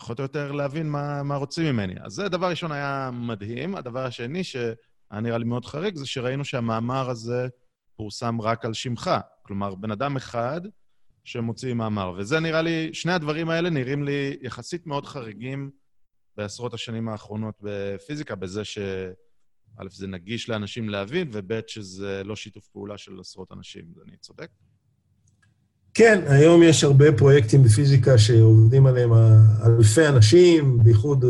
פחות או יותר להבין מה, מה רוצים ממני. אז זה דבר ראשון היה מדהים. הדבר השני, שהיה נראה לי מאוד חריג, זה שראינו שהמאמר הזה פורסם רק על שמך. כלומר, בן אדם אחד שמוציא מאמר. וזה נראה לי, שני הדברים האלה נראים לי יחסית מאוד חריגים בעשרות השנים האחרונות בפיזיקה, בזה ש... א', זה נגיש לאנשים להבין, וב', שזה לא שיתוף פעולה של עשרות אנשים. אני צודק? כן, היום יש הרבה פרויקטים בפיזיקה שעובדים עליהם אלפי אנשים, בייחוד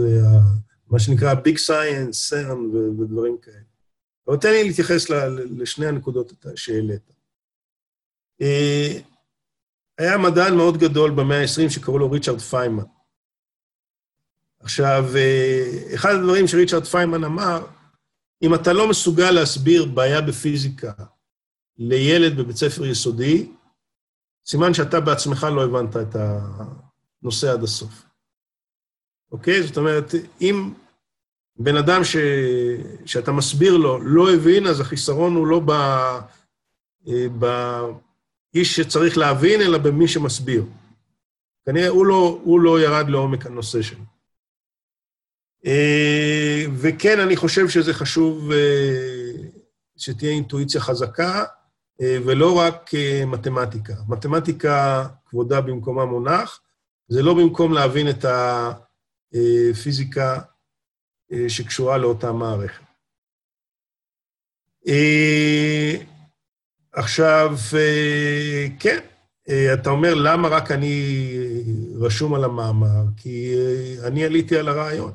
מה שנקרא Big Science, CERN ודברים כאלה. אבל תן לי להתייחס לשני הנקודות שהעלית. היה מדען מאוד גדול במאה ה-20 שקראו לו ריצ'רד פיימן. עכשיו, אחד הדברים שריצ'רד פיימן אמר, אם אתה לא מסוגל להסביר בעיה בפיזיקה לילד בבית ספר יסודי, סימן שאתה בעצמך לא הבנת את הנושא עד הסוף. אוקיי? זאת אומרת, אם בן אדם ש... שאתה מסביר לו לא הבין, אז החיסרון הוא לא ב... באיש שצריך להבין, אלא במי שמסביר. כנראה הוא לא, הוא לא ירד לעומק הנושא שלו. אה, וכן, אני חושב שזה חשוב אה, שתהיה אינטואיציה חזקה, אה, ולא רק מתמטיקה. מתמטיקה, כבודה במקומה מונח, זה לא במקום להבין את הפיזיקה שקשורה לאותה מערכת. עכשיו, כן, אתה אומר, למה רק אני רשום על המאמר? כי אני עליתי על הרעיון.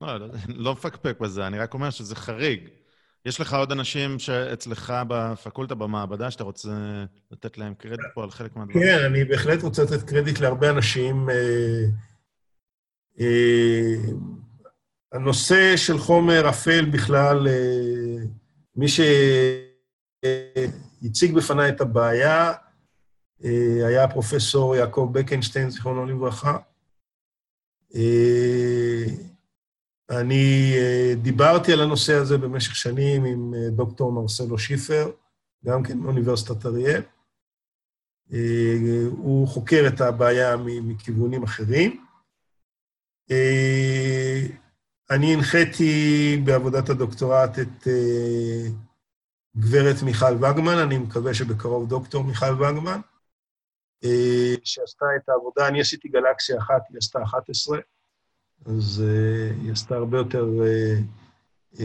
לא, לא, לא מפקפק בזה, אני רק אומר שזה חריג. יש לך עוד אנשים שאצלך בפקולטה, במעבדה, שאתה רוצה לתת להם קרדיט פה על חלק מהדברים? כן, אני בהחלט רוצה לתת קרדיט להרבה אנשים. אה, אה, הנושא של חומר אפל בכלל, אה, מי שהציג בפניי את הבעיה היה הפרופסור יעקב בקנשטיין, זיכרונו לברכה. אני אה, דיברתי על הנושא הזה במשך שנים עם אה, דוקטור מרסלו שיפר, גם כן מאוניברסיטת אריאל. אה, הוא חוקר את הבעיה מכיוונים אחרים. אני הנחיתי בעבודת הדוקטורט את גברת מיכל וגמן, אני מקווה שבקרוב דוקטור מיכל וגמן, שעשתה את העבודה, אני עשיתי גלקסיה אחת, היא עשתה 11. אז uh, היא עשתה הרבה יותר, uh, uh,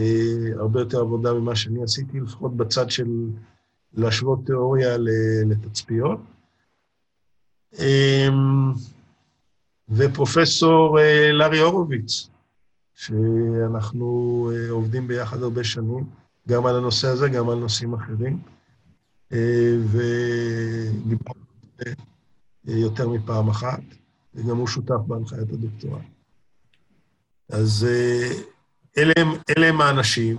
הרבה יותר עבודה ממה שאני עשיתי, לפחות בצד של להשוות תיאוריה לתצפיות. Um, ופרופסור לארי הורוביץ, שאנחנו עובדים ביחד הרבה שנים, גם על הנושא הזה, גם על נושאים אחרים, uh, ודיברנו יותר מפעם אחת, וגם הוא שותף בהנחיית הדוקטורט. אז אה, אלה הם, אלה הם האנשים.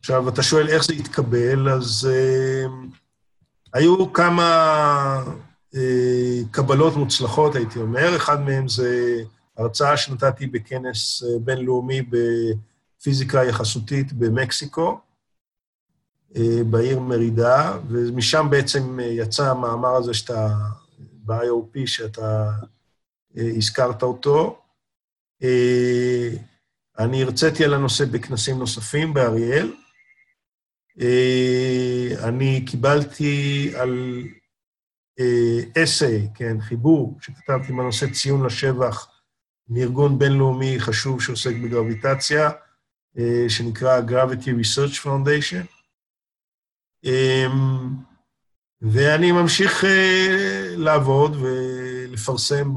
עכשיו, אתה שואל איך זה התקבל, אז uh, היו כמה uh, קבלות מוצלחות, הייתי אומר. אחד מהם זה הרצאה שנתתי בכנס uh, בינלאומי בפיזיקה יחסותית במקסיקו, uh, בעיר מרידה, ומשם בעצם uh, יצא המאמר הזה שאתה, ב-IOP, שאתה uh, הזכרת אותו. אה, אני הרציתי על הנושא בכנסים נוספים באריאל. אה, אני קיבלתי על אסיי, אה, כן, חיבור, שכתבתי בנושא ציון לשבח מארגון בינלאומי חשוב שעוסק בגרביטציה, שנקרא Gravity Research Foundation. ואני ממשיך לעבוד ולפרסם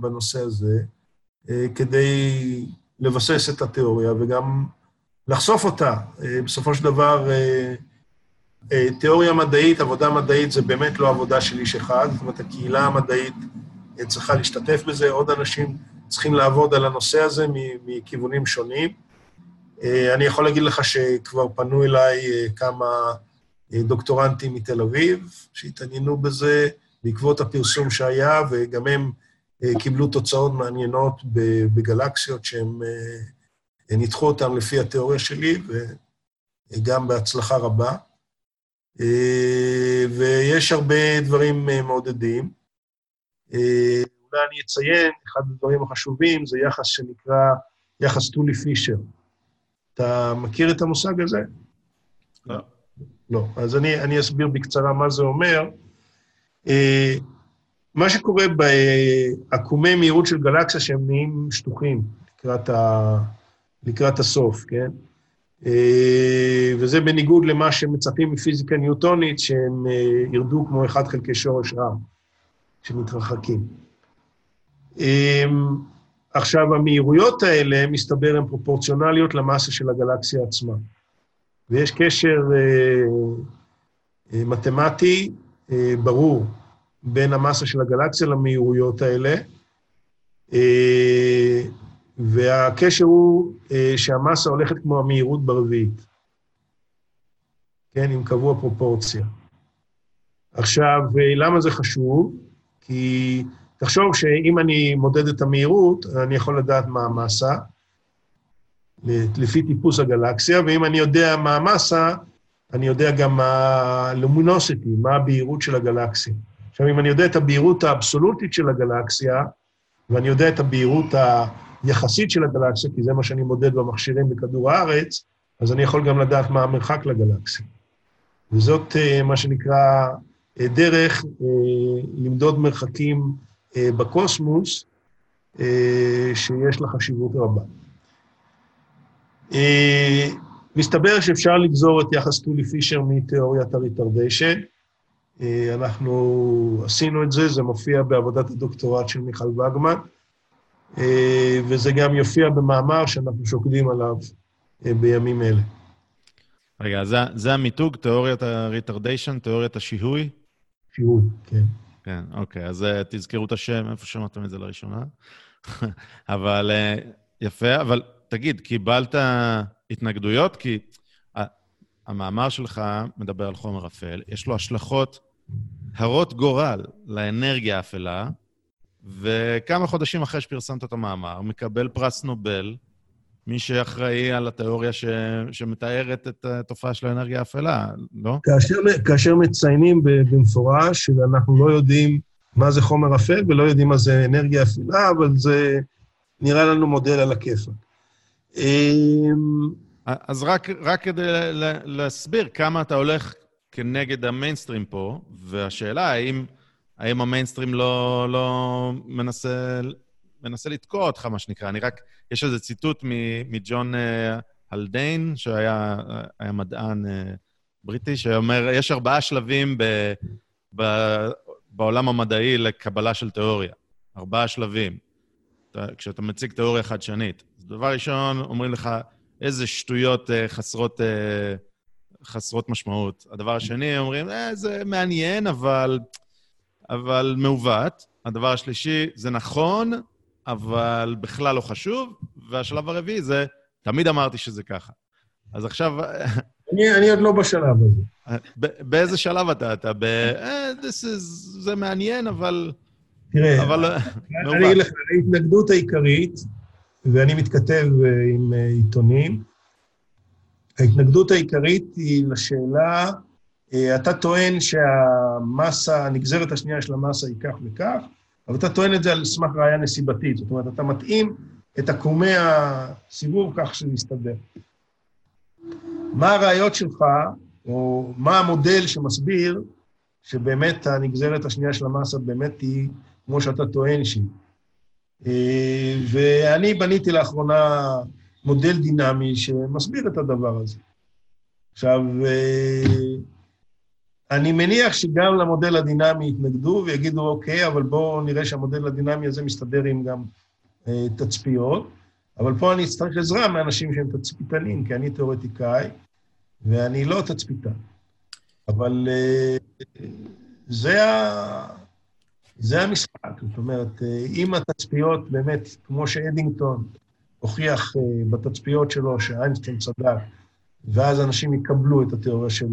בנושא הזה. אה, כדי לבסס את התיאוריה וגם לחשוף אותה. אה, בסופו של דבר, אה, תיאוריה מדעית, עבודה מדעית, זה באמת לא עבודה של איש אחד, זאת אומרת, הקהילה המדעית צריכה להשתתף בזה, עוד אנשים צריכים לעבוד על הנושא הזה מכיוונים שונים. אני יכול להגיד לך שכבר פנו אליי כמה דוקטורנטים מתל אביב שהתעניינו בזה בעקבות הפרסום שהיה, וגם הם קיבלו תוצאות מעניינות בגלקסיות שהם אה, ניתחו אותן לפי התיאוריה שלי, וגם בהצלחה רבה. אה, ויש הרבה דברים מעודדים. אולי אני אציין, אחד הדברים החשובים זה יחס שנקרא יחס טולי פישר. אתה מכיר את המושג הזה? לא. לא. אז אני, אני אסביר בקצרה מה זה אומר. מה שקורה בעקומי מהירות של גלקסיה, שהם נהיים שטוחים לקראת, ה... לקראת הסוף, כן? אה, וזה בניגוד למה שמצפים מפיזיקה ניוטונית, שהם אה, ירדו כמו 1 חלקי שורש רם. שמתרחקים. אמ, עכשיו, המהירויות האלה, מסתבר, הן פרופורציונליות למסה של הגלקסיה עצמה. ויש קשר אה, אה, מתמטי אה, ברור בין המסה של הגלקסיה למהירויות האלה, אה, והקשר הוא אה, שהמסה הולכת כמו המהירות ברביעית. כן, עם קבוע פרופורציה. עכשיו, אה, למה זה חשוב? כי תחשוב שאם אני מודד את המהירות, אני יכול לדעת מה המסה, לפי טיפוס הגלקסיה, ואם אני יודע מה המסה, אני יודע גם מה הלומינוסיטי, מה הבהירות של הגלקסיה. עכשיו, אם אני יודע את הבהירות האבסולוטית של הגלקסיה, ואני יודע את הבהירות היחסית של הגלקסיה, כי זה מה שאני מודד במכשירים בכדור הארץ, אז אני יכול גם לדעת מה המרחק לגלקסיה. וזאת אה, מה שנקרא אה, דרך אה, למדוד מרחקים בקוסמוס, שיש לה חשיבות רבה. מסתבר שאפשר לגזור את יחס טולי פישר מתיאוריית הריטרדיישן. אנחנו עשינו את זה, זה מופיע בעבודת הדוקטורט של מיכל וגמן, וזה גם יופיע במאמר שאנחנו שוקדים עליו בימים אלה. רגע, זה, זה המיתוג, תיאוריית ה-retardation, תיאוריית השיהוי? שיהוי, כן. כן, אוקיי, אז תזכרו את השם, איפה שמעתם את זה לראשונה? אבל יפה, אבל תגיד, קיבלת התנגדויות? כי המאמר שלך מדבר על חומר אפל, יש לו השלכות הרות גורל לאנרגיה האפלה, וכמה חודשים אחרי שפרסמת את המאמר, מקבל פרס נובל, מי שאחראי על התיאוריה ש... שמתארת את התופעה של האנרגיה האפלה, לא? כאשר, כאשר מציינים במפורש שאנחנו לא יודעים מה זה חומר אפל ולא יודעים מה זה אנרגיה אפלה, אבל זה נראה לנו מודל על הכיפאק. אמ, אז רק, רק כדי להסביר כמה אתה הולך כנגד המיינסטרים פה, והשאלה האם, האם המיינסטרים לא, לא מנסה, מנסה לתקוע אותך, מה שנקרא. אני רק... יש איזה ציטוט מג'ון אה, הלדיין, שהיה מדען אה, בריטי, שאומר, יש ארבעה שלבים ב, ב, בעולם המדעי לקבלה של תיאוריה. ארבעה שלבים. כשאתה מציג תיאוריה חדשנית. דבר ראשון, אומרים לך, איזה שטויות אה, חסרות, חסרות משמעות. הדבר השני, אומרים, אה, זה מעניין, אבל, אבל מעוות. הדבר השלישי, זה נכון, אבל בכלל לא חשוב, והשלב הרביעי זה, תמיד אמרתי שזה ככה. אז עכשיו... אני, אני עוד לא בשלב הזה. באיזה שלב אתה? אתה ב... אה, this is, זה מעניין, אבל... תראה, אבל... אני אגיד לך, ההתנגדות העיקרית, ואני מתכתב אה, עם אה, עיתונים, ההתנגדות העיקרית היא לשאלה, אתה טוען שהמסה, הנגזרת השנייה של המסה היא כך וכך, אבל אתה טוען את זה על סמך ראייה נסיבתית, זאת אומרת, אתה מתאים את עקומי הסיבוב כך שזה יסתדר. מה הראיות שלך, או מה המודל שמסביר שבאמת הנגזרת השנייה של המסה באמת היא כמו שאתה טוען שהיא. אה, ואני בניתי לאחרונה מודל דינמי שמסביר את הדבר הזה. עכשיו, אה, אני מניח שגם למודל הדינמי יתנגדו ויגידו, אוקיי, אבל בואו נראה שהמודל הדינמי הזה מסתדר עם גם אה, תצפיות, אבל פה אני אצטרך עזרה מאנשים שהם תצפיתנים, כי אני תיאורטיקאי, ואני לא תצפיתן. אבל אה, זה, ה... זה המשחק, זאת אומרת, אה, אם התצפיות באמת, כמו שאדינגטון הוכיח אה, בתצפיות שלו שאיינסטיין צדק, ואז אנשים יקבלו את התיאוריה של...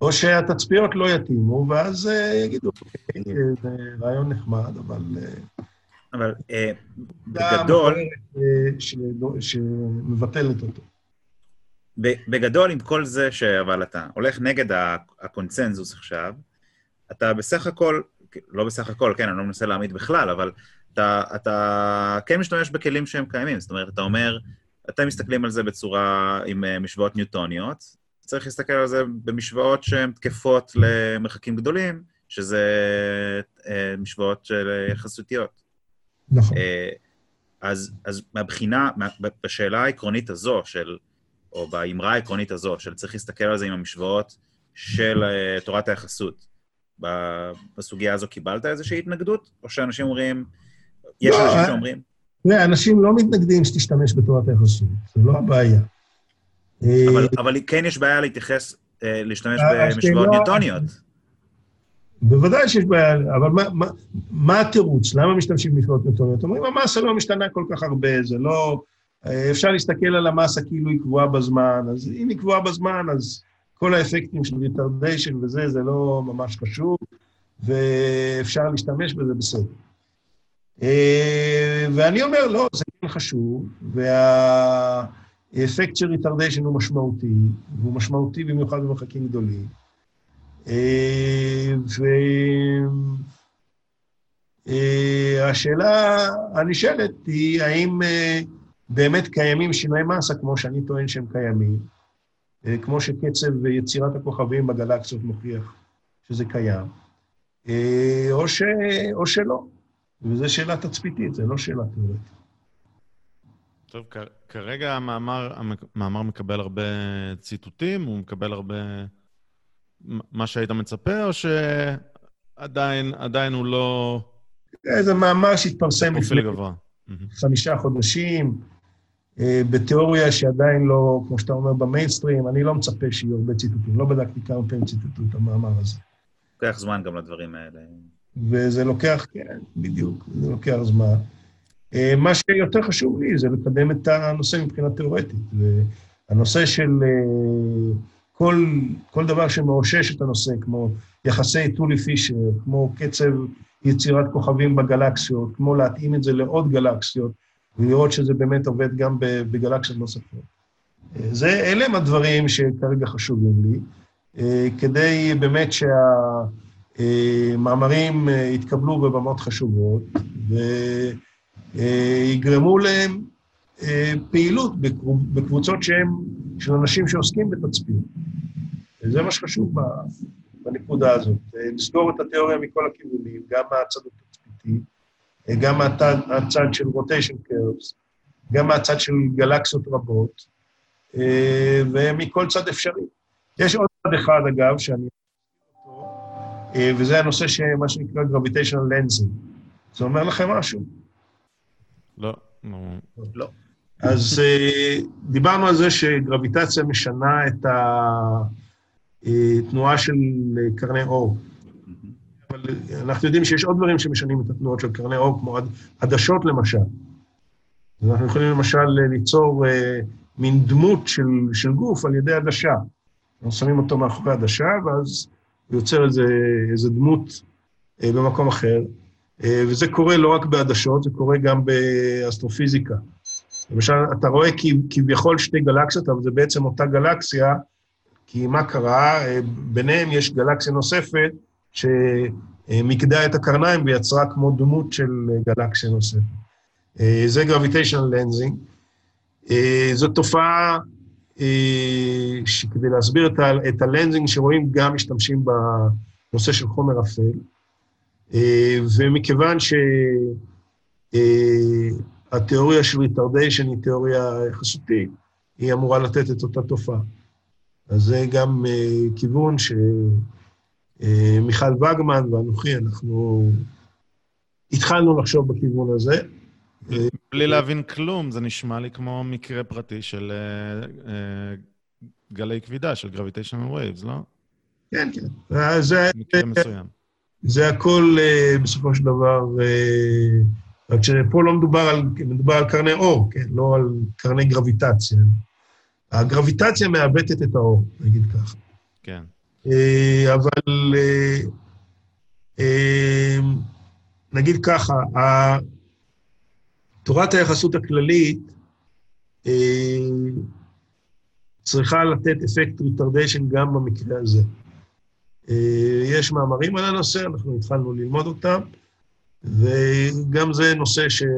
או שהתצפיות לא יתאימו, ואז אה, יגידו, אוקיי, זה רעיון נחמד, אבל... אה, אבל בגדול... שמבטלת אותו. בגדול, עם כל זה שאבל אתה הולך נגד הקונצנזוס עכשיו, אתה בסך הכל, לא בסך הכל, כן, אני לא מנסה להעמיד בכלל, אבל אתה, אתה כן משתמש בכלים שהם קיימים. זאת אומרת, אתה אומר, אתם מסתכלים על זה בצורה עם אה, משוואות ניוטוניות, צריך להסתכל על זה במשוואות שהן תקפות למרחקים גדולים, שזה אה, משוואות של יחסותיות. נכון. אה, אז, אז מהבחינה, בשאלה העקרונית הזו, של, או באמרה העקרונית הזו, של צריך להסתכל על זה עם המשוואות של תורת היחסות, בסוגיה הזו קיבלת איזושהי התנגדות? או שאנשים אומרים, יש לא, אנשים אה, שאומרים, תראה, אנשים לא מתנגדים שתשתמש בתורת היחסות, זה לא הבעיה. אבל, אה, אבל כן יש בעיה להתייחס, אה, להשתמש במשוואות ניוטוניות. בוודאי שיש בעיה, אבל מה, מה, מה התירוץ? למה משתמשים במשוואות ניוטוניות? אומרים, המסה לא משתנה כל כך הרבה, זה לא... אפשר להסתכל על המסה כאילו היא קבועה בזמן, אז אם היא קבועה בזמן, אז כל האפקטים של retardation וזה, זה לא ממש חשוב, ואפשר להשתמש בזה בסדר. אה, ואני אומר, לא, זה כן חשוב, והאפקט של retardation הוא משמעותי, והוא משמעותי במיוחד במרחקים גדולים. אה, והשאלה הנשאלת היא, האם אה, באמת קיימים שינויי מסה, כמו שאני טוען שהם קיימים, אה, כמו שקצב יצירת הכוכבים בגלקסיות מוכיח שזה קיים, אה, או, ש... או שלא. וזו שאלה תצפיתית, זו לא שאלה תיאורטית. טוב, כרגע המאמר, המאמר מקבל הרבה ציטוטים, הוא מקבל הרבה... מה שהיית מצפה, או שעדיין עדיין הוא לא זה מאמר שהתפרסם לפני גבוה? חמישה חודשים, אה, בתיאוריה שעדיין לא, כמו שאתה אומר, במיינסטרים, אני לא מצפה שיהיו הרבה ציטוטים. לא בדקתי כמה פעמים ציטטו את המאמר הזה. לוקח זמן גם לדברים האלה. וזה לוקח, כן, בדיוק, זה לוקח זמן. אה, מה שיותר חשוב לי זה לקדם את הנושא מבחינה תיאורטית. והנושא של אה, כל, כל דבר שמאושש את הנושא, כמו יחסי טולי פישר, כמו קצב יצירת כוכבים בגלקסיות, כמו להתאים את זה לעוד גלקסיות, ולראות שזה באמת עובד גם בגלקסיות נוספות. אה, זה, אלה הם הדברים שכרגע חשובים לי, כדי באמת שהמאמרים אה, יתקבלו בבמות חשובות, ויגרמו להם אה, פעילות בקבו- בקבוצות שהן של אנשים שעוסקים בתצפית. וזה מה שחשוב בנקודה הזאת. אה, לסגור את התיאוריה מכל הכיוונים, גם מהצד התצפיתי, אה, גם מהצד, מהצד של רוטיישן קרבס, גם מהצד של גלקסיות רבות, אה, ומכל צד אפשרי. יש עוד צד אחד, אגב, שאני... אה, וזה הנושא שמה שנקרא gravitational lensing. זה אומר לכם משהו? לא, לא. לא. אז אה, דיברנו על זה שגרביטציה משנה את התנועה של אה, קרני אור. אבל אנחנו יודעים שיש עוד דברים שמשנים את התנועות של קרני אור, כמו עד- עדשות למשל. אז אנחנו יכולים למשל ליצור מין דמות של, של גוף על ידי עדשה. אנחנו שמים אותו מאחורי עדשה, ואז יוצר איזה, איזה דמות אה, במקום אחר. אה, וזה קורה לא רק בעדשות, זה קורה גם באסטרופיזיקה. למשל, אתה רואה כביכול שתי גלקסיות, אבל זה בעצם אותה גלקסיה, כי מה קרה? אה, ביניהם יש גלקסיה נוספת שמיקדה את הקרניים ויצרה כמו דמות של גלקסיה נוספת. אה, זה gravitational lensing. אה, זו תופעה שכדי להסביר את, ה- את הלנזינג שרואים, גם משתמשים בנושא של חומר אפל. אה, ומכיוון שהתיאוריה של retardation היא תיאוריה יחסותית, היא אמורה לתת את אותה תופעה. אז זה גם אה, כיוון שמיכל וגמן ואנוכי, אנחנו התחלנו לחשוב בכיוון הזה. אה, בלי להבין כלום, זה נשמע לי כמו מקרה פרטי של אה, אה, גלי כבידה, של gravitational waves, לא? כן, כן. אז זה, מקרה מסוים. זה הכל אה, בסופו של דבר, אה, רק שפה לא מדובר על, מדובר על קרני אור, כן? לא על קרני גרביטציה. הגרביטציה מעוותת את האור, נגיד ככה. כן. אה, אבל אה, אה, נגיד ככה, תורת היחסות הכללית אה, צריכה לתת אפקט retardation גם במקרה הזה. אה, יש מאמרים על הנושא, אנחנו התחלנו ללמוד אותם, וגם זה נושא שיהיה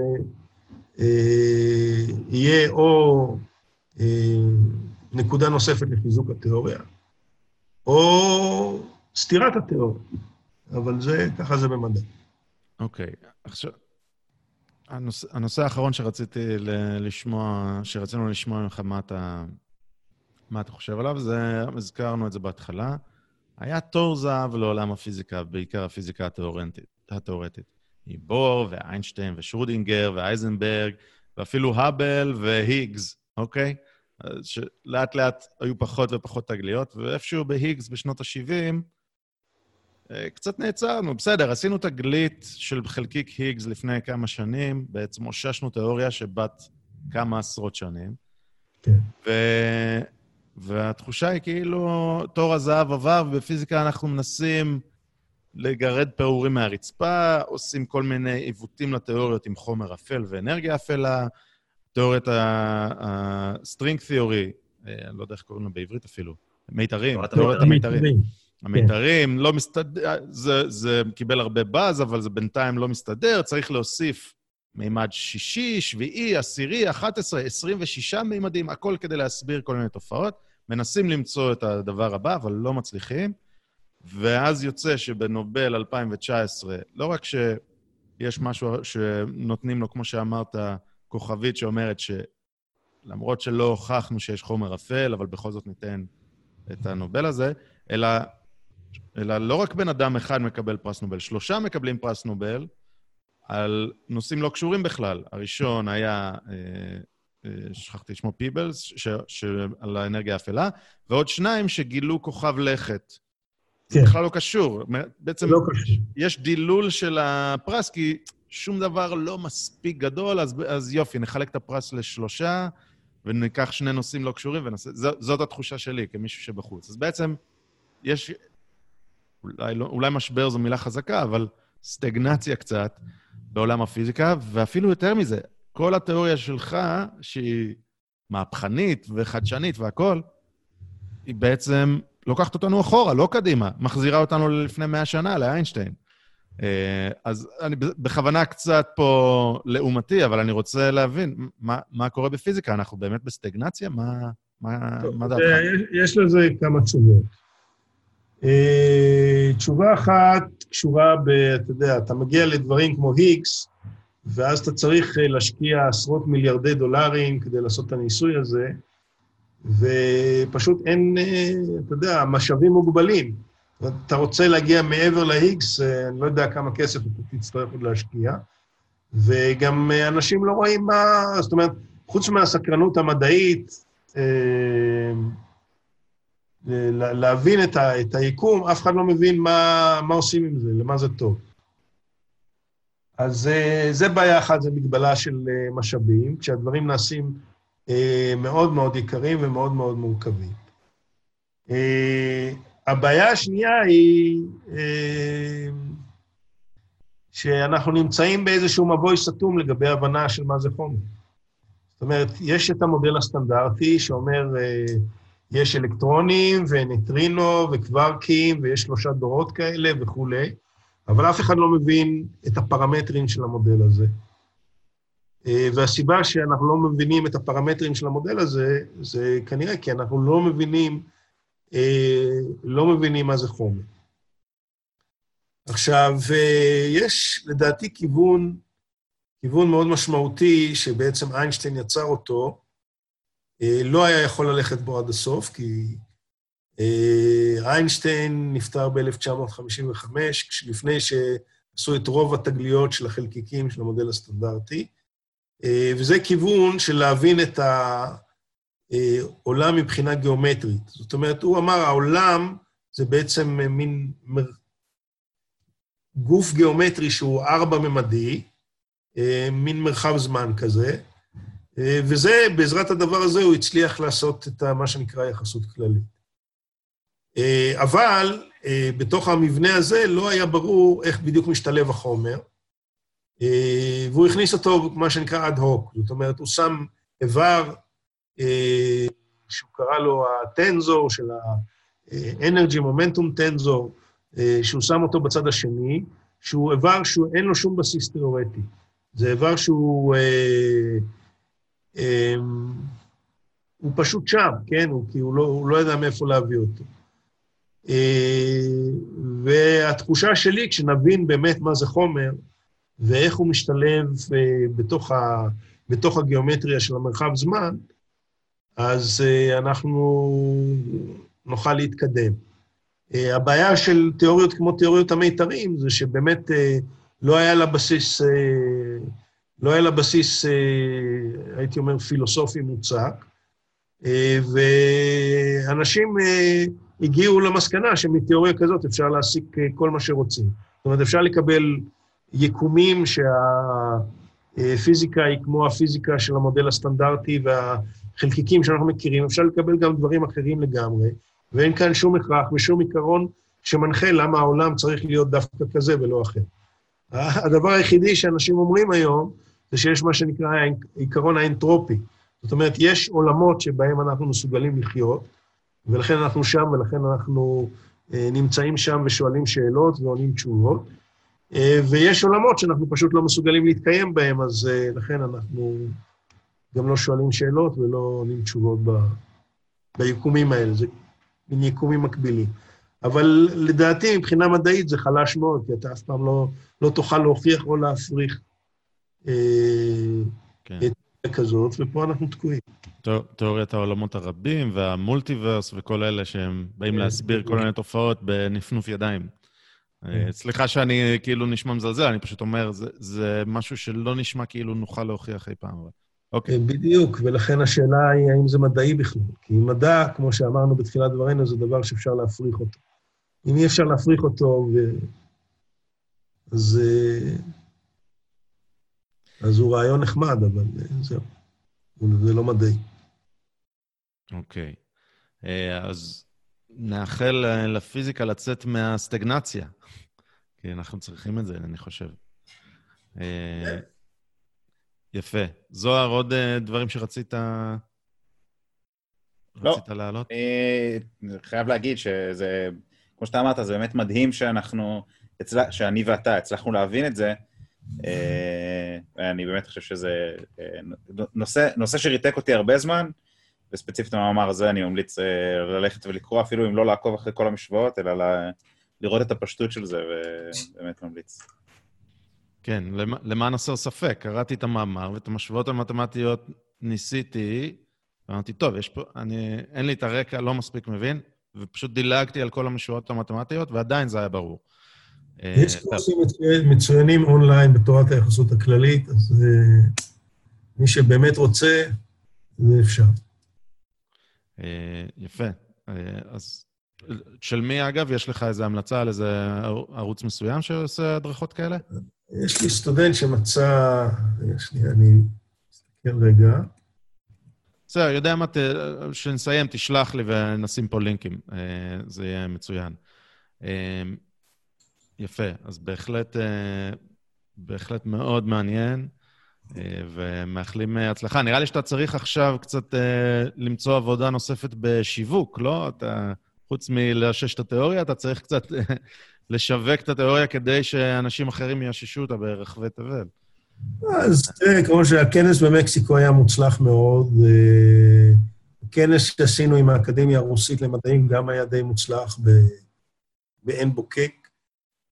או אה, נקודה נוספת לחיזוק התיאוריה, או סתירת התיאוריה. אבל זה, ככה זה במדע. אוקיי, עכשיו, הנושא, הנושא האחרון שרציתי לשמוע, שרצינו לשמוע ממך מה אתה, מה אתה חושב עליו, זה, הזכרנו את זה בהתחלה, היה תור זהב לעולם הפיזיקה, בעיקר הפיזיקה התיאורטית. התיאורטית. בור ואיינשטיין ושרודינגר ואייזנברג, ואפילו האבל והיגס, אוקיי? שלאט לאט היו פחות ופחות תגליות, ואיפשהו בהיגס בשנות ה-70, אה, קצת נעצרנו. בסדר, עשינו תגלית של חלקיק היגס לפני כמה שנים, בעצם הוששנו תיאוריה שבת כמה עשרות שנים. כן. ו... והתחושה היא כאילו תור הזהב עבר, ובפיזיקה אנחנו מנסים לגרד פעורים מהרצפה, עושים כל מיני עיוותים לתיאוריות עם חומר אפל ואנרגיה אפלה. תיאוריית ה-string theory, אה, אני לא יודע איך קוראים לה בעברית אפילו, מיתרים, תיאוריית המיתרים. המיתרים, לא מסתדר, זה, זה קיבל הרבה באז, אבל זה בינתיים לא מסתדר, צריך להוסיף מימד שישי, שביעי, עשירי, 11, 26 מימדים, הכל כדי להסביר כל מיני תופעות. מנסים למצוא את הדבר הבא, אבל לא מצליחים. ואז יוצא שבנובל 2019, לא רק שיש משהו שנותנים לו, כמו שאמרת, כוכבית שאומרת שלמרות שלא הוכחנו שיש חומר אפל, אבל בכל זאת ניתן את הנובל הזה, אלא, אלא לא רק בן אדם אחד מקבל פרס נובל, שלושה מקבלים פרס נובל על נושאים לא קשורים בכלל. הראשון היה, אה, אה, שכחתי את שמו, פיבלס, ש, ש, על האנרגיה האפלה, ועוד שניים שגילו כוכב לכת. כן. זה בכלל לא קשור. בעצם לא קשור. יש דילול של הפרס, כי שום דבר לא מספיק גדול, אז, אז יופי, נחלק את הפרס לשלושה, וניקח שני נושאים לא קשורים, ונעשה... זאת התחושה שלי כמישהו שבחוץ. אז בעצם יש, אולי, לא, אולי משבר זו מילה חזקה, אבל סטגנציה קצת בעולם הפיזיקה, ואפילו יותר מזה, כל התיאוריה שלך, שהיא מהפכנית וחדשנית והכול, היא בעצם לוקחת אותנו אחורה, לא קדימה, מחזירה אותנו ללפני מאה שנה, לאיינשטיין. אה, אז אני בכוונה קצת פה לעומתי, אבל אני רוצה להבין מה, מה קורה בפיזיקה. אנחנו באמת בסטגנציה? מה, מה, מה דעתך? יש לזה כמה תשובות. אה, תשובה אחת קשורה ב... אתה יודע, אתה מגיע לדברים כמו היגס, ואז אתה צריך אה, להשקיע עשרות מיליארדי דולרים כדי לעשות את הניסוי הזה, ופשוט אין, אתה יודע, משאבים מוגבלים. אתה רוצה להגיע מעבר אה, אני לא יודע כמה כסף אתה תצטרך עוד להשקיע, וגם אה, אנשים לא רואים מה... זאת אומרת, חוץ מהסקרנות המדעית, אה, להבין את, ה, את היקום, אף אחד לא מבין מה, מה עושים עם זה, למה זה טוב. אז זה בעיה אחת, זה מגבלה של משאבים, כשהדברים נעשים מאוד מאוד יקרים ומאוד מאוד מורכבים. הבעיה השנייה היא אה, שאנחנו נמצאים באיזשהו מבוי סתום לגבי הבנה של מה זה חומר. זאת אומרת, יש את המודל הסטנדרטי שאומר, אה, יש אלקטרונים ונטרינו וקווארקים ויש שלושה דורות כאלה וכולי, אבל אף אחד לא מבין את הפרמטרים של המודל הזה. אה, והסיבה שאנחנו לא מבינים את הפרמטרים של המודל הזה, זה כנראה כי אנחנו לא מבינים אה, לא מבינים מה זה חומר. עכשיו, אה, יש לדעתי כיוון, כיוון מאוד משמעותי, שבעצם איינשטיין יצר אותו, לא היה יכול ללכת בו עד הסוף, כי איינשטיין נפטר ב-1955, לפני שעשו את רוב התגליות של החלקיקים של המודל הסטנדרטי, וזה כיוון של להבין את ה... אה, עולם מבחינה גיאומטרית. זאת אומרת, הוא אמר, העולם זה בעצם מין מר... גוף גיאומטרי שהוא ארבע-ממדי, אה, מין מרחב זמן כזה, אה, וזה, בעזרת הדבר הזה הוא הצליח לעשות את מה שנקרא יחסות כללית. אבל בתוך המבנה הזה לא היה ברור איך בדיוק משתלב החומר, והוא הכניס אותו, מה שנקרא אד הוק. זאת אומרת, הוא שם איבר אה, שהוא קרא לו הטנזור של Momentum Tensor, אה, שהוא שם אותו בצד השני, שהוא איבר שאין לו שום בסיס תיאורטי. זה איבר שהוא... אה, אה, הוא פשוט שם, כן? הוא, כי הוא לא, הוא לא ידע מאיפה להביא אותו. אה, והתחושה שלי, כשנבין באמת מה זה חומר, ואיך הוא משתלב אה, בתוך, ה, בתוך הגיאומטריה של המרחב זמן, אז uh, אנחנו נוכל להתקדם. אה, הבעיה של תיאוריות כמו תיאוריות המיתרים זה שבאמת אה, לא היה לה בסיס, אה, לא היה לה בסיס, הייתי אומר, פילוסופי מוצק, ואנשים הגיעו למסקנה שמתיאוריה כזאת אפשר להסיק כל מה שרוצים. זאת אומרת, אפשר לקבל יקומים שהפיזיקה היא כמו הפיזיקה של המודל הסטנדרטי והחלקיקים שאנחנו מכירים, אפשר לקבל גם דברים אחרים לגמרי. ואין כאן שום הכרח ושום עיקרון שמנחה למה העולם צריך להיות דווקא כזה ולא אחר. הדבר היחידי שאנשים אומרים היום, זה שיש מה שנקרא עיקרון האנטרופי. זאת אומרת, יש עולמות שבהם אנחנו מסוגלים לחיות, ולכן אנחנו שם, ולכן אנחנו אה, נמצאים שם ושואלים שאלות ועונים תשובות, אה, ויש עולמות שאנחנו פשוט לא מסוגלים להתקיים בהם, אז אה, לכן אנחנו גם לא שואלים שאלות ולא עונים תשובות ב... ביקומים האלה. זה מין יקומים מקבילים. אבל לדעתי, מבחינה מדעית זה חלש מאוד, כי אתה אף פעם לא, לא תוכל להוכיח או להפריך אה, כן. את כזאת, ופה אנחנו תקועים. תיאוריית העולמות הרבים והמולטיברס וכל אלה שהם באים כן. להסביר כל מיני תופעות בנפנוף ידיים. אה, כן. סליחה שאני כאילו נשמע מזלזל, אני פשוט אומר, זה, זה משהו שלא נשמע כאילו נוכל להוכיח אי פעם. אוקיי. בדיוק, ולכן השאלה היא האם זה מדעי בכלל. כי מדע, כמו שאמרנו בתחילת דברינו, זה דבר שאפשר להפריך אותו. אם אי אפשר להפריך אותו, ו... אז, אה, אז הוא רעיון נחמד, אבל אה, זהו, זה לא מדעי. אוקיי. אה, אז נאחל לפיזיקה לצאת מהסטגנציה, כי אנחנו צריכים את זה, אני חושב. יפה. זוהר, עוד דברים שרצית לא. רצית להעלות? אני חייב להגיד שזה, כמו שאתה אמרת, זה באמת מדהים שאנחנו, הצל... שאני ואתה הצלחנו להבין את זה. ואני באמת חושב שזה נושא, נושא שריתק אותי הרבה זמן, וספציפית במאמר הזה אני ממליץ ללכת ולקרוא, אפילו אם לא לעקוב אחרי כל המשוואות, אלא לראות את הפשטות של זה, ובאמת ממליץ. כן, למען הסר ספק, קראתי את המאמר ואת המשוואות המתמטיות ניסיתי, ואמרתי, טוב, יש פה, אני, אין לי את הרקע, לא מספיק מבין, ופשוט דילגתי על כל המשוואות המתמטיות, ועדיין זה היה ברור. אה, יש קורסים מצוינים אונליין בתורת היחסות הכללית, אז אה, מי שבאמת רוצה, זה אפשר. אה, יפה. אז של מי, אגב? יש לך איזו המלצה על איזה ערוץ מסוים שעושה הדרכות כאלה? יש לי סטודנט שמצא... שנייה, אני אסתכל רגע. בסדר, יודע מה, כשנסיים, תשלח לי ונשים פה לינקים. אה, זה יהיה מצוין. אה, יפה, אז בהחלט, אה, בהחלט מאוד מעניין, ומאחלים הצלחה. נראה לי שאתה צריך עכשיו קצת למצוא עבודה נוספת בשיווק, לא? אתה, חוץ מלאשש את התיאוריה, אתה צריך קצת לשווק את התיאוריה כדי שאנשים אחרים יאששו אותה ברחבי תבל. אז תראה, כמו שהכנס במקסיקו היה מוצלח מאוד, הכנס שעשינו עם האקדמיה הרוסית למדעים גם היה די מוצלח בעין בוקק.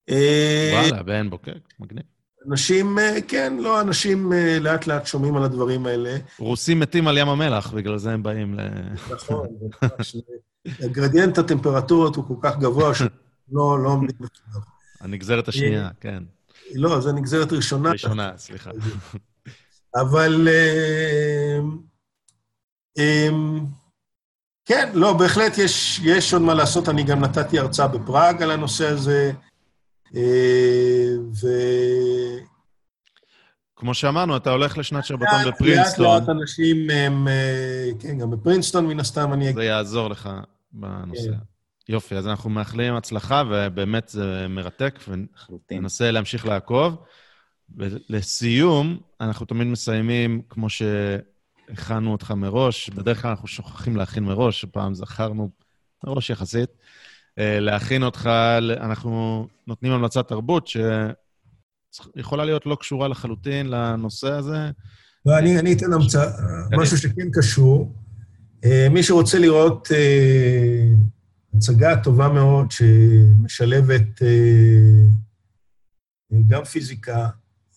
וואלה, בעין בוקק, מגניב. אנשים, כן, לא, אנשים לאט-לאט שומעים על הדברים האלה. רוסים מתים על ים המלח, בגלל זה הם באים ל... נכון, גרדיאנט הטמפרטורות הוא כל כך גבוה לא, לא עומדים בכלל. הנגזרת השנייה, כן. לא, זו נגזרת ראשונה. ראשונה, סליחה. אבל... אמ, אמ, כן, לא, בהחלט יש, יש עוד מה לעשות. אני גם נתתי הרצאה בפראג על הנושא הזה, אה, ו... כמו שאמרנו, אתה הולך לשנת שבתון בפרינסטון. לאט לאט אנשים הם... אה, כן, גם בפרינסטון, מן הסתם, אני... זה יעזור לך בנושא. כן. יופי, אז אנחנו מאחלים הצלחה, ובאמת זה מרתק, וננסה להמשיך לעקוב. ולסיום, אנחנו תמיד מסיימים כמו שהכנו אותך מראש, בדרך כלל אנחנו שוכחים להכין מראש, הפעם זכרנו מראש יחסית. אה, להכין אותך, אנחנו נותנים המלצת תרבות שיכולה להיות לא קשורה לחלוטין לנושא הזה. לא, אני, אני אתן המצאה, משהו שכן קשור. אה, מי שרוצה לראות אה, הצגה טובה מאוד שמשלבת אה, גם פיזיקה,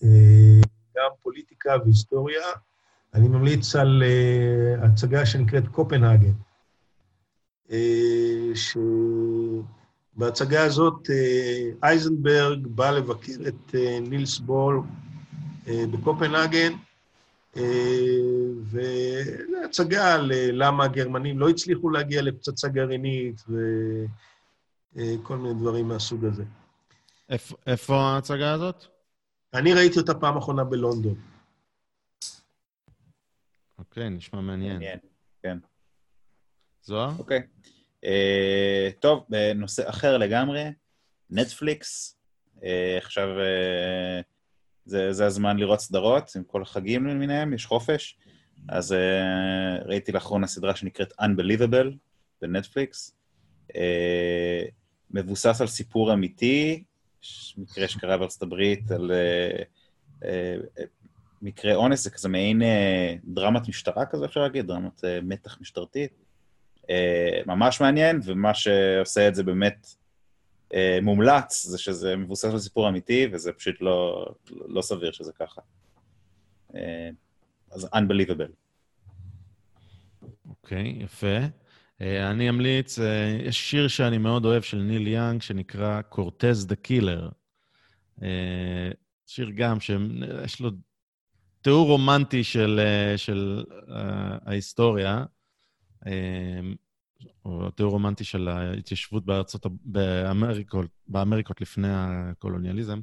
אה, גם פוליטיקה והיסטוריה. אני ממליץ על אה, הצגה שנקראת קופנהגן, בהצגה הזאת אייזנברג בא לבקר את נילס בול בקופנהגן, וזו הצגה על למה הגרמנים לא הצליחו להגיע לפצצה גרעינית וכל מיני דברים מהסוג הזה. איפה, איפה ההצגה הזאת? אני ראיתי אותה פעם אחרונה בלונדון. אוקיי, נשמע מעניין. מעניין, כן. זוהר? אוקיי. אה, טוב, בנושא אחר לגמרי, נטפליקס, אה, עכשיו אה, זה, זה הזמן לראות סדרות, עם כל החגים למיניהם, יש חופש. אז אה, ראיתי לאחרונה סדרה שנקראת Unbelievable בנטפליקס. אה, מבוסס על סיפור אמיתי, מקרה שקרה בארצות הברית על אה, אה, מקרה אונס, זה כזה מעין אה, דרמת משטרה כזה, אפשר להגיד, דרמת אה, מתח משטרתית. אה, ממש מעניין, ומה שעושה את זה באמת מומלץ, זה שזה מבוסס על סיפור אמיתי, וזה פשוט לא, לא סביר שזה ככה. אה, אז unbelievable. אוקיי, יפה. אה, אני אמליץ, אה, יש שיר שאני מאוד אוהב של ניל יאנג, שנקרא Cortez the Killer. שיר גם שיש לו תיאור רומנטי של, אה, של uh, ההיסטוריה, um, או תיאור רומנטי של ההתיישבות בארצות, באמריקות, באמריקות לפני הקולוניאליזם,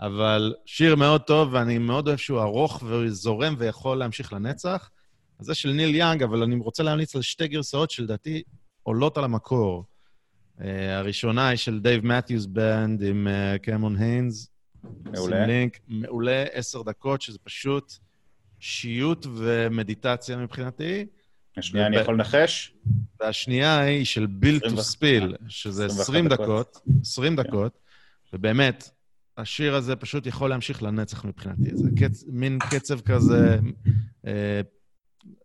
אבל שיר מאוד טוב, ואני מאוד אוהב שהוא ארוך וזורם ויכול להמשיך לנצח. אז זה של ניל יאנג, אבל אני רוצה להמליץ על שתי גרסאות שלדעתי עולות על המקור. Uh, הראשונה היא של דייב מתיוס Band עם uh, וורן היינס. מעולה. לינק, מעולה, עשר דקות, שזה פשוט שיוט ומדיטציה מבחינתי. השנייה אני יכול לנחש? והשנייה היא של ביל טו ספיל, שזה 21 20 דקות. דקות, 20 דקות, ובאמת, השיר הזה פשוט יכול להמשיך לנצח מבחינתי. זה קצ... מין קצב כזה, אה,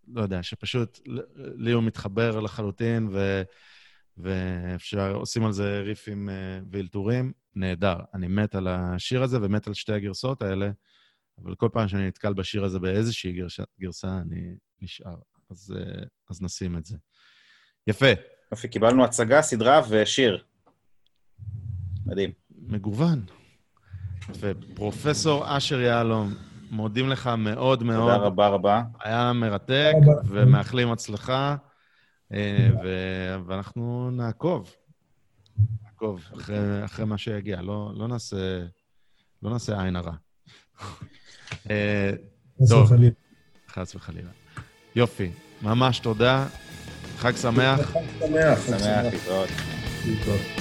לא יודע, שפשוט לי הוא מתחבר לחלוטין, ו... ואפשר, עושים על זה ריפים אה, ואלתורים, נהדר. אני מת על השיר הזה ומת על שתי הגרסאות האלה, אבל כל פעם שאני נתקל בשיר הזה באיזושהי גרשה, גרסה, אני נשאר. אז, אה, אז נשים את זה. יפה, יופי, קיבלנו הצגה, סדרה ושיר. מדהים. מגוון. ופרופסור אשר יהלום, מודים לך מאוד מאוד. תודה רבה רבה. היה מרתק. ומאחלים הצלחה, אה, ו- ואנחנו נעקוב. נעקוב אחרי, אחרי מה שיגיע, לא, לא נעשה, לא נעשה עין הרע. אה, חס טוב. וחלילה. חס וחלילה. יופי, ממש תודה, חג שמח. חג שמח. חג שמח, להתראות.